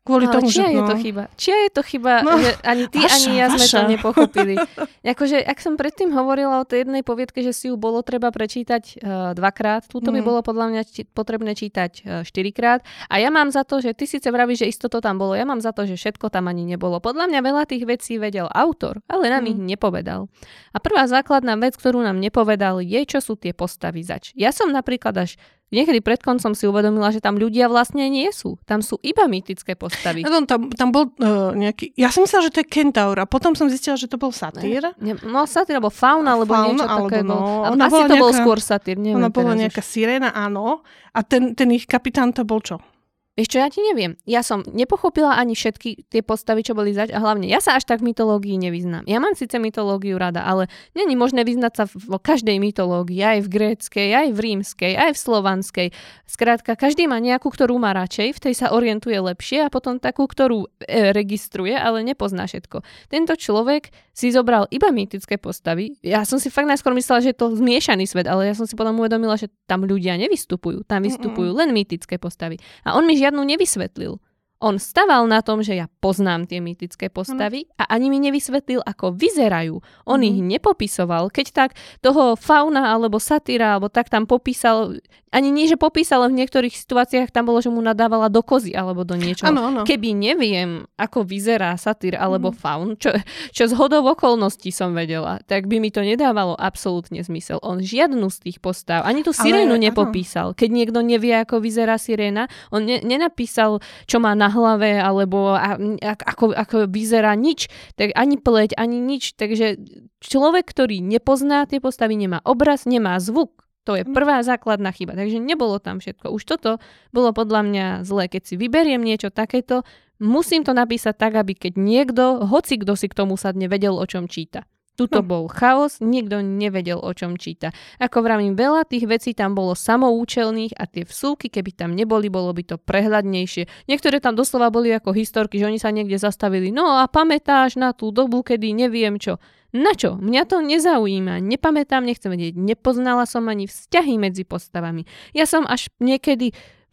Kvôli Ale tomu, čia že... je no, to chyba? Čia je to chyba, No, že ani ty, vaša, ani ja sme vaša. to nepochopili. akože, ak som predtým hovorila o tej jednej poviedke, že si ju bolo treba prečítať uh, dvakrát, túto by Mm. bolo podľa mňa či- potrebné čítať uh, štyrikrát. A ja mám za to, že ty síce vravíš, že isto to tam bolo, ja mám za to, že všetko tam ani nebolo. Podľa mňa veľa tých vecí vedel autor, ale nám Mm. ich nepovedal. A prvá základná vec, ktorú nám nepovedal, je, čo sú tie postavy zač. Ja som napríklad až niekedy pred koncom si uvedomila, že tam ľudia vlastne nie sú. Tam sú iba mýtické postavy. Ja, tam, tam bol uh, nejaký... Ja som myslela, že to je kentaur a potom som zistila, že to bol satír. Ne, no satyr, alebo fauna, alebo Fauna, niečo alebo také. no, bol. Asi to bol nejaká- skôr satyr, neviem Ona bola nejaká sirena, áno. A ten, ten ich kapitán to bol čo? Vieš čo, ja ti neviem. Ja som nepochopila ani všetky tie postavy, čo boli zač. A hlavne, ja sa až tak v mytológii nevyznám. Ja mám síce mytológiu rada, ale není možné vyznať sa v, v každej mytológii. Aj v gréckej, aj v rímskej, aj v slovanskej. Skrátka, každý má nejakú, ktorú má radšej, v tej sa orientuje lepšie a potom takú, ktorú e, registruje, ale nepozná všetko. Tento človek si zobral iba mýtické postavy. Ja som si fakt najskôr myslela, že je to zmiešaný svet, ale ja som si potom uvedomila, že tam ľudia nevystupujú. Tam vystupujú len mýtické postavy. A on mi žiadnu nevysvetlil. On staval na tom, že ja poznám tie mýtické postavy a ani mi nevysvetlil, ako vyzerajú. On Mhm. ich nepopisoval. Keď tak toho fauna alebo satyra alebo tak tam popísal, ani nie, že popísal, ale v niektorých situáciách tam bolo, že mu nadávala do kozy alebo do niečoho. Keby neviem, ako vyzerá satyr alebo Mhm. faun, čo, čo z hodov okolností som vedela, tak by mi to nedávalo absolútne zmysel. On žiadnu z tých postav, ani tú sirénu nepopísal. Keď niekto nevie, ako vyzerá siréna, on ne, nenapísal, čo má na hlave, alebo a, a, ako, ako vyzerá nič. Tak ani pleť, ani nič. Takže človek, ktorý nepozná tie postavy, nemá obraz, nemá zvuk. To je Mhm. prvá základná chyba. Takže nebolo tam všetko. Už toto bolo podľa mňa zlé. Keď si vyberiem niečo takéto, musím to napísať tak, aby keď niekto, hoci kto si k tomu sadne, vedel, o čom číta. Tuto Hm. bol chaos, nikto nevedel, o čom číta. Ako vravím, veľa tých vecí tam bolo samoučelných a tie vsúky, keby tam neboli, bolo by to prehľadnejšie. Niektoré tam doslova boli ako historky, že oni sa niekde zastavili. No a pamätáš na tú dobu, kedy neviem čo. Na čo? Mňa to nezaujíma. Nepamätám, nechcem vedieť. Nepoznala som ani vzťahy medzi postavami. Ja som až niekedy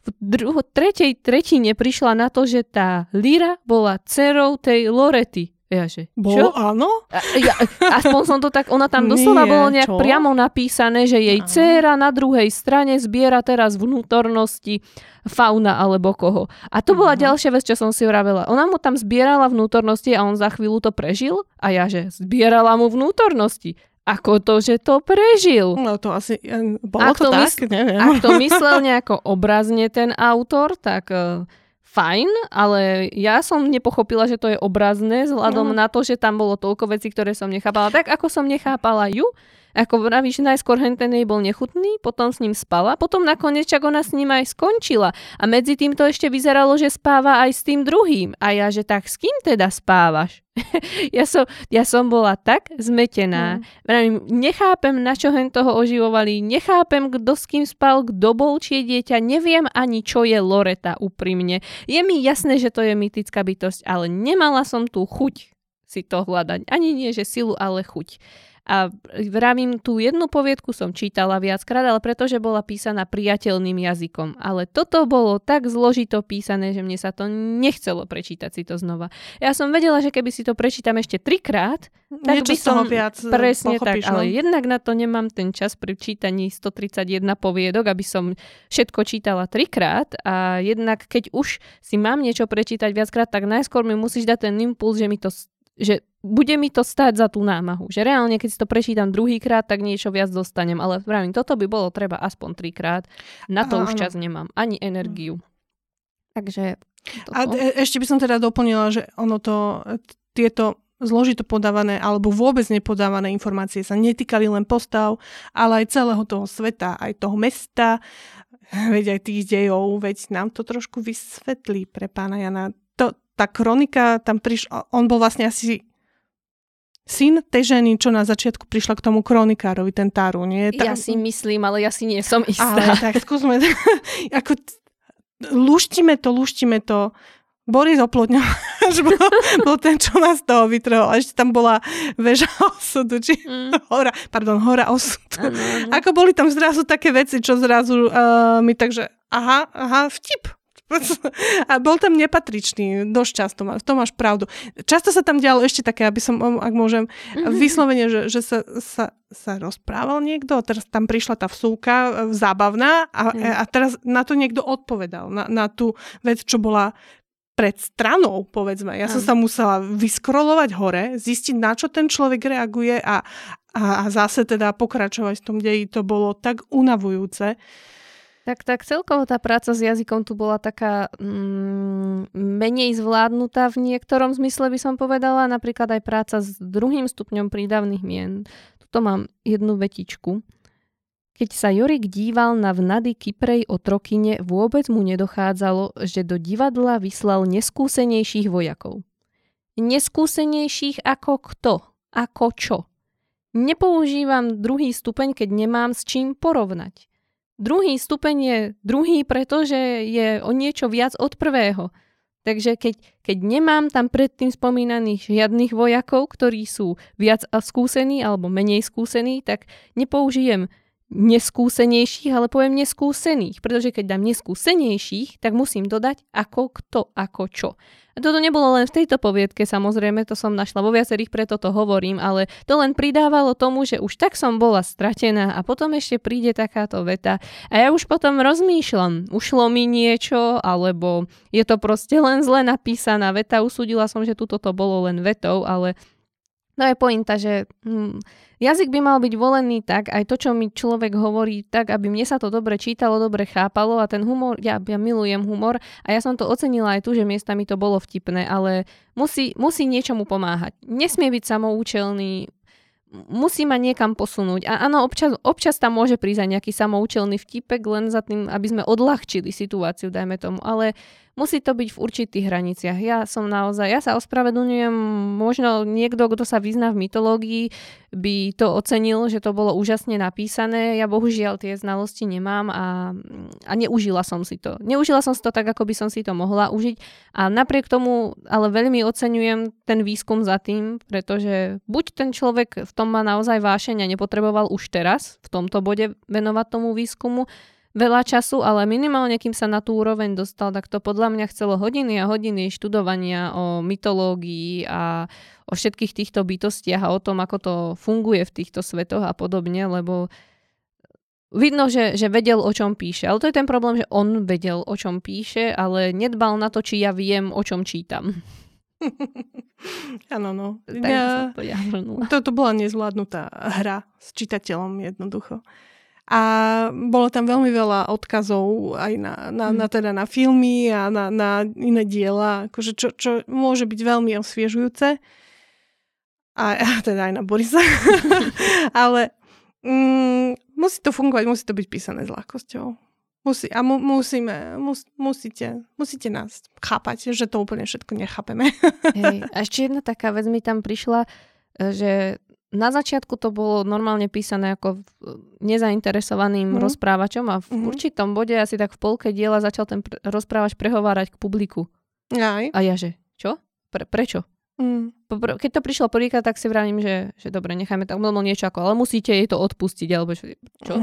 v druho, tretej tretine prišla na to, že tá Lyra bola dcerou tej Lorety. Ja, že, čo? Bolo, áno? A, ja, aspoň som to tak, ona tam doslova Nie, bolo nejak čo? priamo napísané, že jej dcéra na druhej strane zbiera teraz vnútornosti fauna alebo koho. A to bola Mhm. ďalšia vec, čo som si vravela. Ona mu tam zbierala vnútornosti a on za chvíľu to prežil a ja, že zbierala mu vnútornosti. Ako to, že to prežil? No to asi... eh, Bolo Ak to, to tak? mysl- Neviem. Ak to myslel nejako obrazne ten autor, tak uh, fajn, ale ja som nepochopila, že to je obrazné vzhľadom Mhm. na to, že tam bolo toľko vecí, ktoré som nechápala. Tak ako som nechápala ju, ako vravíš, najskôr hen ten jej bol nechutný, potom s ním spala, potom nakoniec čak ona s ním aj skončila. A medzi tým to ešte vyzeralo, že spáva aj s tým druhým. A ja, že tak s kým teda spávaš? ja, som, ja som bola tak zmetená. Mm. Vravím, nechápem, na čo hen toho oživovali, nechápem, kto s kým spal, kto bol, či je dieťa, neviem ani, čo je Loreta úprimne. Je mi jasné, že to je mytická bytosť, ale nemala som tú chuť si to hľadať. Ani nie, že silu, ale chuť. A vravím, tú jednu poviedku som čítala viackrát, ale pretože bola písaná priateľným jazykom. Ale toto bolo tak zložito písané, že mne sa to nechcelo prečítať si to znova. Ja som vedela, že keby si to prečítam ešte trikrát, tak Niečo by som viac eh, presne pochopíš, tak, ale no. jednak na to nemám ten čas pri čítaní 131 poviedok, aby som všetko čítala trikrát a jednak keď už si mám niečo prečítať viackrát, tak najskôr mi musíš dať ten impuls, že mi to že bude mi to stáť za tú námahu. Že reálne, keď si to prečítam druhýkrát, tak niečo viac dostanem. Ale vravím, toto by bolo treba aspoň trikrát. Na to Á, už áno. čas nemám. Ani energiu. Takže toto. A e- ešte by som teda doplnila, že ono to, tieto zložito podávané alebo vôbec nepodávané informácie sa netýkali len postav, ale aj celého toho sveta, aj toho mesta, veď aj tých dejov, veď nám to trošku vysvetlí pre pána Jana. To, tá kronika, tam prišla, on bol vlastne asi syn tej ženy, čo na začiatku prišla k tomu kronikárovi, ten Taru, nie? ja si myslím, ale ja si nie som istá. Ale tak skúsme, ako luštíme to, luštíme to. Boris Oplotňováč bol, bol ten, čo nás toho vytrhol. A ešte tam bola väža osudu, či Mm, hora, pardon, hora osudu. áno, áno. Ako boli tam zrazu také veci, čo zrazu uh, mi takže aha, aha, vtip. A bol tam nepatričný, dosť často, v tom máš pravdu. Často sa tam dialo ešte také, aby som, ak môžem, mm-hmm. vyslovene, že, že sa, sa, sa rozprával niekto, a teraz tam prišla tá vsúka e, zábavná a, mm. a teraz na to niekto odpovedal, na, na tú vec, čo bola pred stranou, povedzme. Ja som sa musela vyskrolovať hore, zistiť, na čo ten človek reaguje a, a, a zase teda pokračovať v tom deji. To bolo tak unavujúce. Tak, tak celkovo tá práca s jazykom tu bola taká mm, menej zvládnutá v niektorom zmysle by som povedala. Napríklad aj práca s druhým stupňom prídavných mien. Tuto mám jednu vetičku. Keď sa Jorik díval na vnady Kyprej o Trokine, vôbec mu nedochádzalo, že do divadla vyslal neskúsenejších vojakov. Neskúsenejších ako kto? Ako čo? Nepoužívam druhý stupeň, keď nemám s čím porovnať. Druhý stupeň je druhý, pretože je o niečo viac od prvého. Takže keď, keď nemám tam predtým spomínaných žiadnych vojakov, ktorí sú viac skúsení alebo menej skúsení, tak nepoužijem neskúsenejších, ale poviem neskúsených, pretože keď dám neskúsenejších, tak musím dodať ako kto, ako čo. A toto nebolo len v tejto poviedke, samozrejme, to som našla vo viacerých, preto to hovorím, ale to len pridávalo tomu, že už tak som bola stratená a potom ešte príde takáto veta. A ja už potom rozmýšľam, ušlo mi niečo, alebo je to proste len zle napísaná veta, usúdila som, že tuto to bolo len vetou, ale to je pointa, že hm, jazyk by mal byť volený tak, aj to, čo mi človek hovorí, tak, aby mne sa to dobre čítalo, dobre chápalo a ten humor, ja, ja milujem humor a ja som to ocenila aj tu, že miestami to bolo vtipné, ale musí, musí niečomu pomáhať. Nesmie byť samoučelný, musí ma niekam posunúť. A áno, občas, občas tam môže prísť aj nejaký samoučelný vtipek, len za tým, aby sme odľahčili situáciu, dajme tomu. Ale musí to byť v určitých hraniciach. Ja som naozaj, ja sa ospravedlňujem, možno niekto, kto sa vyzná v mytológii, by to ocenil, že to bolo úžasne napísané. Ja bohužiaľ tie znalosti nemám a, a neužila som si to. Neužila som si to tak, ako by som si to mohla užiť a napriek tomu ale veľmi oceňujem ten výskum za tým, pretože buď ten človek v tom má naozaj vášeň a nepotreboval už teraz v tomto bode venovať tomu výskumu, veľa času, ale minimálne kým sa na tú úroveň dostal, tak to podľa mňa chcelo hodiny a hodiny študovania o mytológii a o všetkých týchto bytostiach a o tom, ako to funguje v týchto svetoch a podobne, lebo vidno, že, že vedel, o čom píše. Ale to je ten problém, že on vedel, o čom píše, ale nedbal na to, či ja viem, o čom čítam. Áno, no. Ja, to, ja to, to bola nezvládnutá hra s čitateľom jednoducho. A bolo tam veľmi veľa odkazov aj na, na, na, teda na filmy a na, na iné diela, akože čo, čo môže byť veľmi osviežujúce. A, a teda aj na Borisa. Ale mm, musí to fungovať, musí to byť písané s ľahkosťou. Musí, a mu, musíme, mus, musíte, musíte nás chápať, že to úplne všetko nechápeme. Hej. A ešte jedna taká vec mi tam prišla, že na začiatku to bolo normálne písané ako nezainteresovaným mm. rozprávačom a v mm. určitom bode asi tak v polke diela začal ten pr- rozprávač prehovárať k publiku. Aj. A ja že, čo? Pre- prečo? Mm. Keď to prišlo prvýkrát, tak si vravím, že, že dobre, nechajme tak, bolo niečo ako, ale musíte jej to odpustiť, alebo čo? čo?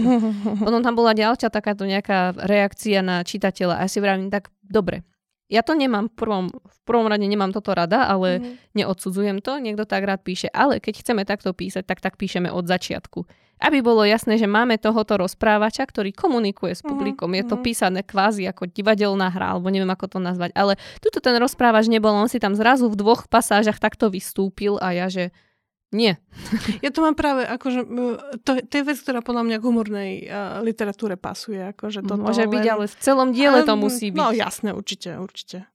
Potom tam bola ďalšia takáto nejaká reakcia na čitateľa a ja si vravím, tak dobre, ja to nemám v prvom, v prvom rade nemám toto rada, ale mm-hmm. neodsudzujem to, niekto tak rád píše. Ale keď chceme takto písať, tak tak píšeme od začiatku. Aby bolo jasné, že máme tohoto rozprávača, ktorý komunikuje s mhm, publikom. Mm-hmm. Je to mhm. písané kvázi ako divadelná hra, alebo neviem ako to nazvať. Ale tuto ten rozprávač nebol, on si tam zrazu v dvoch pasážach takto vystúpil a ja, že nie. Ja to mám práve, akože, to, to je vec, ktorá podľa mňa k humornej uh, literatúre pasuje. Akože toto, Môže byť, ale v celom diele to musí byť. No jasné, určite, určite.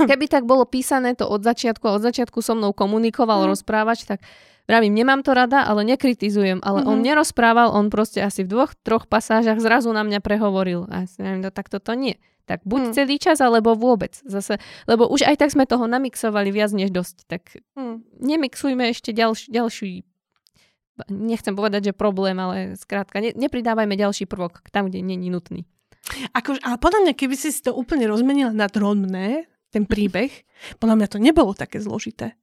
Keby tak bolo písané to od začiatku a od začiatku so mnou komunikoval mm. rozprávač, tak vravím, nemám to rada, ale nekritizujem. Ale mm-hmm. on mhm. nerozprával, on proste asi v dvoch, troch pasážach zrazu na mňa prehovoril. A ja si neviem, no, tak toto nie. Tak buď mm. celý čas, alebo vôbec. Zase, lebo už aj tak sme toho namixovali viac než dosť. Tak mm. nemixujme ešte ďalší, ďalší nechcem povedať, že problém, ale skrátka, ne, nepridávajme ďalší prvok tam, kde není nutný. Ako, ale podľa mňa, keby si to úplne rozmenila na drobné, ten príbeh, podľa mňa to nebolo také zložité.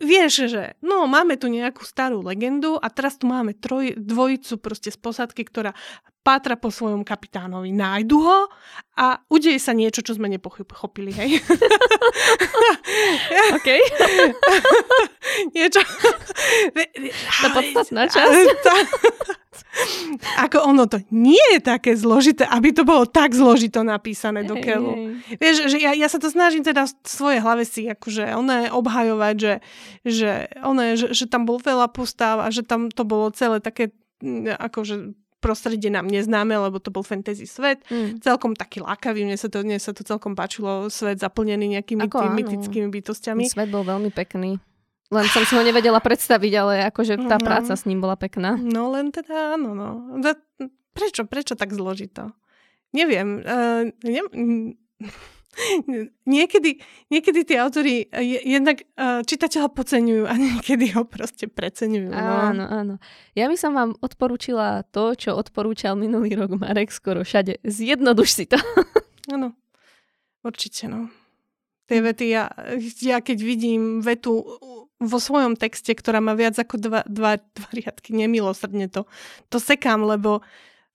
Vieš, že no, máme tu nejakú starú legendu a teraz tu máme troj, dvojicu proste z posadky, ktorá pátra po svojom kapitánovi, nájdu ho a udeje sa niečo, čo sme nepochopili, hej? OK. niečo. To podstatná časť. Ako ono to nie je také zložité, aby to bolo tak zložito napísané do keľu. Vieš, že ja, ja sa to snažím teda v svojej hlave si akože ono obhajovať, že, že, ono že, že tam bol veľa postav a že tam to bolo celé také mm, akože prostredie nám neznáme, lebo to bol fantasy svet. Mm. Celkom taký lákavý, mne sa, to, mne sa to celkom páčilo, svet zaplnený nejakými Ako, tými mytickými bytostiami. Svet bol veľmi pekný. Len som si ho nevedela predstaviť, ale akože tá no. práca s ním bola pekná. No len teda áno, no. Prečo, prečo tak zložito? Neviem. Uh, ne, niekedy, niekedy tí autory jednak uh, čitateľa podceňujú a niekedy ho proste preceňujú. No. Áno, áno. Ja by som vám odporúčila to, čo odporúčal minulý rok Marek skoro všade. Zjednoduš si to. Áno, určite, no. Tie vety, ja, ja keď vidím vetu vo svojom texte, ktorá má viac ako dva, dva, dva riadky, nemilosrdne to, to sekám, lebo,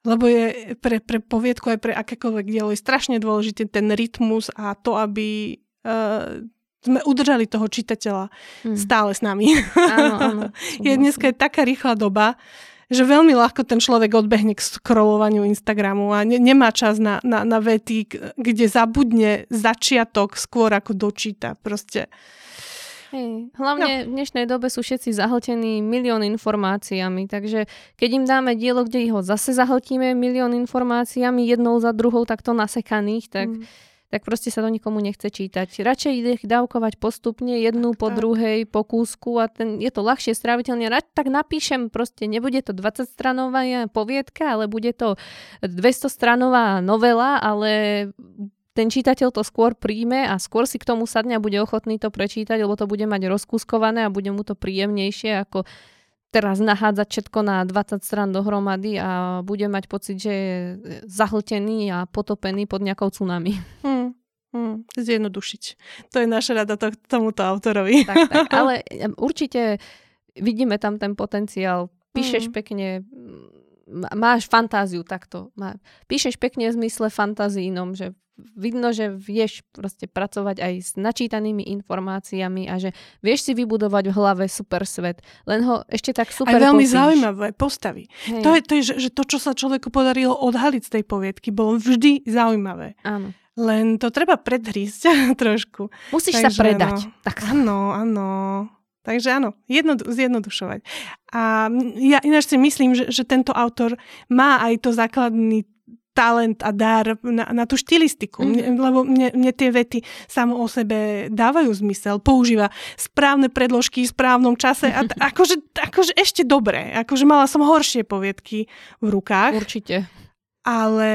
lebo je pre, pre poviedku aj pre akékoľvek dielo je strašne dôležitý ten rytmus a to, aby uh, sme udržali toho čitateľa hmm. stále s nami. Áno, áno. je dneska je taká rýchla doba, že veľmi ľahko ten človek odbehne k scrollovaniu Instagramu a ne, nemá čas na, na, na vety, kde zabudne začiatok skôr ako dočíta. Proste Hej. Hlavne no. v dnešnej dobe sú všetci zahltení milión informáciami, takže keď im dáme dielo, kde ho zase zahltíme milión informáciami jednou za druhou takto nasekaných, tak, mm. tak proste sa to nikomu nechce čítať. Radšej ich dávkovať postupne jednu tak, po tak. druhej, po kúsku a ten, je to ľahšie stráviteľne. Rad tak napíšem, proste nebude to 20-stranová poviedka, ale bude to 200-stranová novela, ale ten čitateľ to skôr príjme a skôr si k tomu sadne a bude ochotný to prečítať, lebo to bude mať rozkúskované a bude mu to príjemnejšie ako teraz nahádzať všetko na 20 stran dohromady a bude mať pocit, že je zahltený a potopený pod nejakou tsunami. Hmm. Hmm, zjednodušiť. To je naša rada to, tomuto autorovi. Tak, tak, ale určite vidíme tam ten potenciál. Píšeš hmm. pekne, máš fantáziu takto. Píšeš pekne v zmysle fantazínom, že vidno, že vieš proste pracovať aj s načítanými informáciami a že vieš si vybudovať v hlave super svet. Len ho ešte tak super Aj veľmi popíš. zaujímavé postavy. To je, to je že, že to, čo sa človeku podarilo odhaliť z tej poviedky, bolo vždy zaujímavé. Áno. Len to treba predhrísť trošku. Musíš Takže, sa predať. No, tak. Áno, áno. Takže áno, jednodu, zjednodušovať. A ja ináč si myslím, že, že tento autor má aj to základný talent a dar na, na tú štilistiku, mm. lebo mne, mne tie vety samo o sebe dávajú zmysel, používa správne predložky v správnom čase a t- akože, akože ešte dobre, akože mala som horšie poviedky v rukách. Určite. Ale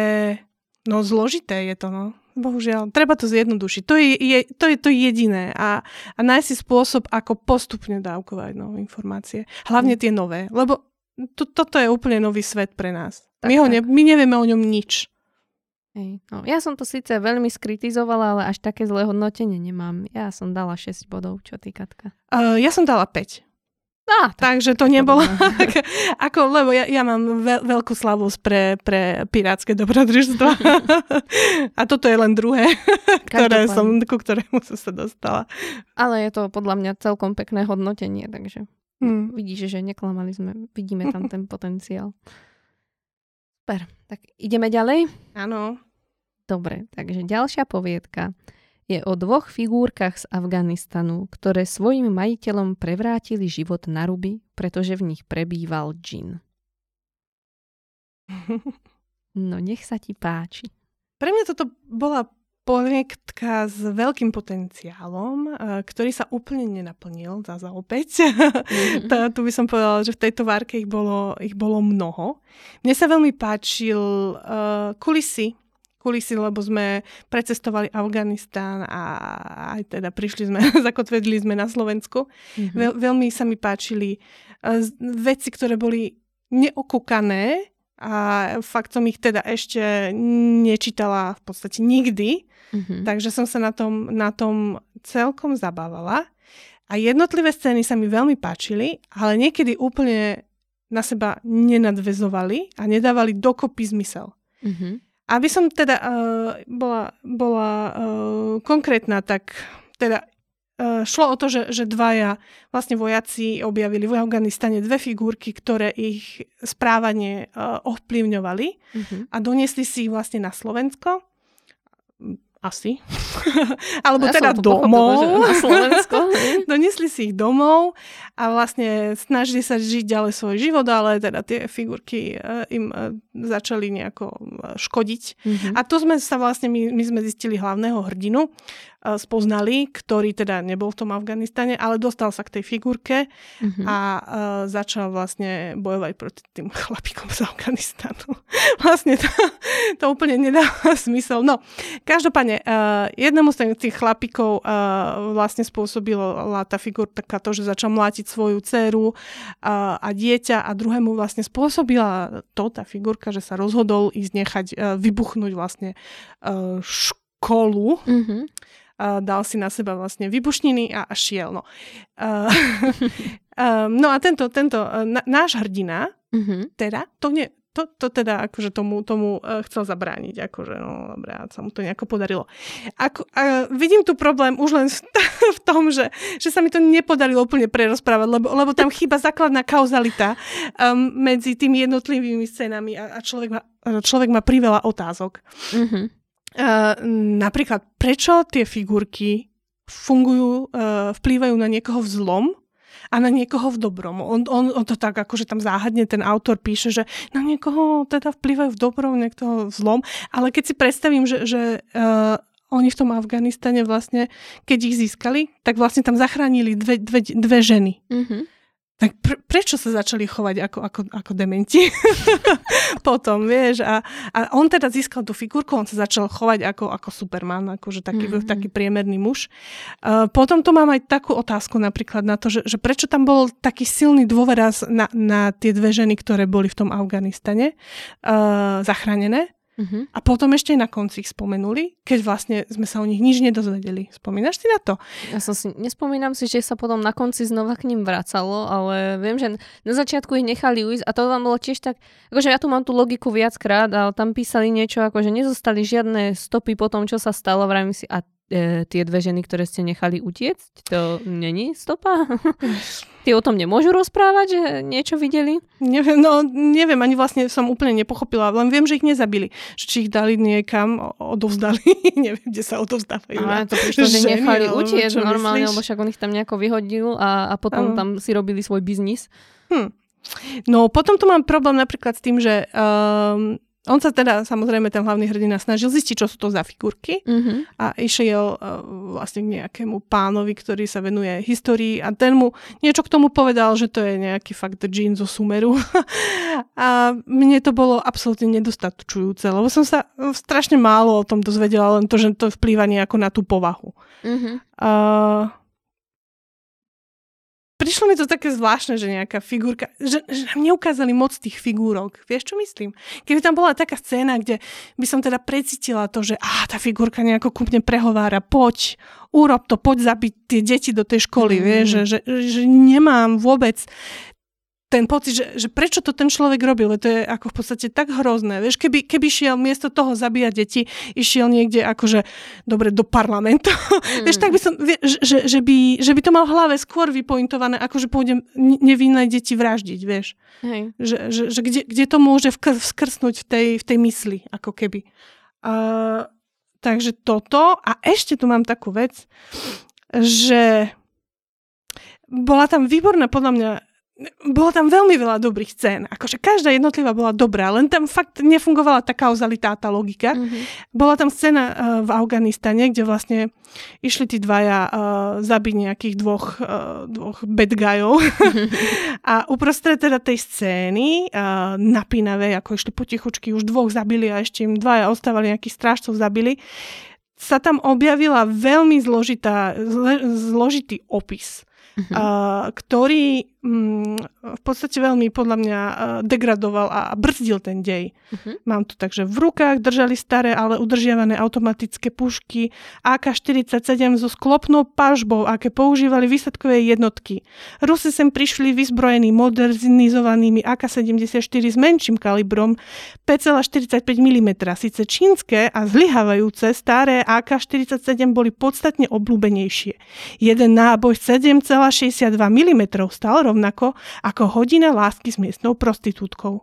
no zložité je to, no. Bohužiaľ, treba to zjednodušiť. To je, je, to, je to jediné. A, a nájsť si spôsob, ako postupne dávkovať no, informácie. Hlavne mm. tie nové. Lebo to, toto je úplne nový svet pre nás. Tak, my, ho ne, my nevieme o ňom nič. Hej. No, ja som to síce veľmi skritizovala, ale až také zlé hodnotenie nemám. Ja som dala 6 bodov, čo ty, Katka? Uh, ja som dala 5. Á, tak, Takže to nebolo ako, lebo ja, ja mám veľ, veľkú slavosť pre, pre pirátske dobrodružstvo. A toto je len druhé, ktoré som, ku ktorému som sa dostala. Ale je to podľa mňa celkom pekné hodnotenie, takže Hmm. Vidíš, že neklamali sme, vidíme tam ten potenciál. Super, tak ideme ďalej? Áno. Dobre, takže ďalšia poviedka je o dvoch figúrkach z Afganistanu, ktoré svojim majiteľom prevrátili život na ruby, pretože v nich prebýval džin. No nech sa ti páči. Pre mňa toto bola projektka s veľkým potenciálom, eh, ktorý sa úplne nenaplnil, za opäť. Mm-hmm. tu by som povedala, že v tejto várke ich bolo, ich bolo mnoho. Mne sa veľmi páčil uh, kulisy, kulisy, lebo sme precestovali Afganistán a aj teda prišli sme, zakotvedli sme na Slovensku. Mm-hmm. Veľ, veľmi sa mi páčili uh, veci, ktoré boli neokúkané, a fakt som ich teda ešte nečítala v podstate nikdy, mm-hmm. takže som sa na tom, na tom celkom zabávala. A jednotlivé scény sa mi veľmi páčili, ale niekedy úplne na seba nenadvezovali a nedávali dokopy zmysel. Mm-hmm. Aby som teda uh, bola, bola uh, konkrétna, tak teda šlo o to, že, že dvaja vlastne vojaci objavili v Afganistane dve figurky, ktoré ich správanie uh, ovplyvňovali mm-hmm. a doniesli si ich vlastne na Slovensko asi. Alebo ja teda domov. na Slovensko. Doniesli si ich domov a vlastne snažili sa žiť ďalej svoj život, ale teda tie figurky uh, im začali nejako škodiť. Mm-hmm. A tu sme sa vlastne, my, my sme zistili hlavného hrdinu, spoznali, ktorý teda nebol v tom Afganistane, ale dostal sa k tej figurke mm-hmm. a uh, začal vlastne bojovať proti tým chlapikom z Afganistanu. vlastne to, to úplne nedáva smysel. No, každopádne, uh, jednému z tých chlapikov uh, vlastne spôsobila tá figurka to, že začal mlátiť svoju dceru uh, a dieťa a druhému vlastne spôsobila to, tá figurka, že sa rozhodol ísť nechať uh, vybuchnúť vlastne uh, školu. Mm-hmm uh, dal si na seba vlastne vybušniny a, a šiel. No. Uh, um, no a tento, tento uh, na, náš hrdina, mm-hmm. teda, to, nie, to, to teda akože tomu, tomu uh, chcel zabrániť, akože no dobré, sa mu to nejako podarilo. Ako, uh, vidím tu problém už len v, v tom, že, že sa mi to nepodarilo úplne prerozprávať, lebo, lebo tam chýba základná kauzalita um, medzi tými jednotlivými scénami a, a človek, má, človek má priveľa otázok. Mm-hmm. Uh, napríklad, prečo tie figurky fungujú, uh, vplývajú na niekoho v zlom a na niekoho v dobrom. On, on, on to tak akože tam záhadne ten autor píše, že na niekoho teda vplývajú v dobrom, niekoho v zlom, ale keď si predstavím, že, že uh, oni v tom Afganistane vlastne, keď ich získali, tak vlastne tam zachránili dve, dve, dve ženy. Mm-hmm. Tak pre, prečo sa začali chovať ako, ako, ako dementi? Potom, vieš. A, a on teda získal tú figurku, on sa začal chovať ako, ako Superman, akože taký, mm-hmm. taký priemerný muž. Uh, potom tu mám aj takú otázku napríklad na to, že, že prečo tam bol taký silný dôveraz na, na tie dve ženy, ktoré boli v tom Afganistane uh, zachránené. Uh-huh. A potom ešte na konci ich spomenuli, keď vlastne sme sa o nich nič nedozvedeli. Spomínaš si na to? Ja som si, nespomínam si, že sa potom na konci znova k ním vracalo, ale viem, že na začiatku ich nechali ujsť a to vám bolo tiež tak, akože ja tu mám tú logiku viackrát a tam písali niečo, ako že nezostali žiadne stopy po tom, čo sa stalo, vravím si, a e, tie dve ženy, ktoré ste nechali utiecť, to není stopa? Ty o tom nemôžu rozprávať, že niečo videli? Neviem, no neviem, ani vlastne som úplne nepochopila, len viem, že ich nezabili. Že či ich dali niekam, odovzdali, neviem, kde sa odovzdávajú. Ale to prišlo, že nechali utiecť normálne, lebo však on ich tam nejako vyhodil a, a potom ano. tam si robili svoj biznis. Hm. No potom tu mám problém napríklad s tým, že um, on sa teda, samozrejme, ten hlavný hrdina snažil zistiť, čo sú to za figurky mm-hmm. a išiel uh, vlastne k nejakému pánovi, ktorý sa venuje histórii a ten mu niečo k tomu povedal, že to je nejaký fakt džín zo Sumeru. a mne to bolo absolútne nedostačujúce, lebo som sa strašne málo o tom dozvedela, len to, že to vplýva nejako na tú povahu. Mm-hmm. Uh, prišlo mi to také zvláštne, že nejaká figurka, že, že nám neukázali moc tých figúrok. Vieš, čo myslím? Keby tam bola taká scéna, kde by som teda precítila to, že á, tá figurka nejako ku mne prehovára, poď, urob to, poď zabiť tie deti do tej školy, mm. vieš, že, že, že nemám vôbec ten pocit, že, že prečo to ten človek robil, to je ako v podstate tak hrozné. Vieš, keby, keby šiel miesto toho zabíjať deti, išiel niekde akože, dobre, do parlamentu, mm. vieš, tak by som, vie, že, že, by, že by to mal v hlave skôr vypointované, ako že pôjdem nevinné deti vraždiť, vieš. Hej. Že, že, že kde, kde to môže vkr- vskrsnúť v tej, v tej mysli, ako keby. Uh, takže toto. A ešte tu mám takú vec, že bola tam výborná podľa mňa bolo tam veľmi veľa dobrých scén. Akože každá jednotlivá bola dobrá, len tam fakt nefungovala tá kauzalitá, tá logika. Mm-hmm. Bola tam scéna uh, v Afganistane, kde vlastne išli tí dvaja uh, zabiť nejakých dvoch, uh, dvoch bad guyov. a uprostred teda tej scény, uh, napínavej, ako išli potichučky, už dvoch zabili a ešte im dvaja ostávali, nejakých strážcov zabili, sa tam objavila veľmi zložitá, zle, zložitý opis uh, ktorý um, v podstate veľmi podľa mňa uh, degradoval a brzdil ten dej. Uh-huh. Mám tu takže v rukách držali staré, ale udržiavané automatické pušky AK-47 so sklopnou pažbou, aké používali výsadkové jednotky. Rusi sem prišli vyzbrojení modernizovanými AK-74 s menším kalibrom 5,45 mm. Sice čínske a zlyhávajúce staré AK-47 boli podstatne obľúbenejšie. Jeden náboj 7,62 mm stal rovnako ako hodina lásky s miestnou prostitútkou.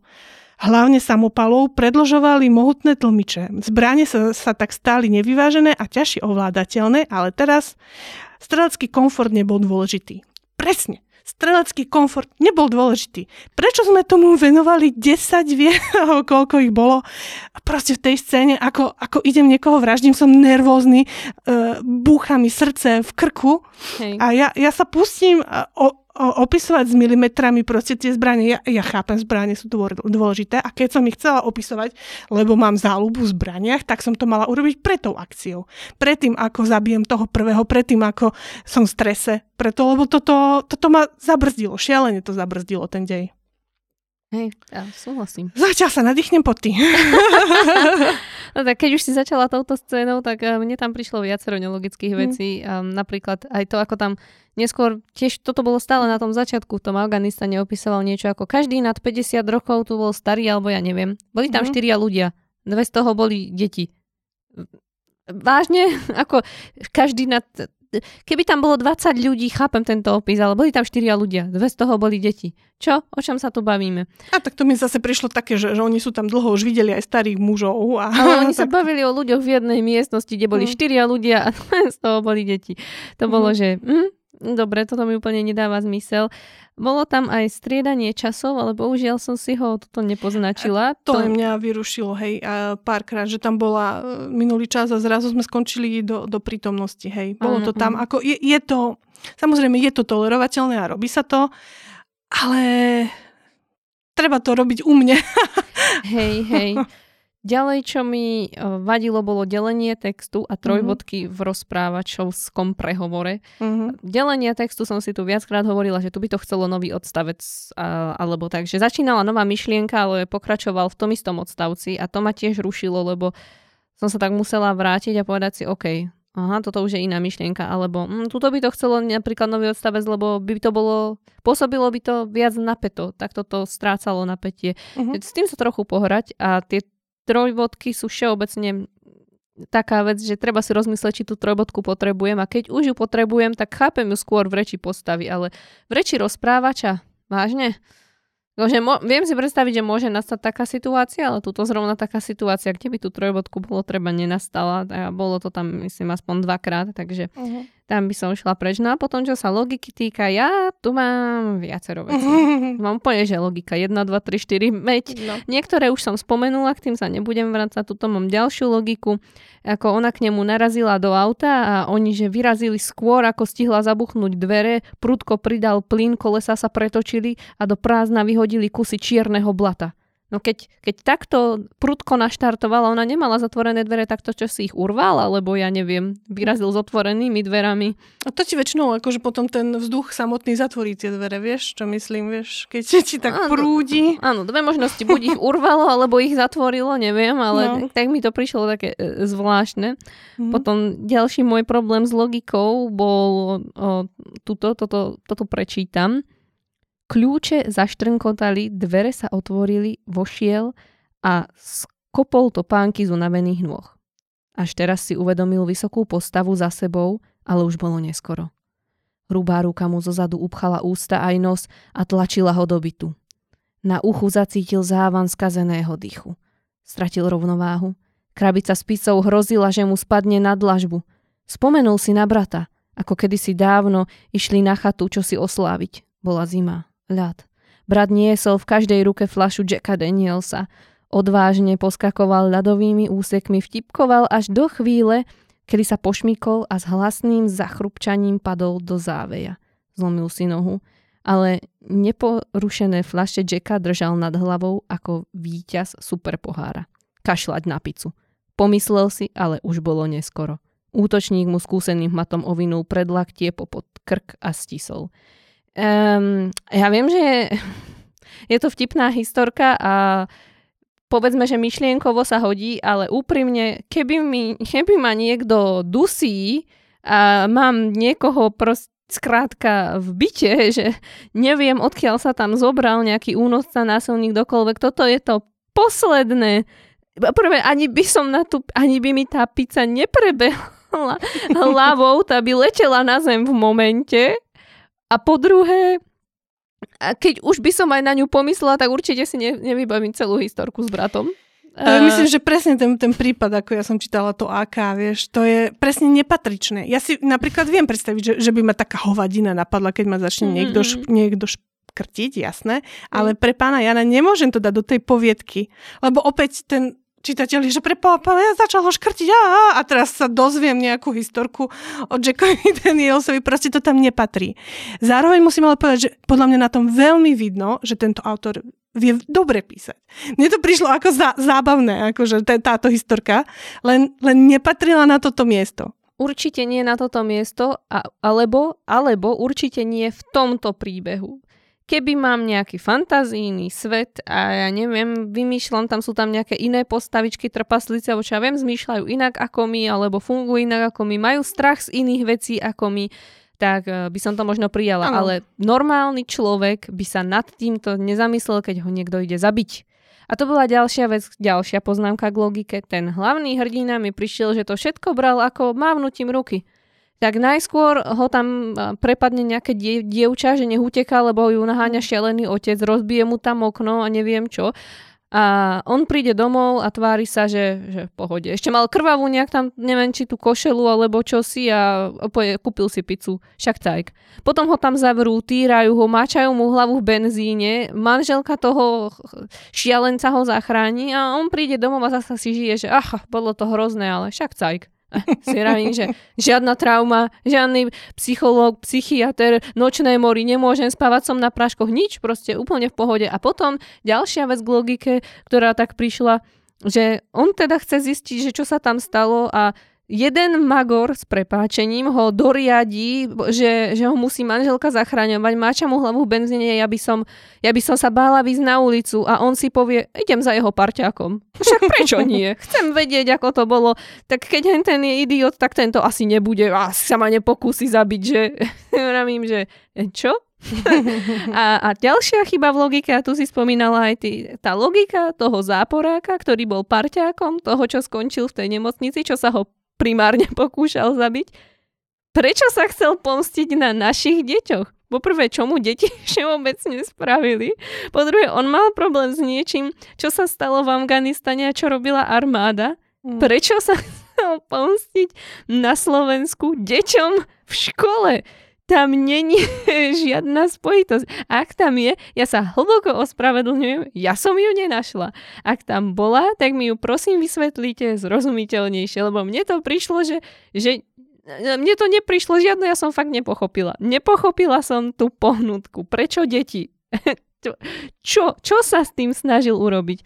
Hlavne samopalov predlžovali mohutné tlmiče. Zbranie sa, sa tak stáli nevyvážené a ťažšie ovládateľné, ale teraz strelecký komfort nebol dôležitý. Presne. Strelecký komfort nebol dôležitý. Prečo sme tomu venovali 10 vie, koľko ich bolo? Proste v tej scéne, ako, ako idem niekoho vraždím, som nervózny, uh, búcha mi srdce v krku Hej. a ja, ja sa pustím o, opisovať s milimetrami proste tie zbranie. Ja, ja chápem, zbranie sú dôležité a keď som ich chcela opisovať, lebo mám záľubu v zbraniach, tak som to mala urobiť pre tou akciou. Predtým, ako zabijem toho prvého, predtým, ako som v strese. Preto, lebo toto, toto ma zabrzdilo, šialene to zabrzdilo ten dej. Hej, ja súhlasím. Zatiaľ sa nadýchnem po ty. no tak keď už si začala touto scénou, tak eh, mne tam prišlo viacero nelogických mm. vecí. Um, napríklad aj to, ako tam neskôr, tiež toto bolo stále na tom začiatku, v tom Afganistane opisoval niečo ako každý nad 50 rokov tu bol starý, alebo ja neviem. Boli tam mm. štyria ľudia. Dve z toho boli deti. Vážne? Ako každý nad keby tam bolo 20 ľudí, chápem tento opis, ale boli tam 4 ľudia, dve z toho boli deti. Čo? O čom sa tu bavíme? A tak to mi zase prišlo také, že, že oni sú tam dlho už videli aj starých mužov. A... Ale oni tak... sa bavili o ľuďoch v jednej miestnosti, kde boli mm. 4 ľudia a z toho boli deti. To mm. bolo, že hm, dobre, toto mi úplne nedáva zmysel. Bolo tam aj striedanie časov, ale bohužiaľ som si ho toto nepoznačila. To, to mňa vyrušilo, hej, párkrát, že tam bola e, minulý čas a zrazu sme skončili do, do prítomnosti, hej. Bolo to tam, ako je, je to, samozrejme je to tolerovateľné a robí sa to, ale treba to robiť u mne. hej, hej. Ďalej, čo mi e, vadilo, bolo delenie textu a trojbodky mm-hmm. v rozprávačovskom prehovore. Mm-hmm. Delenie textu som si tu viackrát hovorila, že tu by to chcelo nový odstavec a, alebo tak, že začínala nová myšlienka, ale pokračoval v tom istom odstavci a to ma tiež rušilo, lebo som sa tak musela vrátiť a povedať si, OK, aha, toto už je iná myšlienka, alebo hm, tuto by to chcelo napríklad nový odstavec, lebo by to bolo, pôsobilo by to viac napeto, tak toto strácalo napätie. Uh-huh. S tým sa trochu pohrať a tie trojbodky sú všeobecne taká vec, že treba si rozmyslieť, či tú trojbodku potrebujem a keď už ju potrebujem, tak chápem ju skôr v reči postavy, ale v reči rozprávača, vážne? Takže mo- viem si predstaviť, že môže nastať taká situácia, ale túto zrovna taká situácia, kde by tú trojbodku bolo treba nenastala a bolo to tam myslím aspoň dvakrát, takže uh-huh. Tam by som šla preč. No a potom, čo sa logiky týka, ja tu mám viacero vecí. Mám úplne, že logika 1, 2, 3, 4, veď no. niektoré už som spomenula, k tým sa nebudem vrácať, tuto mám ďalšiu logiku ako ona k nemu narazila do auta a oni, že vyrazili skôr, ako stihla zabuchnúť dvere, prudko pridal plyn, kolesa sa pretočili a do prázdna vyhodili kusy čierneho blata. No keď, keď takto prudko naštartovala, ona nemala zatvorené dvere, tak to čo si ich urval, alebo ja neviem, vyrazil s otvorenými dverami. A to ti väčšinou akože potom ten vzduch samotný zatvorí tie dvere, vieš, čo myslím, vieš, keď ti tak áno, prúdi. Áno, dve možnosti, buď ich urvalo, alebo ich zatvorilo, neviem, ale no. tak mi to prišlo také e, zvláštne. Mm-hmm. Potom ďalší môj problém s logikou bol o, tuto, toto, toto prečítam Kľúče zaštrnkotali, dvere sa otvorili, vošiel a skopol topánky z unavených nôh. Až teraz si uvedomil vysokú postavu za sebou, ale už bolo neskoro. Hrubá ruka mu zozadu upchala ústa aj nos a tlačila ho do bytu. Na uchu zacítil závan skazeného dychu. Stratil rovnováhu. Krabica s picou hrozila, že mu spadne na dlažbu. Spomenul si na brata, ako kedysi dávno išli na chatu, čo si osláviť. Bola zima ľad. Brat niesol v každej ruke flašu Jacka Danielsa. Odvážne poskakoval ľadovými úsekmi, vtipkoval až do chvíle, kedy sa pošmykol a s hlasným zachrupčaním padol do záveja. Zlomil si nohu, ale neporušené flaše Jacka držal nad hlavou ako víťaz superpohára. Kašľať na picu. Pomyslel si, ale už bolo neskoro. Útočník mu skúseným matom ovinul predlaktie popod krk a stisol. Um, ja viem, že je to vtipná historka a povedzme, že myšlienkovo sa hodí, ale úprimne, keby, mi, keby ma niekto dusí a mám niekoho proste skrátka v byte, že neviem, odkiaľ sa tam zobral nejaký únosca, násilník, dokoľvek. Toto je to posledné. Prvé, ani by som na tú, ani by mi tá pizza neprebehla hlavou, tá by letela na zem v momente. A po druhé, a keď už by som aj na ňu pomyslela, tak určite si ne, nevybavím celú historku s bratom. To je, myslím, že presne ten, ten prípad, ako ja som čítala to AK, vieš, to je presne nepatričné. Ja si napríklad viem predstaviť, že, že by ma taká hovadina napadla, keď ma začne mm-hmm. niekto, š, niekto škrtiť, jasné, ale pre pána Jana nemôžem to dať do tej poviedky, lebo opäť ten čitateľ, že pre ja začal ho škrtiť a, a teraz sa dozviem nejakú historku o Jackovi Danielsovi, proste to tam nepatrí. Zároveň musím ale povedať, že podľa mňa na tom veľmi vidno, že tento autor vie dobre písať. Mne to prišlo ako zá, zábavné, akože táto historka, len, len nepatrila na toto miesto. Určite nie na toto miesto, a, alebo, alebo určite nie v tomto príbehu. Keby mám nejaký fantazijný svet a ja neviem, vymýšľam, tam sú tam nejaké iné postavičky, trpaslice, alebo čo ja viem, zmýšľajú inak ako my, alebo fungujú inak ako my, majú strach z iných vecí ako my, tak eh, by som to možno prijala. Ano. Ale normálny človek by sa nad týmto nezamyslel, keď ho niekto ide zabiť. A to bola ďalšia vec, ďalšia poznámka k logike. Ten hlavný hrdina mi prišiel, že to všetko bral ako mávnutím ruky. Tak najskôr ho tam eh, prepadne nejaké die, dievča, že nech uteká, lebo ju naháňa šialený otec, rozbije mu tam okno a neviem čo. A on príde domov a tvári sa, že, že v pohode. Ešte mal krvavú nejak tam, neviem, či tú košelu alebo čo si a kúpil si pizzu. Však tak. Potom ho tam zavrú, týrajú ho, máčajú mu hlavu v benzíne, manželka toho šialenca ho zachráni a on príde domov a zase si žije, že ach, bolo to hrozné, ale však cajk. si ravím, že žiadna trauma, žiadny psychológ, psychiatr, nočné mori, nemôžem spávať som na práškoch, nič, proste úplne v pohode. A potom ďalšia vec k logike, ktorá tak prišla, že on teda chce zistiť, že čo sa tam stalo a jeden magor s prepáčením ho doriadí, že, že ho musí manželka zachraňovať, máča mu hlavu v benzíne, ja by, som, ja by som sa bála výsť na ulicu a on si povie, idem za jeho parťákom. Však prečo nie? Chcem vedieť, ako to bolo. Tak keď ten je idiot, tak tento asi nebude, asi sa ma nepokúsi zabiť, že vravím, že čo? a, a ďalšia chyba v logike, a tu si spomínala aj ty, tá logika toho záporáka, ktorý bol parťákom toho, čo skončil v tej nemocnici, čo sa ho primárne pokúšal zabiť. Prečo sa chcel pomstiť na našich deťoch? Poprvé, čo mu deti všeobecne spravili. Po druhé, on mal problém s niečím, čo sa stalo v Afganistane a čo robila armáda. Mm. Prečo sa chcel pomstiť na Slovensku deťom v škole? Tam není žiadna spojitosť. Ak tam je, ja sa hlboko ospravedlňujem, ja som ju nenašla. Ak tam bola, tak mi ju prosím vysvetlíte zrozumiteľnejšie, lebo mne to prišlo, že, že mne to neprišlo žiadno, ja som fakt nepochopila. Nepochopila som tú pohnutku. Prečo deti? čo, čo sa s tým snažil urobiť?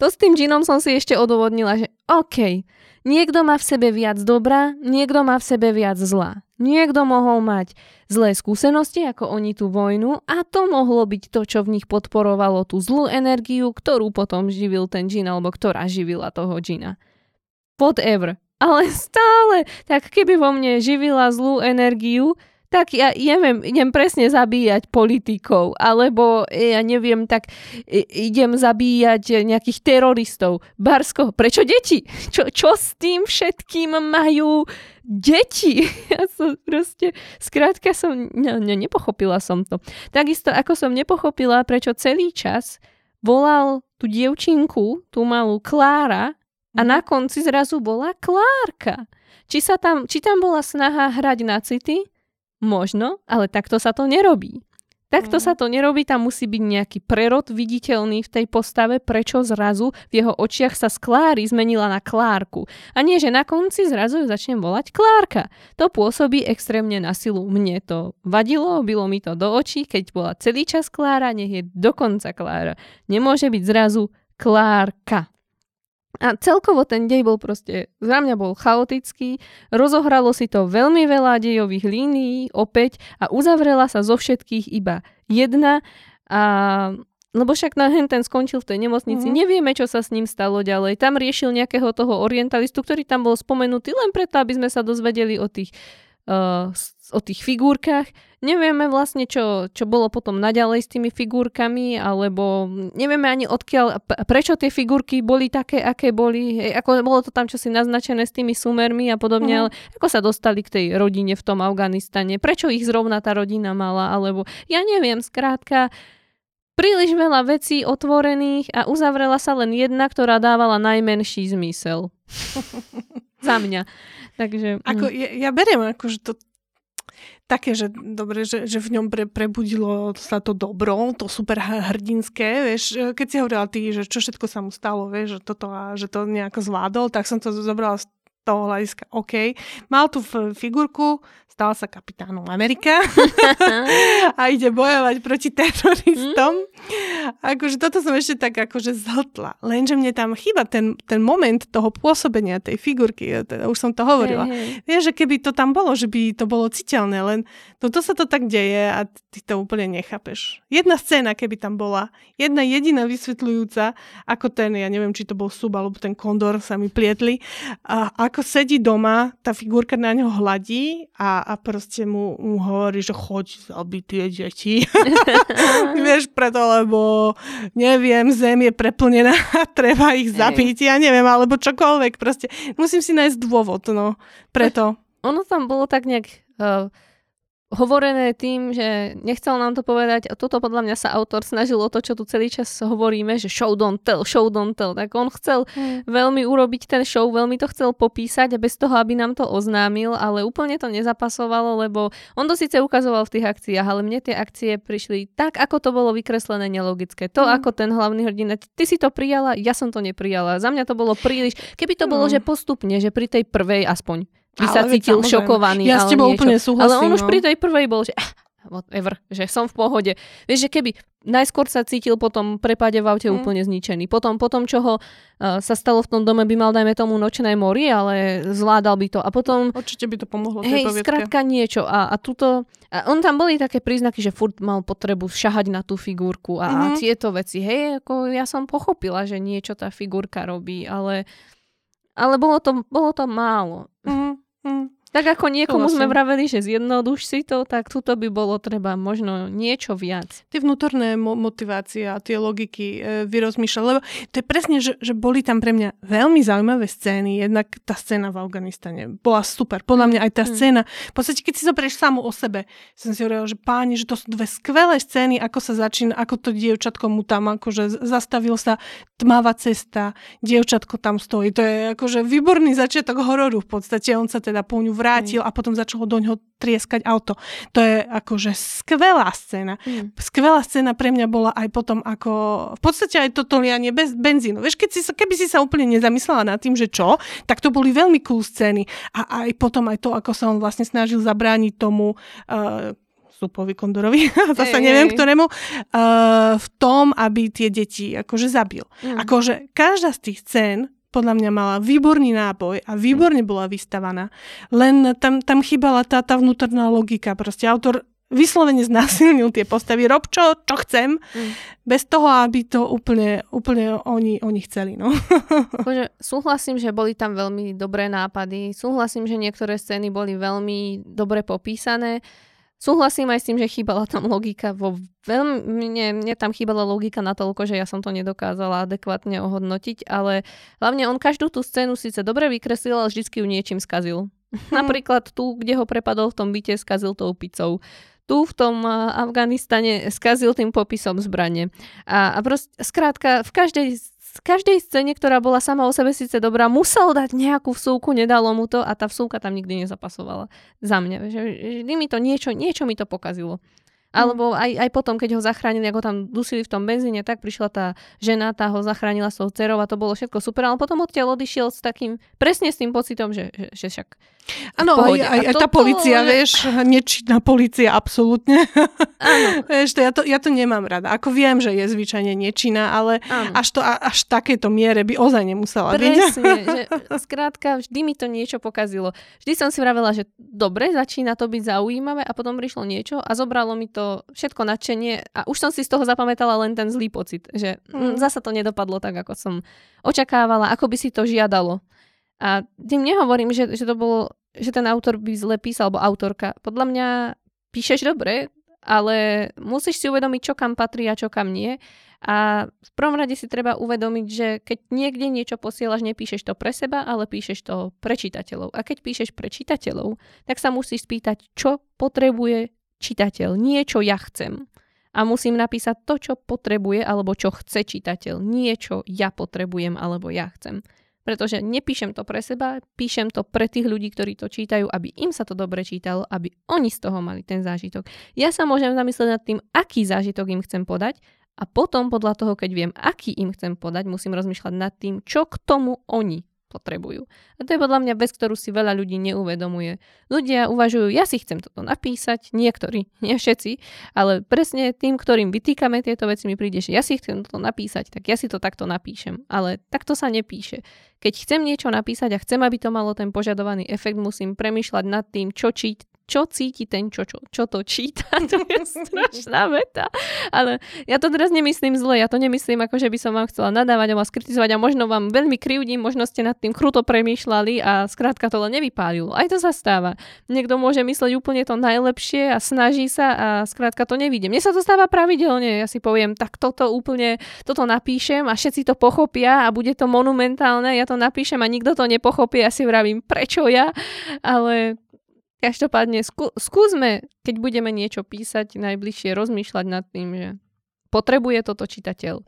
To s tým džinom som si ešte odôvodnila, že OK, Niekto má v sebe viac dobra, niekto má v sebe viac zla. Niekto mohol mať zlé skúsenosti ako oni tú vojnu a to mohlo byť to, čo v nich podporovalo tú zlú energiu, ktorú potom živil ten džin alebo ktorá živila toho džina. Whatever. Ale stále, tak keby vo mne živila zlú energiu, tak ja neviem, idem presne zabíjať politikov, alebo ja neviem, tak idem zabíjať nejakých teroristov. Barsko, prečo deti? Čo, čo s tým všetkým majú deti? Ja som proste, skrátka som, ne, ne, nepochopila som to. Takisto ako som nepochopila, prečo celý čas volal tú dievčinku, tú malú Klára, a na mhm. konci zrazu bola Klárka. Či, sa tam, či tam bola snaha hrať na city, Možno, ale takto sa to nerobí. Takto mm. sa to nerobí, tam musí byť nejaký prerod viditeľný v tej postave, prečo zrazu v jeho očiach sa z Kláry zmenila na Klárku. A nie, že na konci zrazu ju začnem volať Klárka. To pôsobí extrémne na silu. Mne to vadilo, bylo mi to do očí, keď bola celý čas Klára, nech je dokonca Klára. Nemôže byť zrazu Klárka. A celkovo ten dej bol proste, za mňa bol chaotický, rozohralo si to veľmi veľa dejových línií opäť a uzavrela sa zo všetkých iba jedna a lebo však na ten skončil v tej nemocnici, mm-hmm. nevieme, čo sa s ním stalo ďalej. Tam riešil nejakého toho orientalistu, ktorý tam bol spomenutý len preto, aby sme sa dozvedeli o tých uh, o tých figurkách. Nevieme vlastne, čo, čo bolo potom naďalej s tými figurkami, alebo nevieme ani odkiaľ, prečo tie figurky boli také, aké boli. Hej, ako bolo to tam čosi naznačené s tými sumermi a podobne, mm. ale ako sa dostali k tej rodine v tom Afganistane, prečo ich zrovna tá rodina mala, alebo ja neviem, skrátka, príliš veľa vecí otvorených a uzavrela sa len jedna, ktorá dávala najmenší zmysel. Za mňa. Takže, ako, hm. ja, ja beriem, akože to také, že dobre, že, že v ňom pre, prebudilo sa to dobro, to super hrdinské, vieš, keď si hovorila ty, že čo všetko sa mu stalo, vieš, že toto a že to nejako zvládol, tak som to zobrala z toho hľadiska, OK. Mal tu figurku, stal sa kapitánom Amerika a ide bojovať proti teroristom. Mm. Akože toto som ešte tak akože zhltla. Lenže mne tam chýba ten, ten moment toho pôsobenia tej figurky. Teda už som to hovorila. Hey, hey. Vieš, že keby to tam bolo, že by to bolo citeľné, len toto sa to tak deje a ty to úplne nechápeš. Jedna scéna, keby tam bola, jedna jediná vysvetľujúca, ako ten, ja neviem, či to bol sub alebo ten kondor sa mi plietli, a ako sedí doma, tá figurka na ňo hladí a a proste mu, mu hovorí, že choď zabiť tie deti. Vieš, preto, lebo neviem, zem je preplnená a treba ich zabiť, ja neviem, alebo čokoľvek. Proste musím si nájsť dôvod, no, preto. Ono tam bolo tak nejak uh, hovorené tým, že nechcel nám to povedať a toto podľa mňa sa autor snažil o to, čo tu celý čas hovoríme, že show don't tell, show don't tell. Tak on chcel hmm. veľmi urobiť ten show, veľmi to chcel popísať a bez toho, aby nám to oznámil, ale úplne to nezapasovalo, lebo on to síce ukazoval v tých akciách, ale mne tie akcie prišli tak, ako to bolo vykreslené nelogické. To, hmm. ako ten hlavný hrdina, ty si to prijala, ja som to neprijala. Za mňa to bolo príliš, keby to bolo, hmm. že postupne, že pri tej prvej aspoň by sa cítil samozrejme. šokovaný. Ja s tebou úplne súhlasím. Ale on už no. pri tej prvej bol, že ah, whatever, že som v pohode. Vieš, že keby najskôr sa cítil potom prepade v aute mm. úplne zničený. Potom, potom čo ho uh, sa stalo v tom dome, by mal dajme tomu nočné mori, ale zvládal by to. A potom... Určite by to pomohlo. Hej, skrátka niečo. A, a tuto... A on tam boli také príznaky, že furt mal potrebu šahať na tú figurku a, mm-hmm. a mhm. tieto veci. Hej, ako ja som pochopila, že niečo tá figurka robí, ale, ale bolo, to, bolo to málo. Mm-hmm. Mm. Tak ako niekomu sme vraveli, že zjednoduš si to, tak tuto by bolo treba možno niečo viac. Tie vnútorné mo- motivácie a tie logiky e, vyrozmýšľať, lebo to je presne, že, že boli tam pre mňa veľmi zaujímavé scény. Jednak tá scéna v Afganistane bola super. Podľa mňa aj tá mm. scéna, v podstate keď si zoberieš samu o sebe, som si hovorila, že páni, že to sú dve skvelé scény, ako sa začína, ako to dievčatko mu tam akože zastavil sa tmavá cesta, dievčatko tam stojí. To je akože výborný začiatok hororu v podstate. On sa teda po ňu vrátil mm. a potom začalo do ňoho trieskať auto. To je akože skvelá scéna. Mm. Skvelá scéna pre mňa bola aj potom ako, v podstate aj toto lianie bez benzínu. Vieš, keď si sa, keby si sa úplne nezamyslela nad tým, že čo, tak to boli veľmi cool scény. A aj potom aj to, ako sa on vlastne snažil zabrániť tomu uh, Supovi Kondorovi, zase neviem ktorému, uh, v tom, aby tie deti akože zabil. Mm. Akože každá z tých scén podľa mňa mala výborný náboj a výborne bola vystavaná. Len tam, tam chýbala tá, tá vnútorná logika. Proste autor vyslovene znásilnil tie postavy. Rob čo, čo chcem, mm. bez toho, aby to úplne, úplne oni, oni chceli. No. Bože, súhlasím, že boli tam veľmi dobré nápady. Súhlasím, že niektoré scény boli veľmi dobre popísané. Súhlasím aj s tým, že chýbala tam logika vo veľmi, mne, mne tam chýbala logika na toľko, že ja som to nedokázala adekvátne ohodnotiť, ale hlavne on každú tú scénu síce dobre vykreslil, ale vždycky ju niečím skazil. Hm. Napríklad tu, kde ho prepadol v tom byte, skazil tou pizzou tu v tom Afganistane skazil tým popisom zbrane. A, a proste, skrátka, v každej každej scéne, ktorá bola sama o sebe síce dobrá, musel dať nejakú vsúku, nedalo mu to a tá vsúka tam nikdy nezapasovala za mňa. Že, vždy mi to niečo, niečo mi to pokazilo. Alebo aj, aj potom, keď ho zachránili, ako tam dusili v tom benzíne, tak prišla tá žena, tá ho zachránila s tou dcerou a to bolo všetko super, ale potom odtiaľ odišiel s takým, presne s tým pocitom, že, že, že však Áno, aj, aj, aj tá policia, je... vieš, nečitná policia, absolútne. Vieš, to, ja, to, ja to nemám rada. Ako viem, že je zvyčajne nečinná, ale až to až takéto miere by ozaj nemusela byť. Presne, že skrátka vždy mi to niečo pokazilo. Vždy som si vravela, že dobre, začína to byť zaujímavé a potom prišlo niečo a zobralo mi to všetko nadšenie a už som si z toho zapamätala len ten zlý pocit, že mm. zasa to nedopadlo tak, ako som očakávala, ako by si to žiadalo. A tým nehovorím, že, že to bolo, že ten autor by zle písal, alebo autorka. Podľa mňa píšeš dobre, ale musíš si uvedomiť, čo kam patrí a čo kam nie. A v prvom rade si treba uvedomiť, že keď niekde niečo posielaš, nepíšeš to pre seba, ale píšeš to pre čitateľov. A keď píšeš pre čitateľov, tak sa musíš spýtať, čo potrebuje čitateľ, nie čo ja chcem. A musím napísať to, čo potrebuje alebo čo chce čitateľ, nie čo ja potrebujem alebo ja chcem. Pretože nepíšem to pre seba, píšem to pre tých ľudí, ktorí to čítajú, aby im sa to dobre čítalo, aby oni z toho mali ten zážitok. Ja sa môžem zamyslieť nad tým, aký zážitok im chcem podať a potom podľa toho, keď viem, aký im chcem podať, musím rozmýšľať nad tým, čo k tomu oni potrebujú. A to je podľa mňa vec, ktorú si veľa ľudí neuvedomuje. Ľudia uvažujú, ja si chcem toto napísať, niektorí, nie všetci, ale presne tým, ktorým vytýkame tieto veci, mi príde, že ja si chcem toto napísať, tak ja si to takto napíšem. Ale takto sa nepíše. Keď chcem niečo napísať a chcem, aby to malo ten požadovaný efekt, musím premýšľať nad tým, čo, či, čo cíti ten, čo, čo, čo to číta. To je strašná veta. Ale ja to teraz nemyslím zle, ja to nemyslím ako, že by som vám chcela nadávať a vás kritizovať a možno vám veľmi krivdím, možno ste nad tým kruto premýšľali a skrátka to len nevypálilo. Aj to sa stáva. Niekto môže mysleť úplne to najlepšie a snaží sa a skrátka to nevidím. Mne sa to stáva pravidelne, ja si poviem, tak toto úplne, toto napíšem a všetci to pochopia a bude to monumentálne, ja to napíšem a nikto to nepochopí, ja si vravím, prečo ja, ale Každopádne skú, skúsme, keď budeme niečo písať, najbližšie rozmýšľať nad tým, že potrebuje toto čitateľ.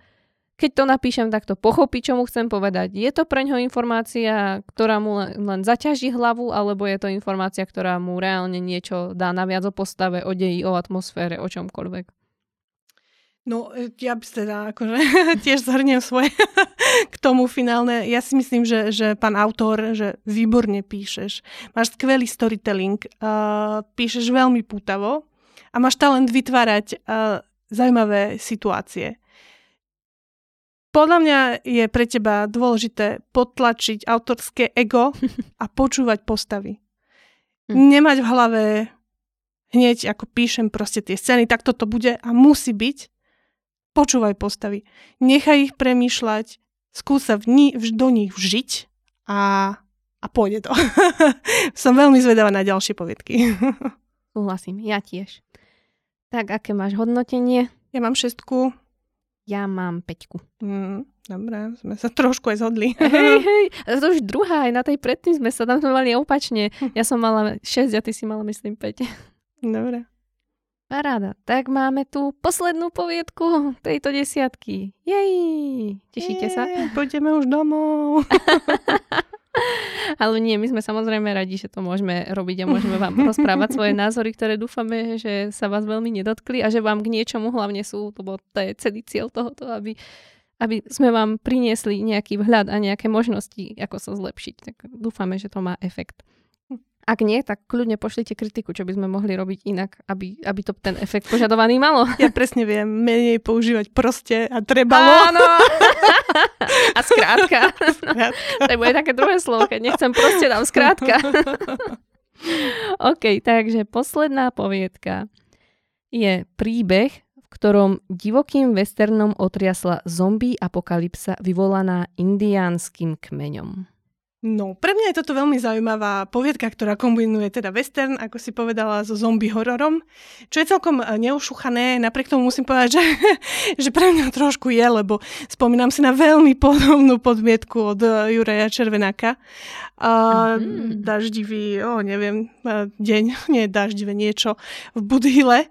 Keď to napíšem, tak to pochopí, čo mu chcem povedať. Je to pre ňo informácia, ktorá mu len, len zaťaží hlavu, alebo je to informácia, ktorá mu reálne niečo dá naviac o postave, o deji, o atmosfére, o čomkoľvek. No, e, ja by teda akože tiež zhrniem svoje k tomu finálne. Ja si myslím, že, že pán autor, že výborne píšeš. Máš skvelý storytelling, uh, píšeš veľmi pútavo a máš talent vytvárať uh, zaujímavé situácie. Podľa mňa je pre teba dôležité potlačiť autorské ego a počúvať postavy. Hm. Nemať v hlave hneď, ako píšem proste tie scény, tak toto bude a musí byť, počúvaj postavy. Nechaj ich premýšľať, skús sa v ni, do nich vžiť a, a pôjde to. Som veľmi zvedavá na ďalšie poviedky. Súhlasím, ja tiež. Tak, aké máš hodnotenie? Ja mám šestku. Ja mám peťku. Mm, Dobre, sme sa trošku aj zhodli. Hej, hej, to už druhá, aj na tej predtým sme sa, tam mali opačne. Ja som mala 6 a ty si mala myslím 5. Dobre. Paráda. Tak máme tu poslednú poviedku tejto desiatky. Jej! Tešíte Jej, sa? Poďme už domov. Ale nie, my sme samozrejme radi, že to môžeme robiť a môžeme vám rozprávať svoje názory, ktoré dúfame, že sa vás veľmi nedotkli a že vám k niečomu hlavne sú, lebo to je celý cieľ tohoto, aby, aby sme vám priniesli nejaký vhľad a nejaké možnosti, ako sa zlepšiť. Tak dúfame, že to má efekt. Ak nie, tak kľudne pošlite kritiku, čo by sme mohli robiť inak, aby, aby to ten efekt požadovaný malo. Ja presne viem, menej používať proste a trebalo. Áno. A skrátka. skrátka. To bude také druhé slovo, keď nechcem proste, dám skrátka. OK, takže posledná poviedka je príbeh, v ktorom divokým westernom otriasla zombie apokalypsa vyvolaná indiánskym kmeňom. No, pre mňa je toto veľmi zaujímavá poviedka, ktorá kombinuje teda western, ako si povedala, so zombie hororom, čo je celkom e, neušuchané. Napriek tomu musím povedať, že, že pre mňa trošku je, lebo spomínam si na veľmi podobnú podmietku od e, Juraja Červenáka. A mm-hmm. Daždivý, o, neviem, e, deň, nie daždivé niečo v Budhile.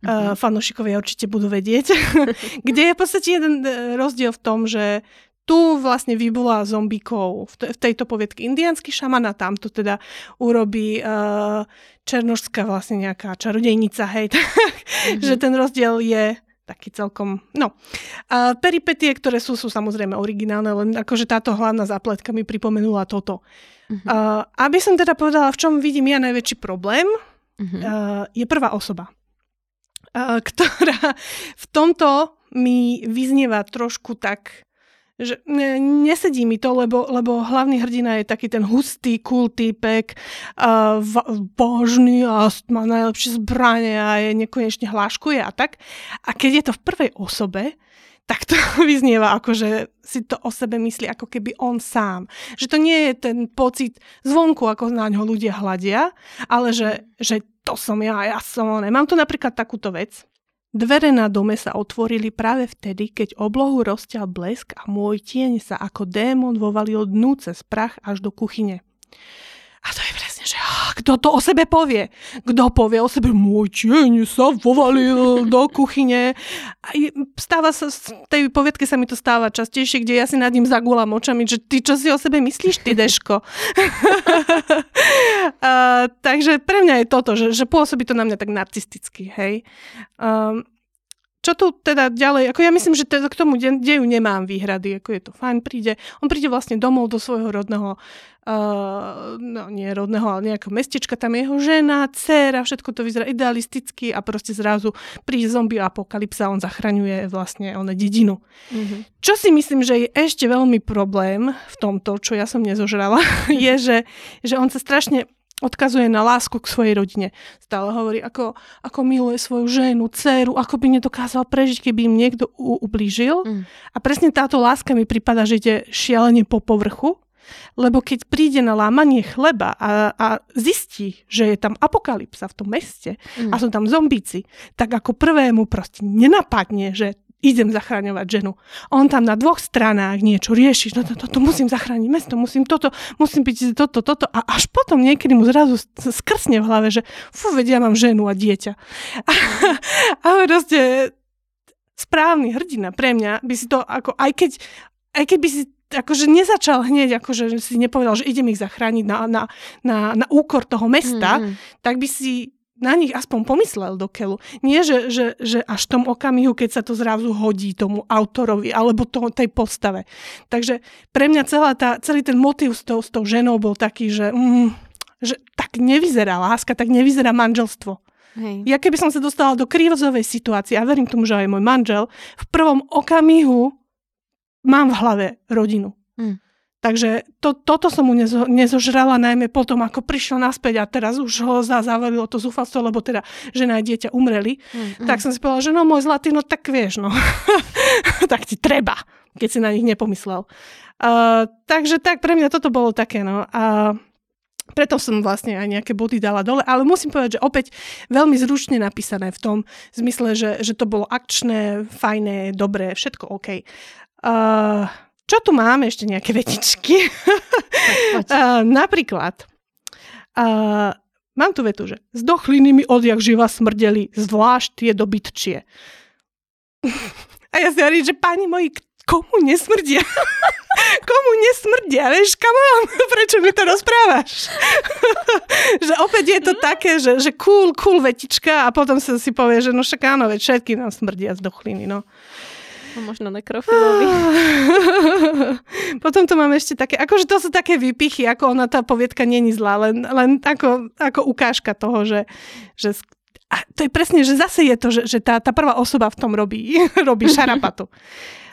Mm-hmm. Fanošikovia určite budú vedieť. kde je v podstate jeden rozdiel v tom, že tu vlastne vybola zombíkov v, te, v tejto poviedke indiánsky šaman a tamto teda urobí uh, černožská vlastne nejaká čarodejnica, hej, tak, mm-hmm. že ten rozdiel je taký celkom, no. A peripetie, ktoré sú, sú samozrejme originálne, len akože táto hlavná zápletka mi pripomenula toto. Uh-huh. Uh, aby som teda povedala, v čom vidím ja najväčší problém, uh-huh. uh, je prvá osoba, uh, ktorá v tomto mi vyznieva trošku tak že ne, nesedí mi to, lebo, lebo hlavný hrdina je taký ten hustý, cool týpek, uh, božný a má najlepšie zbranie a je nekonečne hláškuje a tak. A keď je to v prvej osobe, tak to vyznieva ako, že si to o sebe myslí ako keby on sám. Že to nie je ten pocit zvonku, ako na ňo ľudia hľadia, ale že, že to som ja, ja som on. Mám tu napríklad takúto vec. Dvere na dome sa otvorili práve vtedy, keď oblohu rozťal blesk a môj tieň sa ako démon vovalil dnu cez prach až do kuchyne. A to je presne, že kto to o sebe povie? Kto povie o sebe, môj tieň sa vovalil do kuchyne? A stáva sa, v tej poviedke sa mi to stáva častejšie, kde ja si nad ním zagulám očami, že ty čo si o sebe myslíš, ty Deško? a, takže pre mňa je toto, že, že pôsobí to na mňa tak narcisticky, hej. Um, čo tu teda ďalej, ako ja myslím, že teda k tomu deju nemám výhrady, ako je to fajn, príde, on príde vlastne domov do svojho rodného, uh, no nie rodného, ale nejakého mestečka, tam je jeho žena, dcera, všetko to vyzerá idealisticky a proste zrazu príde zombie apokalypsa on zachraňuje vlastne one dedinu. Mm-hmm. Čo si myslím, že je ešte veľmi problém v tomto, čo ja som nezožrala, je, že, že on sa strašne odkazuje na lásku k svojej rodine. Stále hovorí, ako, ako miluje svoju ženu, dceru, ako by nedokázal prežiť, keby im niekto u- ublížil. Mm. A presne táto láska mi prípada, že ide šialene po povrchu, lebo keď príde na lámanie chleba a, a zistí, že je tam apokalypsa v tom meste mm. a sú tam zombíci, tak ako prvému proste nenapadne, že idem zachráňovať ženu. On tam na dvoch stranách niečo rieši, no to, to, to musím zachrániť mesto, musím toto, musím byť toto, toto a až potom niekedy mu zrazu skrsne v hlave, že fú, vedia, ja mám ženu a dieťa. A, a proste správny hrdina pre mňa by si to ako, aj keď, aj keď by si akože nezačal hneď, akože si nepovedal, že idem ich zachrániť na, na, na, na úkor toho mesta, mm. tak by si na nich aspoň pomyslel do keľu. Nie, že, že, že až v tom okamihu, keď sa to zrazu hodí tomu autorovi alebo to, tej postave. Takže pre mňa celá tá, celý ten motív s tou, s tou ženou bol taký, že, mm, že tak nevyzerá láska, tak nevyzerá manželstvo. Hej. Ja keby som sa dostala do krívozovej situácie, a verím tomu, že aj môj manžel, v prvom okamihu mám v hlave rodinu. Takže to, toto som mu nezo, nezožrala, najmä potom, ako prišiel naspäť a teraz už ho zavalilo to zúfalstvo, lebo teda žena a dieťa umreli. Mm, mm. Tak som si povedala, že no môj zlatý, no tak vieš, no. tak ti treba, keď si na nich nepomyslel. Uh, takže tak, pre mňa toto bolo také, no. A preto som vlastne aj nejaké body dala dole, ale musím povedať, že opäť veľmi zručne napísané v tom zmysle, že, že to bolo akčné, fajné, dobré, všetko OK. Uh, čo tu máme ešte nejaké vetičky? uh, napríklad, uh, mám tu vetu, že z dochliny mi odjak živa smrdeli, zvlášť tie dobytčie. A ja si hovorím, že páni moji, komu nesmrdia? komu nesmrdia? Vieš, on? prečo mi to rozprávaš? že opäť je to také, že, že cool, cool vetička a potom sa si povie, že no však áno, veď všetky nám smrdia z dochliny, no. No, možno nekrofilovi. Potom tu máme ešte také, akože to sú také výpichy, ako ona tá poviedka není zlá, len, len ako, ako ukážka toho, že, že a to je presne, že zase je to, že, že tá, tá prvá osoba v tom robí, robí šarapatu.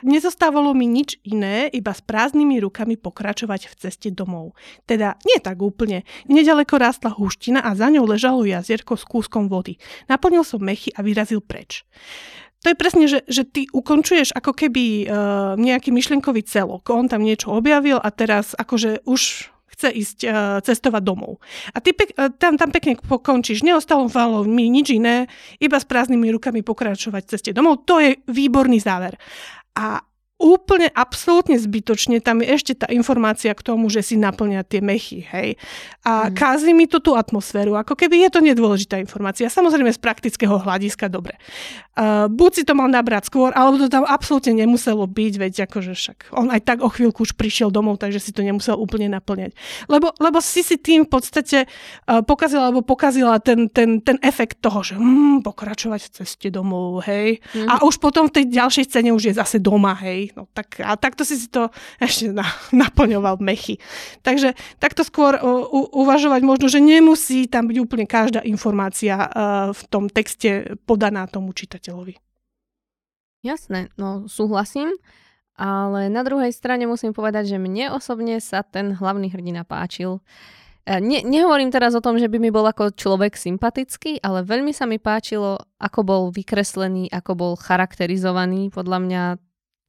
Nezostávalo mi nič iné, iba s prázdnymi rukami pokračovať v ceste domov. Teda nie tak úplne. Nedaleko rástla húština a za ňou ležalo jazierko s kúskom vody. Naplnil som mechy a vyrazil preč to je presne, že, že ty ukončuješ ako keby uh, nejaký myšlienkový celok. On tam niečo objavil a teraz akože už chce ísť uh, cestovať domov. A ty pek, uh, tam, tam pekne pokončíš. Neostalo mi nič iné, iba s prázdnymi rukami pokračovať ceste domov. To je výborný záver. A úplne absolútne zbytočne, tam je ešte tá informácia k tomu, že si naplňa tie mechy, hej. A mm. kází mi to tú atmosféru, ako keby je to nedôležitá informácia. Samozrejme z praktického hľadiska dobre. Uh, buď si to mal nabrať skôr, alebo to tam absolútne nemuselo byť, veď akože však on aj tak o chvíľku už prišiel domov, takže si to nemusel úplne naplňať. Lebo, lebo si si tým v podstate uh, pokazila alebo pokazila ten, ten, ten efekt toho, že mm, pokračovať v ceste domov, hej. Mm. A už potom v tej ďalšej scéne už je zase doma, hej No tak, a takto si si to ešte na, naplňoval mechy. Takže takto skôr uh, uvažovať možno, že nemusí tam byť úplne každá informácia uh, v tom texte podaná tomu čitateľovi. Jasné, no súhlasím, ale na druhej strane musím povedať, že mne osobne sa ten hlavný hrdina páčil. Ne, nehovorím teraz o tom, že by mi bol ako človek sympatický, ale veľmi sa mi páčilo, ako bol vykreslený, ako bol charakterizovaný. Podľa mňa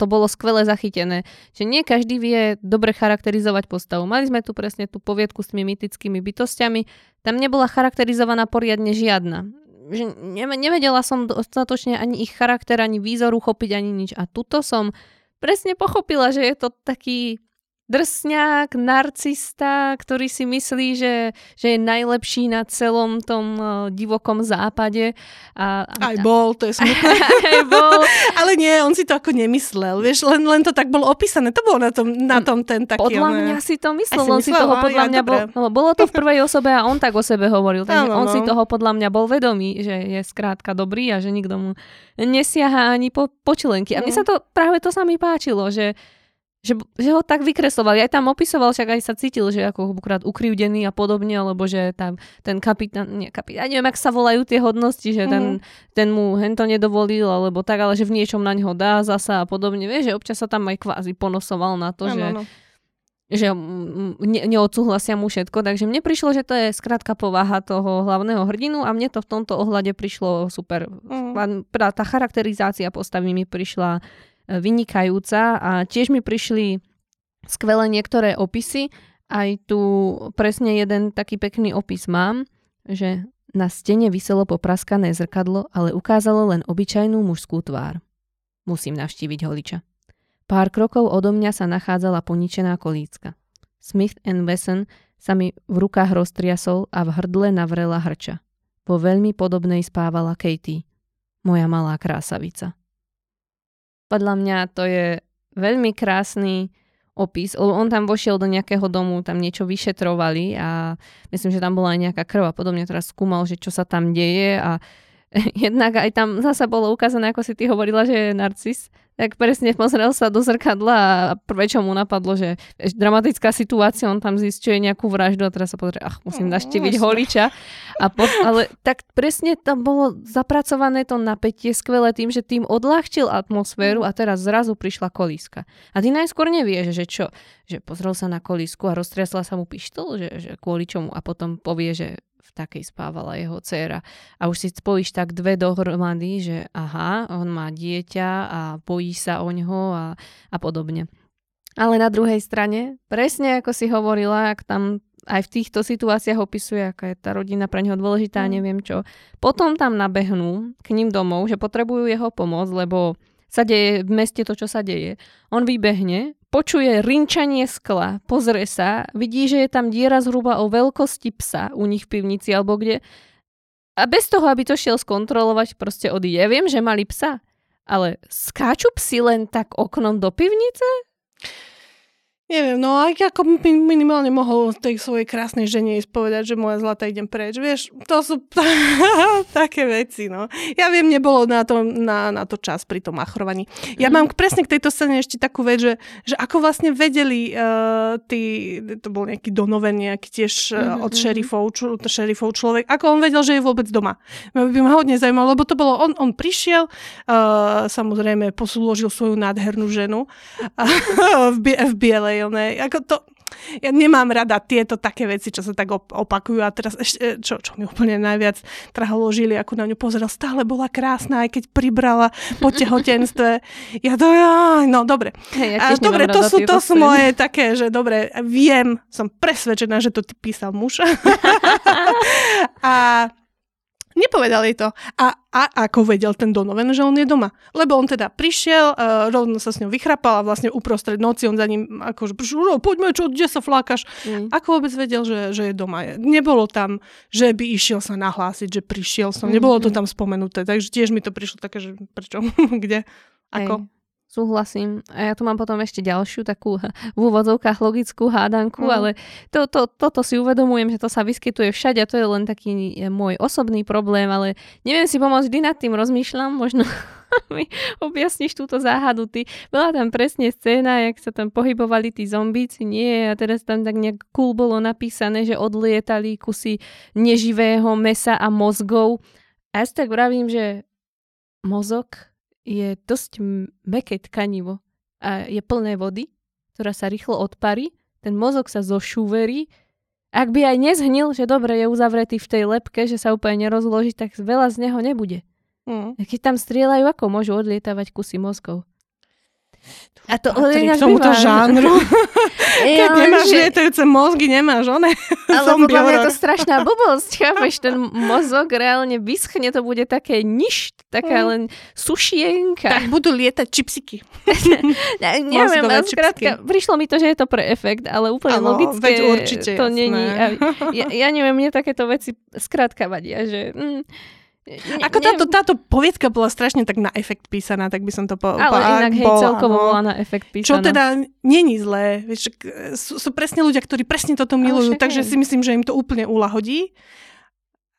to bolo skvele zachytené, že nie každý vie dobre charakterizovať postavu. Mali sme tu presne tú poviedku s tými mytickými bytostiami, tam nebola charakterizovaná poriadne žiadna. Že nevedela som dostatočne ani ich charakter, ani výzor uchopiť, ani nič. A tuto som presne pochopila, že je to taký drsňák, narcista, ktorý si myslí, že, že je najlepší na celom tom uh, divokom západe. A, a, aj bol, to je smutné. aj bol. Ale nie, on si to ako nemyslel, vieš, len, len to tak bolo opísané. To bolo na tom, na tom ten taký... Podľa ne... mňa si to myslel, on myslel, si toho podľa ja, mňa bol, no, bolo to v prvej osobe a on tak o sebe hovoril, takže no, on no. si toho podľa mňa bol vedomý, že je skrátka dobrý a že nikto mu nesiaha ani po, po čilenky. A mne mm. sa to, práve to sa mi páčilo, že že, že ho tak vykreslovali. Aj tam opisoval, však aj sa cítil, že ako krát ukrivdený a podobne, alebo že tam ten kapitán, nie kapitán, neviem, ak sa volajú tie hodnosti, že ten, mm-hmm. ten mu hento nedovolil, alebo tak, ale že v niečom na neho dá zasa a podobne. Vieš, že občas sa tam aj kvázi ponosoval na to, ano, že, ano. že ne, neodsúhlasia mu všetko. Takže mne prišlo, že to je skrátka povaha toho hlavného hrdinu a mne to v tomto ohľade prišlo super. Mm. Tá charakterizácia postavy mi prišla vynikajúca a tiež mi prišli skvelé niektoré opisy. Aj tu presne jeden taký pekný opis mám, že na stene vyselo popraskané zrkadlo, ale ukázalo len obyčajnú mužskú tvár. Musím navštíviť holiča. Pár krokov odo mňa sa nachádzala poničená kolícka. Smith Wesson sa mi v rukách roztriasol a v hrdle navrela hrča. Po veľmi podobnej spávala Katie, moja malá krásavica. Podľa mňa to je veľmi krásny opis. On tam vošiel do nejakého domu, tam niečo vyšetrovali a myslím, že tam bola aj nejaká krv a podobne teraz skúmal, že čo sa tam deje a jednak aj tam zasa bolo ukázané, ako si ty hovorila, že je narcis tak presne pozrel sa do zrkadla a prvé, čo mu napadlo, že dramatická situácia, on tam zistuje nejakú vraždu a teraz sa pozrie, ach, musím mm, naštíviť holiča. A po, ale tak presne tam bolo zapracované to napätie skvelé tým, že tým odľahčil atmosféru a teraz zrazu prišla kolíska. A ty najskôr nevieš, že čo, že pozrel sa na kolísku a roztriasla sa mu pištol, že, že kvôli čomu a potom povie, že takej spávala jeho dcéra. A už si spojíš tak dve dohromady, že aha, on má dieťa a bojí sa o ňoho a, a podobne. Ale na druhej strane, presne ako si hovorila, ak tam aj v týchto situáciách opisuje, aká je tá rodina pre neho dôležitá, mm. neviem čo. Potom tam nabehnú k ním domov, že potrebujú jeho pomoc, lebo sa deje v meste to, čo sa deje. On vybehne, počuje rinčanie skla, pozrie sa, vidí, že je tam diera zhruba o veľkosti psa u nich v pivnici alebo kde. A bez toho, aby to šiel skontrolovať, proste odíde. Ja viem, že mali psa, ale skáču psi len tak oknom do pivnice? Neviem, no aj ako minimálne mohol tej svojej krásnej žene ísť povedať, že moja zlata idem preč. Vieš, to sú také veci, no. Ja viem, nebolo na to, na, na to čas pri tom achrovaní. Ja mm. mám presne k tejto scéne ešte takú vec, že, že ako vlastne vedeli uh, tí, to bol nejaký donoven, nejaký tiež uh, od šerifov, čo, šerifov človek, ako on vedel, že je vôbec doma. By ma hodne zaujímalo, lebo to bolo, on, on prišiel, uh, samozrejme posúložil svoju nádhernú ženu uh, v, v bielej detailné. Ako to, ja nemám rada tieto také veci, čo sa tak opakujú a teraz ešte, čo, čo mi úplne najviac trholožili, ako na ňu pozrel, stále bola krásna, aj keď pribrala po tehotenstve. Ja to, no dobre. Hey, ja a, dobre, to sú, to sú moje také, že dobre, viem, som presvedčená, že to písal muž. a Nepovedal jej to. A, a ako vedel ten Donovan, že on je doma? Lebo on teda prišiel, uh, rovno sa s ňou vychrapal a vlastne uprostred noci on za ním akože prišiel, poďme, čo, kde sa flákaš? Mm. Ako vôbec vedel, že, že je doma? Nebolo tam, že by išiel sa nahlásiť, že prišiel som. Nebolo to tam spomenuté. Takže tiež mi to prišlo také, že prečo? kde? Ako? Hej. Súhlasím. A ja tu mám potom ešte ďalšiu takú v úvodzovkách logickú hádanku, mm. ale to, to, toto si uvedomujem, že to sa vyskytuje všade a to je len taký môj osobný problém, ale neviem si pomôcť, vždy nad tým rozmýšľam, možno mi objasníš túto záhadu ty. Bola tam presne scéna, jak sa tam pohybovali tí zombíci, nie, a teraz tam tak nejak cool bolo napísané, že odlietali kusy neživého mesa a mozgov. A ja si tak vravím, že mozog je dosť meké tkanivo a je plné vody, ktorá sa rýchlo odparí, ten mozog sa zošúverí. Ak by aj nezhnil, že dobre je uzavretý v tej lepke, že sa úplne nerozloží, tak veľa z neho nebude. Mm. Keď tam strieľajú, ako môžu odlietavať kusy mozgov? A to Patrí k tomuto býva. žánru. Keď ja, nemáš že... lietajúce mozgy, nemáš one. Ale podľa mňa je to strašná blbosť, chápeš? Ten mozog reálne vyschne, to bude také niš, taká mm. len sušienka. Tak budú lietať čipsiky. ja, neviem, ale skrátka, prišlo mi to, že je to pre efekt, ale úplne ano, logické veď určite, to jasné. není. Ja, ja neviem, mne takéto veci skrátka vadia, že... Mm, ako táto, táto poviedka bola strašne tak na efekt písaná, tak by som to povedala. Ale inak, hej, bol, celkovo bola na efekt písaná. Čo teda není zlé. Vieš, sú, sú presne ľudia, ktorí presne toto milujú, takže si myslím, že im to úplne ulahodí.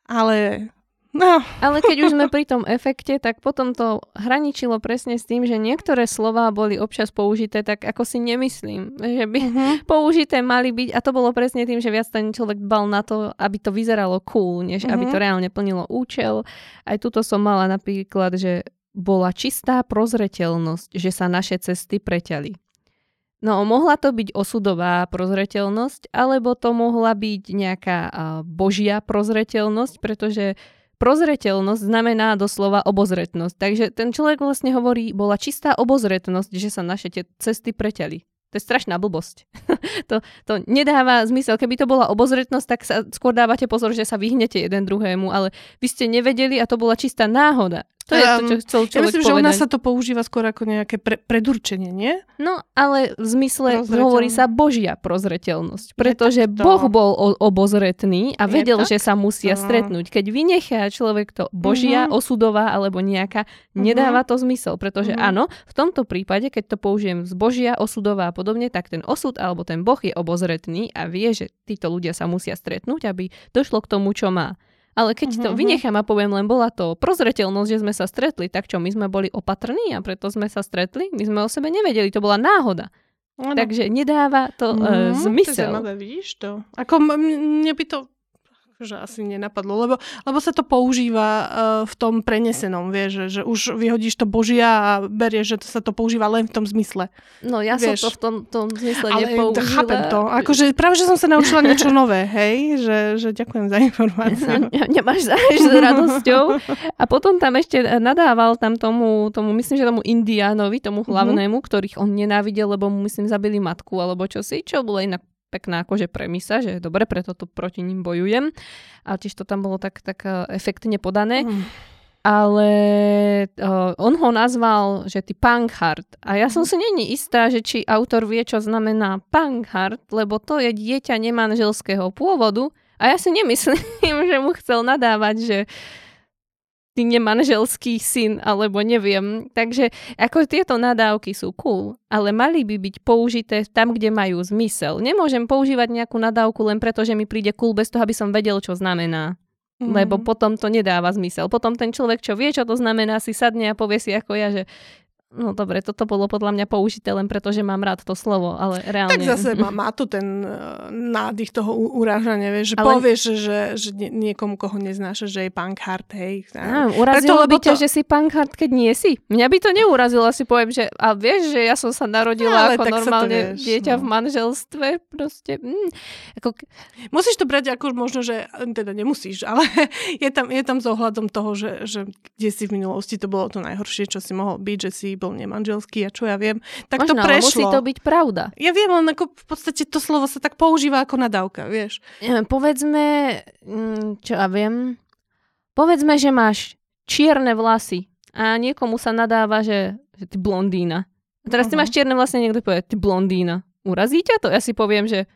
Ale No. Ale keď už sme pri tom efekte, tak potom to hraničilo presne s tým, že niektoré slova boli občas použité tak, ako si nemyslím, že by uh-huh. použité mali byť a to bolo presne tým, že viac ten človek dbal na to, aby to vyzeralo cool, než uh-huh. aby to reálne plnilo účel. Aj tuto som mala napríklad, že bola čistá prozreteľnosť, že sa naše cesty preťali. No, mohla to byť osudová prozreteľnosť, alebo to mohla byť nejaká božia prozreteľnosť, pretože Prozreteľnosť znamená doslova obozretnosť. Takže ten človek vlastne hovorí, bola čistá obozretnosť, že sa naše tie cesty preťali. To je strašná blbosť. to, to nedáva zmysel. Keby to bola obozretnosť, tak sa skôr dávate pozor, že sa vyhnete jeden druhému, ale vy ste nevedeli a to bola čistá náhoda. To je to, čo chcel človek Ja myslím, povedať. že u nás sa to používa skôr ako nejaké pre, predurčenie, nie? No, ale v zmysle hovorí sa Božia prozreteľnosť, pretože Boh bol o, obozretný a vedel, že sa musia stretnúť. Keď vynechá človek to Božia, uh-huh. osudová alebo nejaká, nedáva to zmysel, pretože uh-huh. áno, v tomto prípade, keď to použijem z Božia, osudová a podobne, tak ten osud alebo ten Boh je obozretný a vie, že títo ľudia sa musia stretnúť, aby došlo k tomu, čo má. Ale keď uh-huh, to mhm, mhm. vynechám a poviem len bola to prozreteľnosť, že sme sa stretli, tak čo, my sme boli opatrní a preto sme sa stretli? My sme o sebe nevedeli, to bola náhoda. Ano. Takže nedáva to uh, zmysel. To zaujímavé, vidíš to? Ako mne by to že asi nenapadlo, lebo, lebo sa to používa uh, v tom prenesenom, vieš, že, že už vyhodíš to Božia a berieš, že to sa to používa len v tom zmysle. No ja vieš. som to v tom, tom zmysle Ale nepoužila. chápem to. Akože práve, že som sa naučila niečo nové, hej, že, že ďakujem za informáciu. Nemáš zálež s radosťou. A potom tam ešte nadával tam tomu, tomu myslím, že tomu Indiánovi, tomu mhm. hlavnému, mm-hmm. ktorých on nenávidel, lebo mu myslím zabili matku alebo čo si, čo bolo inak pekná akože premisa, že dobre, preto tu proti ním bojujem. A tiež to tam bolo tak, tak e, efektne podané. Mm. Ale uh, on ho nazval, že ty Pankhart. A ja som si není istá, že či autor vie, čo znamená Pankhart, lebo to je dieťa nemanželského pôvodu. A ja si nemyslím, že mu chcel nadávať, že uh, nemanželský syn, alebo neviem. Takže ako tieto nadávky sú cool, ale mali by byť použité tam, kde majú zmysel. Nemôžem používať nejakú nadávku len preto, že mi príde cool bez toho, aby som vedel, čo znamená. Mm. Lebo potom to nedáva zmysel. Potom ten človek, čo vie, čo to znamená, si sadne a povie si ako ja, že No dobre, toto bolo podľa mňa použité len preto, že mám rád to slovo, ale reálne... Tak zase má, má to ten uh, nádych toho urážania, vieš, že ale... povieš, že, že niekomu, koho neznáša, že je punk hard, hej. Á, urazilo preto, by ťa, to... že si punk hard, keď nie si? Mňa by to neurazilo, si poviem, že a vieš, že ja som sa narodila no, ako normálne vieš, dieťa no. v manželstve, proste. Mm, ako... Musíš to brať ako možno, že teda nemusíš, ale je tam, je tam s ohľadom toho, že, že kde si v minulosti to bolo to najhoršie, čo si mohol byť, že si bol nemanželský a čo ja viem, tak Možno, to prešlo. musí to byť pravda. Ja viem, len ako v podstate to slovo sa tak používa ako nadávka, vieš. Povedzme, mm, čo ja viem, povedzme, že máš čierne vlasy a niekomu sa nadáva, že, že ty blondína. A teraz ty Aha. máš čierne vlasy a niekto povie, ty blondína. Urazí ťa to? Ja si poviem, že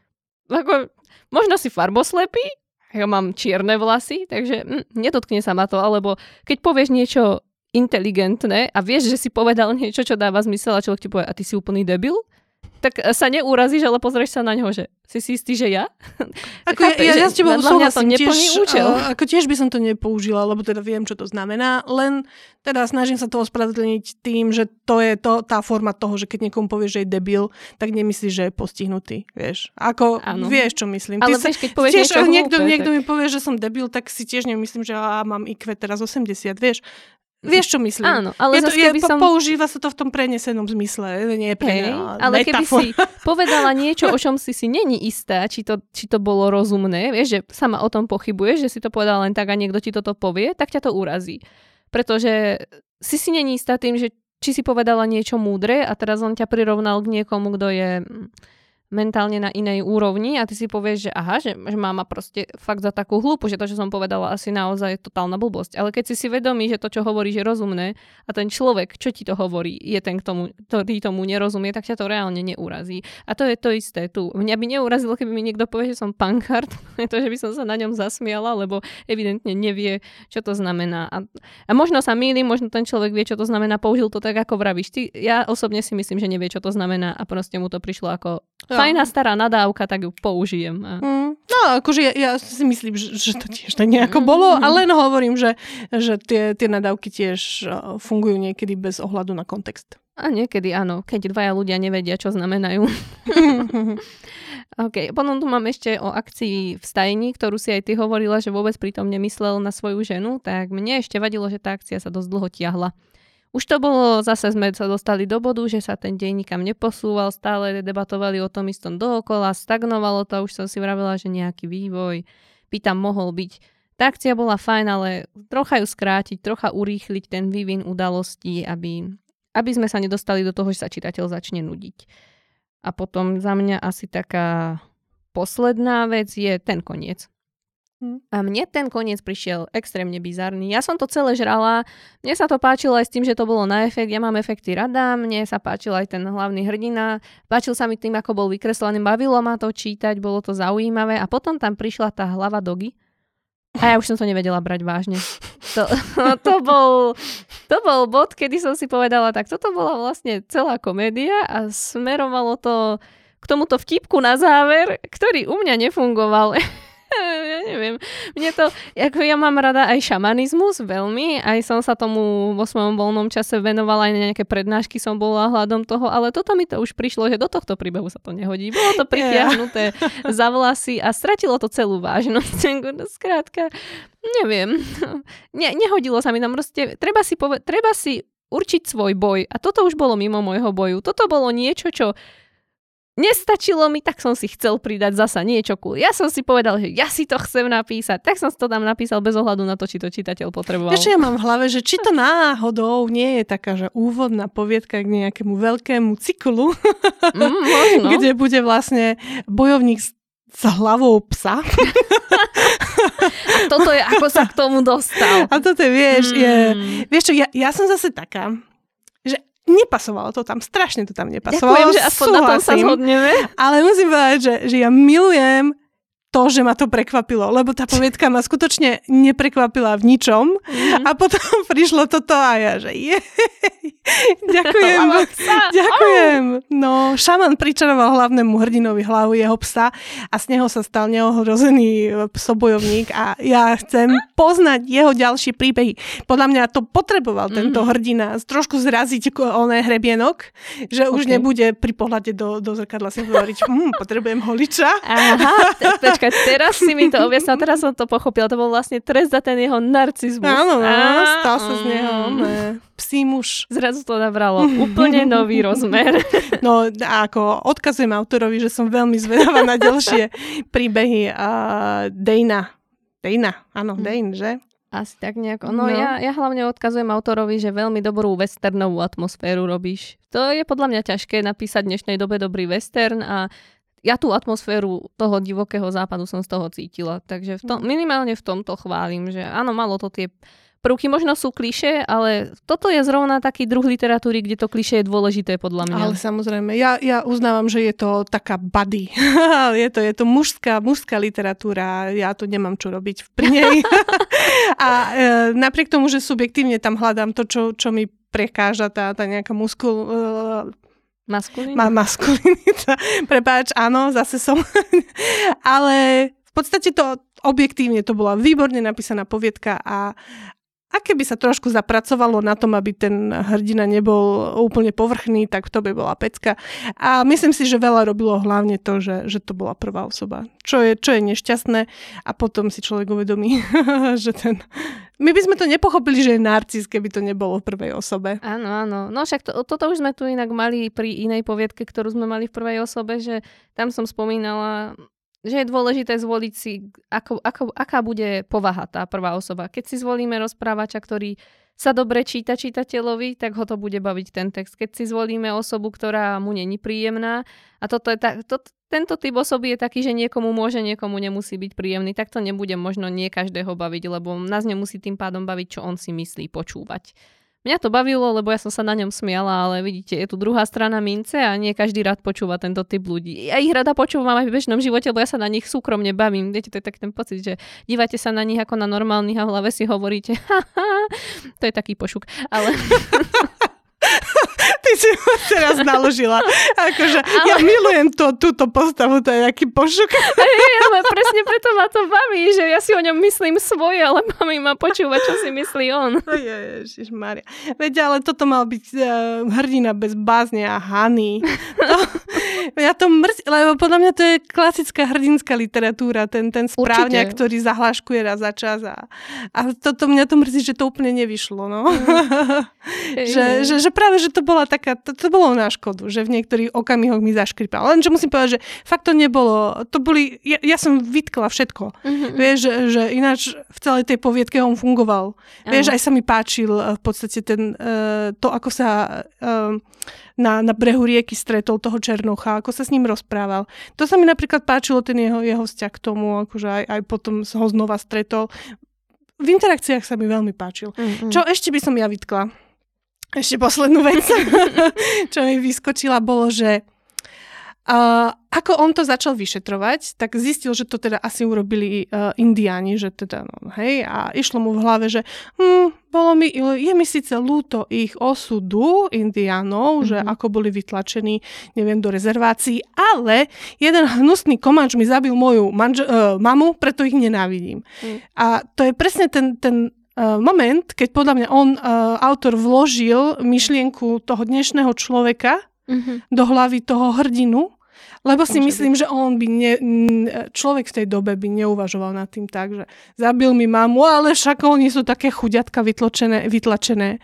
ako, možno si farboslepý, ja mám čierne vlasy, takže hm, nedotkne sa ma to, alebo keď povieš niečo inteligentné a vieš, že si povedal niečo, čo dáva zmysel a človek ti povie, a ty si úplný debil, tak sa neurazíš, ale pozrieš sa na ňo, že si si istý, že ja? Ako ja, Chápeš, ja, že ja s tebou to súhlasím neplní tiež, účel. ako tiež by som to nepoužila, lebo teda viem, čo to znamená, len teda snažím sa to ospravedlniť tým, že to je to, tá forma toho, že keď niekomu povieš, že je debil, tak nemyslíš, že je postihnutý, vieš. Ako Áno. vieš, čo myslím. Ale sa- vieš, keď povieš tiež, niečo niekto, hlúpe, niekto tak- mi povie, že som debil, tak si tiež nemyslím, že á, mám IQ teraz 80, vieš. Vieš, čo myslím. Áno, ale je to, je, keby som... používa sa to v tom prenesenom zmysle, nie je pre mňa ale keby metafor. si povedala niečo, o čom si si není istá, či to, či to bolo rozumné, vieš, že sama o tom pochybuješ, že si to povedala len tak a niekto ti toto povie, tak ťa to urazí. Pretože si si není istá tým, že či si povedala niečo múdre a teraz on ťa prirovnal k niekomu, kto je mm, mentálne na inej úrovni a ty si povieš, že aha, že, že máma proste fakt za takú hlúpu, že to, čo som povedala, asi naozaj je totálna blbosť. Ale keď si si vedomý, že to, čo hovoríš, je rozumné a ten človek, čo ti to hovorí, je ten, k tomu, ktorý tomu nerozumie, tak ťa to reálne neurazí. A to je to isté tu. Mňa by neurazilo, keby mi niekto povie, že som pankart, to, že by som sa na ňom zasmiala, lebo evidentne nevie, čo to znamená. A, a možno sa mýlim, možno ten človek vie, čo to znamená, použil to tak, ako vravíš. Ty, ja osobne si myslím, že nevie, čo to znamená a proste mu to prišlo ako Jo. fajná stará nadávka, tak ju použijem. A... Mm, no, akože ja, ja si myslím, že, že to tiež tak nejako bolo, Mm. ale len hovorím, že, že tie, tie nadávky tiež uh, fungujú niekedy bez ohľadu na kontext. A niekedy áno, keď dvaja ľudia nevedia, čo znamenajú. OK, potom tu mám ešte o akcii v stajni, ktorú si aj ty hovorila, že vôbec pritom nemyslel na svoju ženu, tak mne ešte vadilo, že tá akcia sa dosť dlho tiahla. Už to bolo, zase sme sa dostali do bodu, že sa ten deň nikam neposúval, stále debatovali o tom istom dookola, stagnovalo to, už som si vravela, že nejaký vývoj by tam mohol byť. Tá akcia bola fajn, ale trocha ju skrátiť, trocha urýchliť ten vývin udalostí, aby, aby sme sa nedostali do toho, že sa čitateľ začne nudiť. A potom za mňa asi taká posledná vec je ten koniec. Hm. A mne ten koniec prišiel extrémne bizarný. Ja som to celé žrala, mne sa to páčilo aj s tým, že to bolo na efekt, ja mám efekty rada, mne sa páčil aj ten hlavný hrdina, páčil sa mi tým, ako bol vykreslený, bavilo ma to čítať, bolo to zaujímavé a potom tam prišla tá hlava Dogy a ja už som to nevedela brať vážne. To, to, bol, to bol bod, kedy som si povedala, tak toto bola vlastne celá komédia a smerovalo to k tomuto vtipku na záver, ktorý u mňa nefungoval. neviem. Mne to, ako ja mám rada aj šamanizmus veľmi, aj som sa tomu vo svojom voľnom čase venovala, aj na nejaké prednášky som bola hľadom toho, ale toto mi to už prišlo, že do tohto príbehu sa to nehodí. Bolo to pritiahnuté za vlasy a stratilo to celú vážnosť. Skrátka, neviem. Ne, nehodilo sa mi tam proste, treba si, pove- treba si určiť svoj boj. A toto už bolo mimo môjho boju. Toto bolo niečo, čo Nestačilo mi, tak som si chcel pridať zasa niečo cool. Ja som si povedal, že ja si to chcem napísať, tak som si to tam napísal bez ohľadu na to, či to čitateľ potreboval. Ešte ja mám v hlave, že či to náhodou nie je taká, že úvodná poviedka k nejakému veľkému cyklu, Mm, možno. kde bude vlastne bojovník s, s hlavou psa. A toto je, ako sa k tomu dostal. A toto je, vieš, je... Mm. Vieš čo, ja, ja som zase taká, nepasovalo to tam, strašne to tam nepasovalo. Ďakujem, že aspoň na tom sa súhlasím. zhodneme. Ale musím povedať, že, že ja milujem to, že ma to prekvapilo, lebo tá povietka ma skutočne neprekvapila v ničom Mhm. a potom prišlo toto a ja, že jej, ďakujem, ďakujem. No, šaman pričaroval hlavnému hrdinovi hlavu jeho psa a z neho sa stal neohrozený psobojovník a ja chcem poznať jeho ďalšie príbehy. Podľa mňa to potreboval tento Mhm. hrdina trošku zraziť oné hrebienok, že už Ok. nebude pri pohľade do, do zrkadla si hovoriť, hm, potrebujem holiča. Aha, počkaj, teraz si mi to objasnila, teraz som to pochopila. To bol vlastne trest za ten jeho narcizmus. Áno, no, Á, stal sa z neho mm. ne, psí muž. Zrazu to nabralo úplne nový rozmer. No a ako odkazujem autorovi, že som veľmi zvedavá na ďalšie príbehy uh, Dana. Dana, áno, Hm. Dane, že? Asi tak nejako. No, No. Ja, ja hlavne odkazujem autorovi, že veľmi dobrú westernovú atmosféru robíš. To je podľa mňa ťažké napísať v dnešnej dobe dobrý western a ja tú atmosféru toho divokého západu som z toho cítila. Takže v tom, Mhm. minimálne v tomto chválim, že áno, malo to tie prvky možno sú kliše, ale toto je zrovna taký druh literatúry, kde to kliše je dôležité podľa mňa. Ale samozrejme, ja, ja uznávam, že je to taká buddy. je to, je to mužská, mužská literatúra, ja tu nemám čo robiť pri nej. a e, napriek tomu, že subjektívne tam hľadám to, čo, čo mi prekáža tá, tá nejaká muskul, Maskulín? ma, maskulinita. Prepáč, áno, zase som. Ale v podstate to objektívne to bola výborne napísaná poviedka a a keby sa trošku zapracovalo na tom, aby ten hrdina nebol úplne povrchný, tak to by bola pecka. A myslím si, že veľa robilo hlavne to, že, že to bola prvá osoba. Čo je, čo je nešťastné a potom si človek uvedomí, že ten... My by sme to nepochopili, že je narcis, keby to nebolo v prvej osobe. Áno, áno. No však to, toto už sme tu inak mali pri inej poviedke, ktorú sme mali v prvej osobe, že tam som spomínala, že je dôležité zvoliť si, ako, ako, aká bude povaha tá prvá osoba. Keď si zvolíme rozprávača, ktorý sa dobre číta čitateľovi, tak ho to bude baviť ten text. Keď si zvolíme osobu, ktorá mu není príjemná, a toto je ta, to, tento typ osoby je taký, že niekomu môže, niekomu nemusí byť príjemný, tak to nebude možno nie každého baviť, lebo nás nemusí tým pádom baviť, čo on si myslí počúvať. Mňa to bavilo, lebo ja som sa na ňom smiala, ale vidíte, je tu druhá strana mince a nie každý rád počúva tento typ ľudí. Ja ich rada počúvam aj v bežnom živote, lebo ja sa na nich súkromne bavím. Viete, to je tak ten pocit, že dívate sa na nich ako na normálnych a v hlave si hovoríte, haha, to je taký pošuk. Ale Ty si ho teraz naložila. Akože, ale... ja milujem to, túto postavu, to je nejaký pošuk. Hej, ale presne preto ma to baví, že ja si o ňom myslím svoje, ale baví ma počúvať, čo si myslí on. Ježiš Maria. Veď, ale toto mal byť uh, hrdina bez bázne a hany. To, ja to mrzí, lebo podľa mňa to je klasická hrdinská literatúra, ten, ten správňa, Určite. ktorý zahláškuje raz za čas. A, a toto mňa to mrzí, že to úplne nevyšlo. No. Hej, že, že, že práve, že to bola taká, to, to bolo na škodu, že v niektorých okamihoch mi zaškripal. Lenže musím povedať, že fakt to nebolo, to boli, ja, ja som vytkla všetko. Mhm. Vieš, že, že ináč v celej tej poviedke on fungoval. Áno. Vieš, aj sa mi páčil eh, v podstate ten, eh, to, ako sa eh, na, na brehu rieky stretol toho Černocha, ako sa s ním rozprával. To sa mi napríklad páčilo, ten jeho, jeho vzťah k tomu, akože aj, aj potom ho znova stretol. V interakciách sa mi veľmi páčil. Mm, mm. Čo ešte by som ja vytkla? Ešte poslednú vec, čo mi vyskočila, bolo, že uh, ako on to začal vyšetrovať, tak zistil, že to teda asi urobili uh, indiáni, že teda, no, hej, a išlo mu v hlave, že hm, bolo mi, je mi síce ľúto ich osudu indiánov, mm-hmm. že Mhm. ako boli vytlačení, neviem, do rezervácií, ale jeden hnusný komáč mi zabil moju manž- uh, mamu, preto ich nenávidím. Mm. A to je presne ten, ten moment, keď podľa mňa on, uh, autor, vložil myšlienku toho dnešného človeka Mhm. do hlavy toho hrdinu, lebo si myslím, že on by ne, n- človek v tej dobe by neuvažoval nad tým tak, že zabil mi mamu, ale však oni sú také chuďatka vytlačené, vytlačené.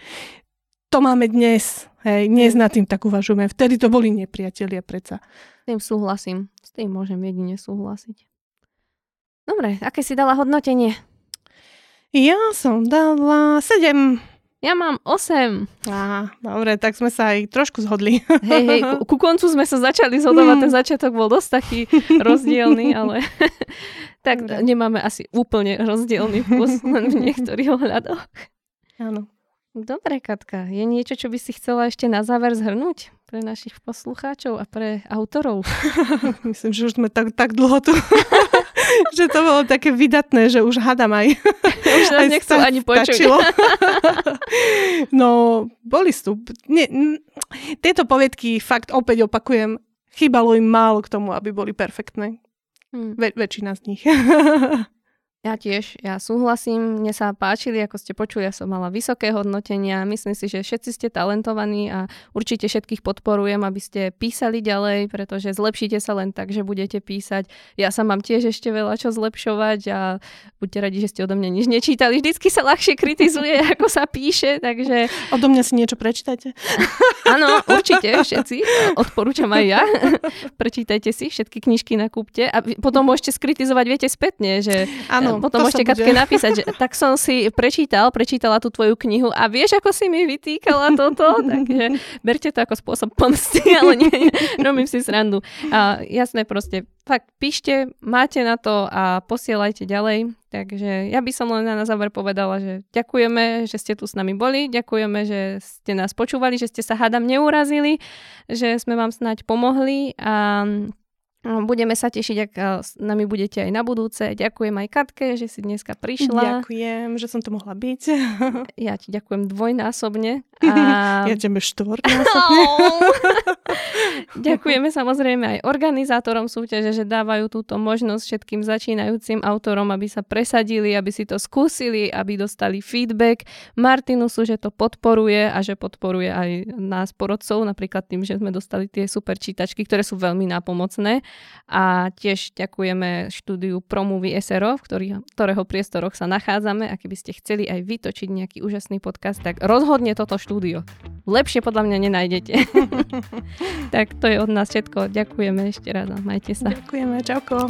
To máme dnes. Hej, dnes nad tým tak uvažujeme. Vtedy to boli nepriatelia predsa. S tým súhlasím. S tým môžem jedine súhlasiť. Dobre, aké si dala hodnotenie? Ja som dala 7. Ja mám 8. Á, dobre, tak sme sa aj trošku zhodli. Hej, hej, ku, ku koncu sme sa začali zhodovať, Mm. ten začiatok bol dosť taký rozdielný, ale tak Dobre. nemáme asi úplne rozdielný vkus len v niektorých ohľadoch. Áno. Dobre, Katka, je niečo, čo by si chcela ešte na záver zhrnúť pre našich poslucháčov a pre autorov? Myslím, že už sme tak, tak dlho tu, že to bolo také vydatné, že už hadam aj. Už nás aj nechcú ani počuť. no, boli. Nie, n- tieto poviedky, fakt opäť opakujem, chýbalo im málo k tomu, aby boli perfektné. Hm. Ve- väčšina z nich. Ja tiež, ja súhlasím, mne sa páčili, ako ste počuli, ja som mala vysoké hodnotenia, myslím si, že všetci ste talentovaní a určite všetkých podporujem, aby ste písali ďalej, pretože zlepšíte sa len tak, že budete písať. Ja sa mám tiež ešte veľa čo zlepšovať a buďte radi, že ste odo mňa nič nečítali. Vždycky sa ľahšie kritizuje, ako sa píše, takže Odo mňa si niečo prečítajte. áno, určite všetci, odporúčam aj ja. Prečítajte si, všetky knižky nakúpte a potom môžete skritizovať, viete, spätne, že Áno, Potom môžete Katke napísať, že tak som si prečítal, prečítala tú tvoju knihu a vieš, ako si mi vytýkala toto? Takže berte to ako spôsob pomsty, ale nie, nie robím si srandu. A jasné proste, fakt píšte, máte na to a posielajte ďalej. Takže ja by som len na záver povedala, že ďakujeme, že ste tu s nami boli, ďakujeme, že ste nás počúvali, že ste sa hádam neurazili, že sme vám snáď pomohli a Budeme sa tešiť, ak s nami budete aj na budúce. Ďakujem aj Katke, že si dneska prišla. Ďakujem, že som tu mohla byť. Ja ti ďakujem dvojnásobne. A... Ja tebe štvornásobne. Ďakujeme samozrejme aj organizátorom súťaže, že dávajú túto možnosť všetkým začínajúcim autorom, aby sa presadili, aby si to skúsili, aby dostali feedback. Martinusu, že to podporuje a že podporuje aj nás porodcov, napríklad tým, že sme dostali tie super čítačky, ktoré sú veľmi nápomocné. A tiež ďakujeme štúdiu Promovy SRO, v ktorého priestoroch sa nachádzame a keby ste chceli aj vytočiť nejaký úžasný podcast, tak rozhodne toto štúdio. Lepšie podľa mňa nenájdete. tak to je od nás všetko. Ďakujeme ešte raz a majte sa. Ďakujeme, čauko.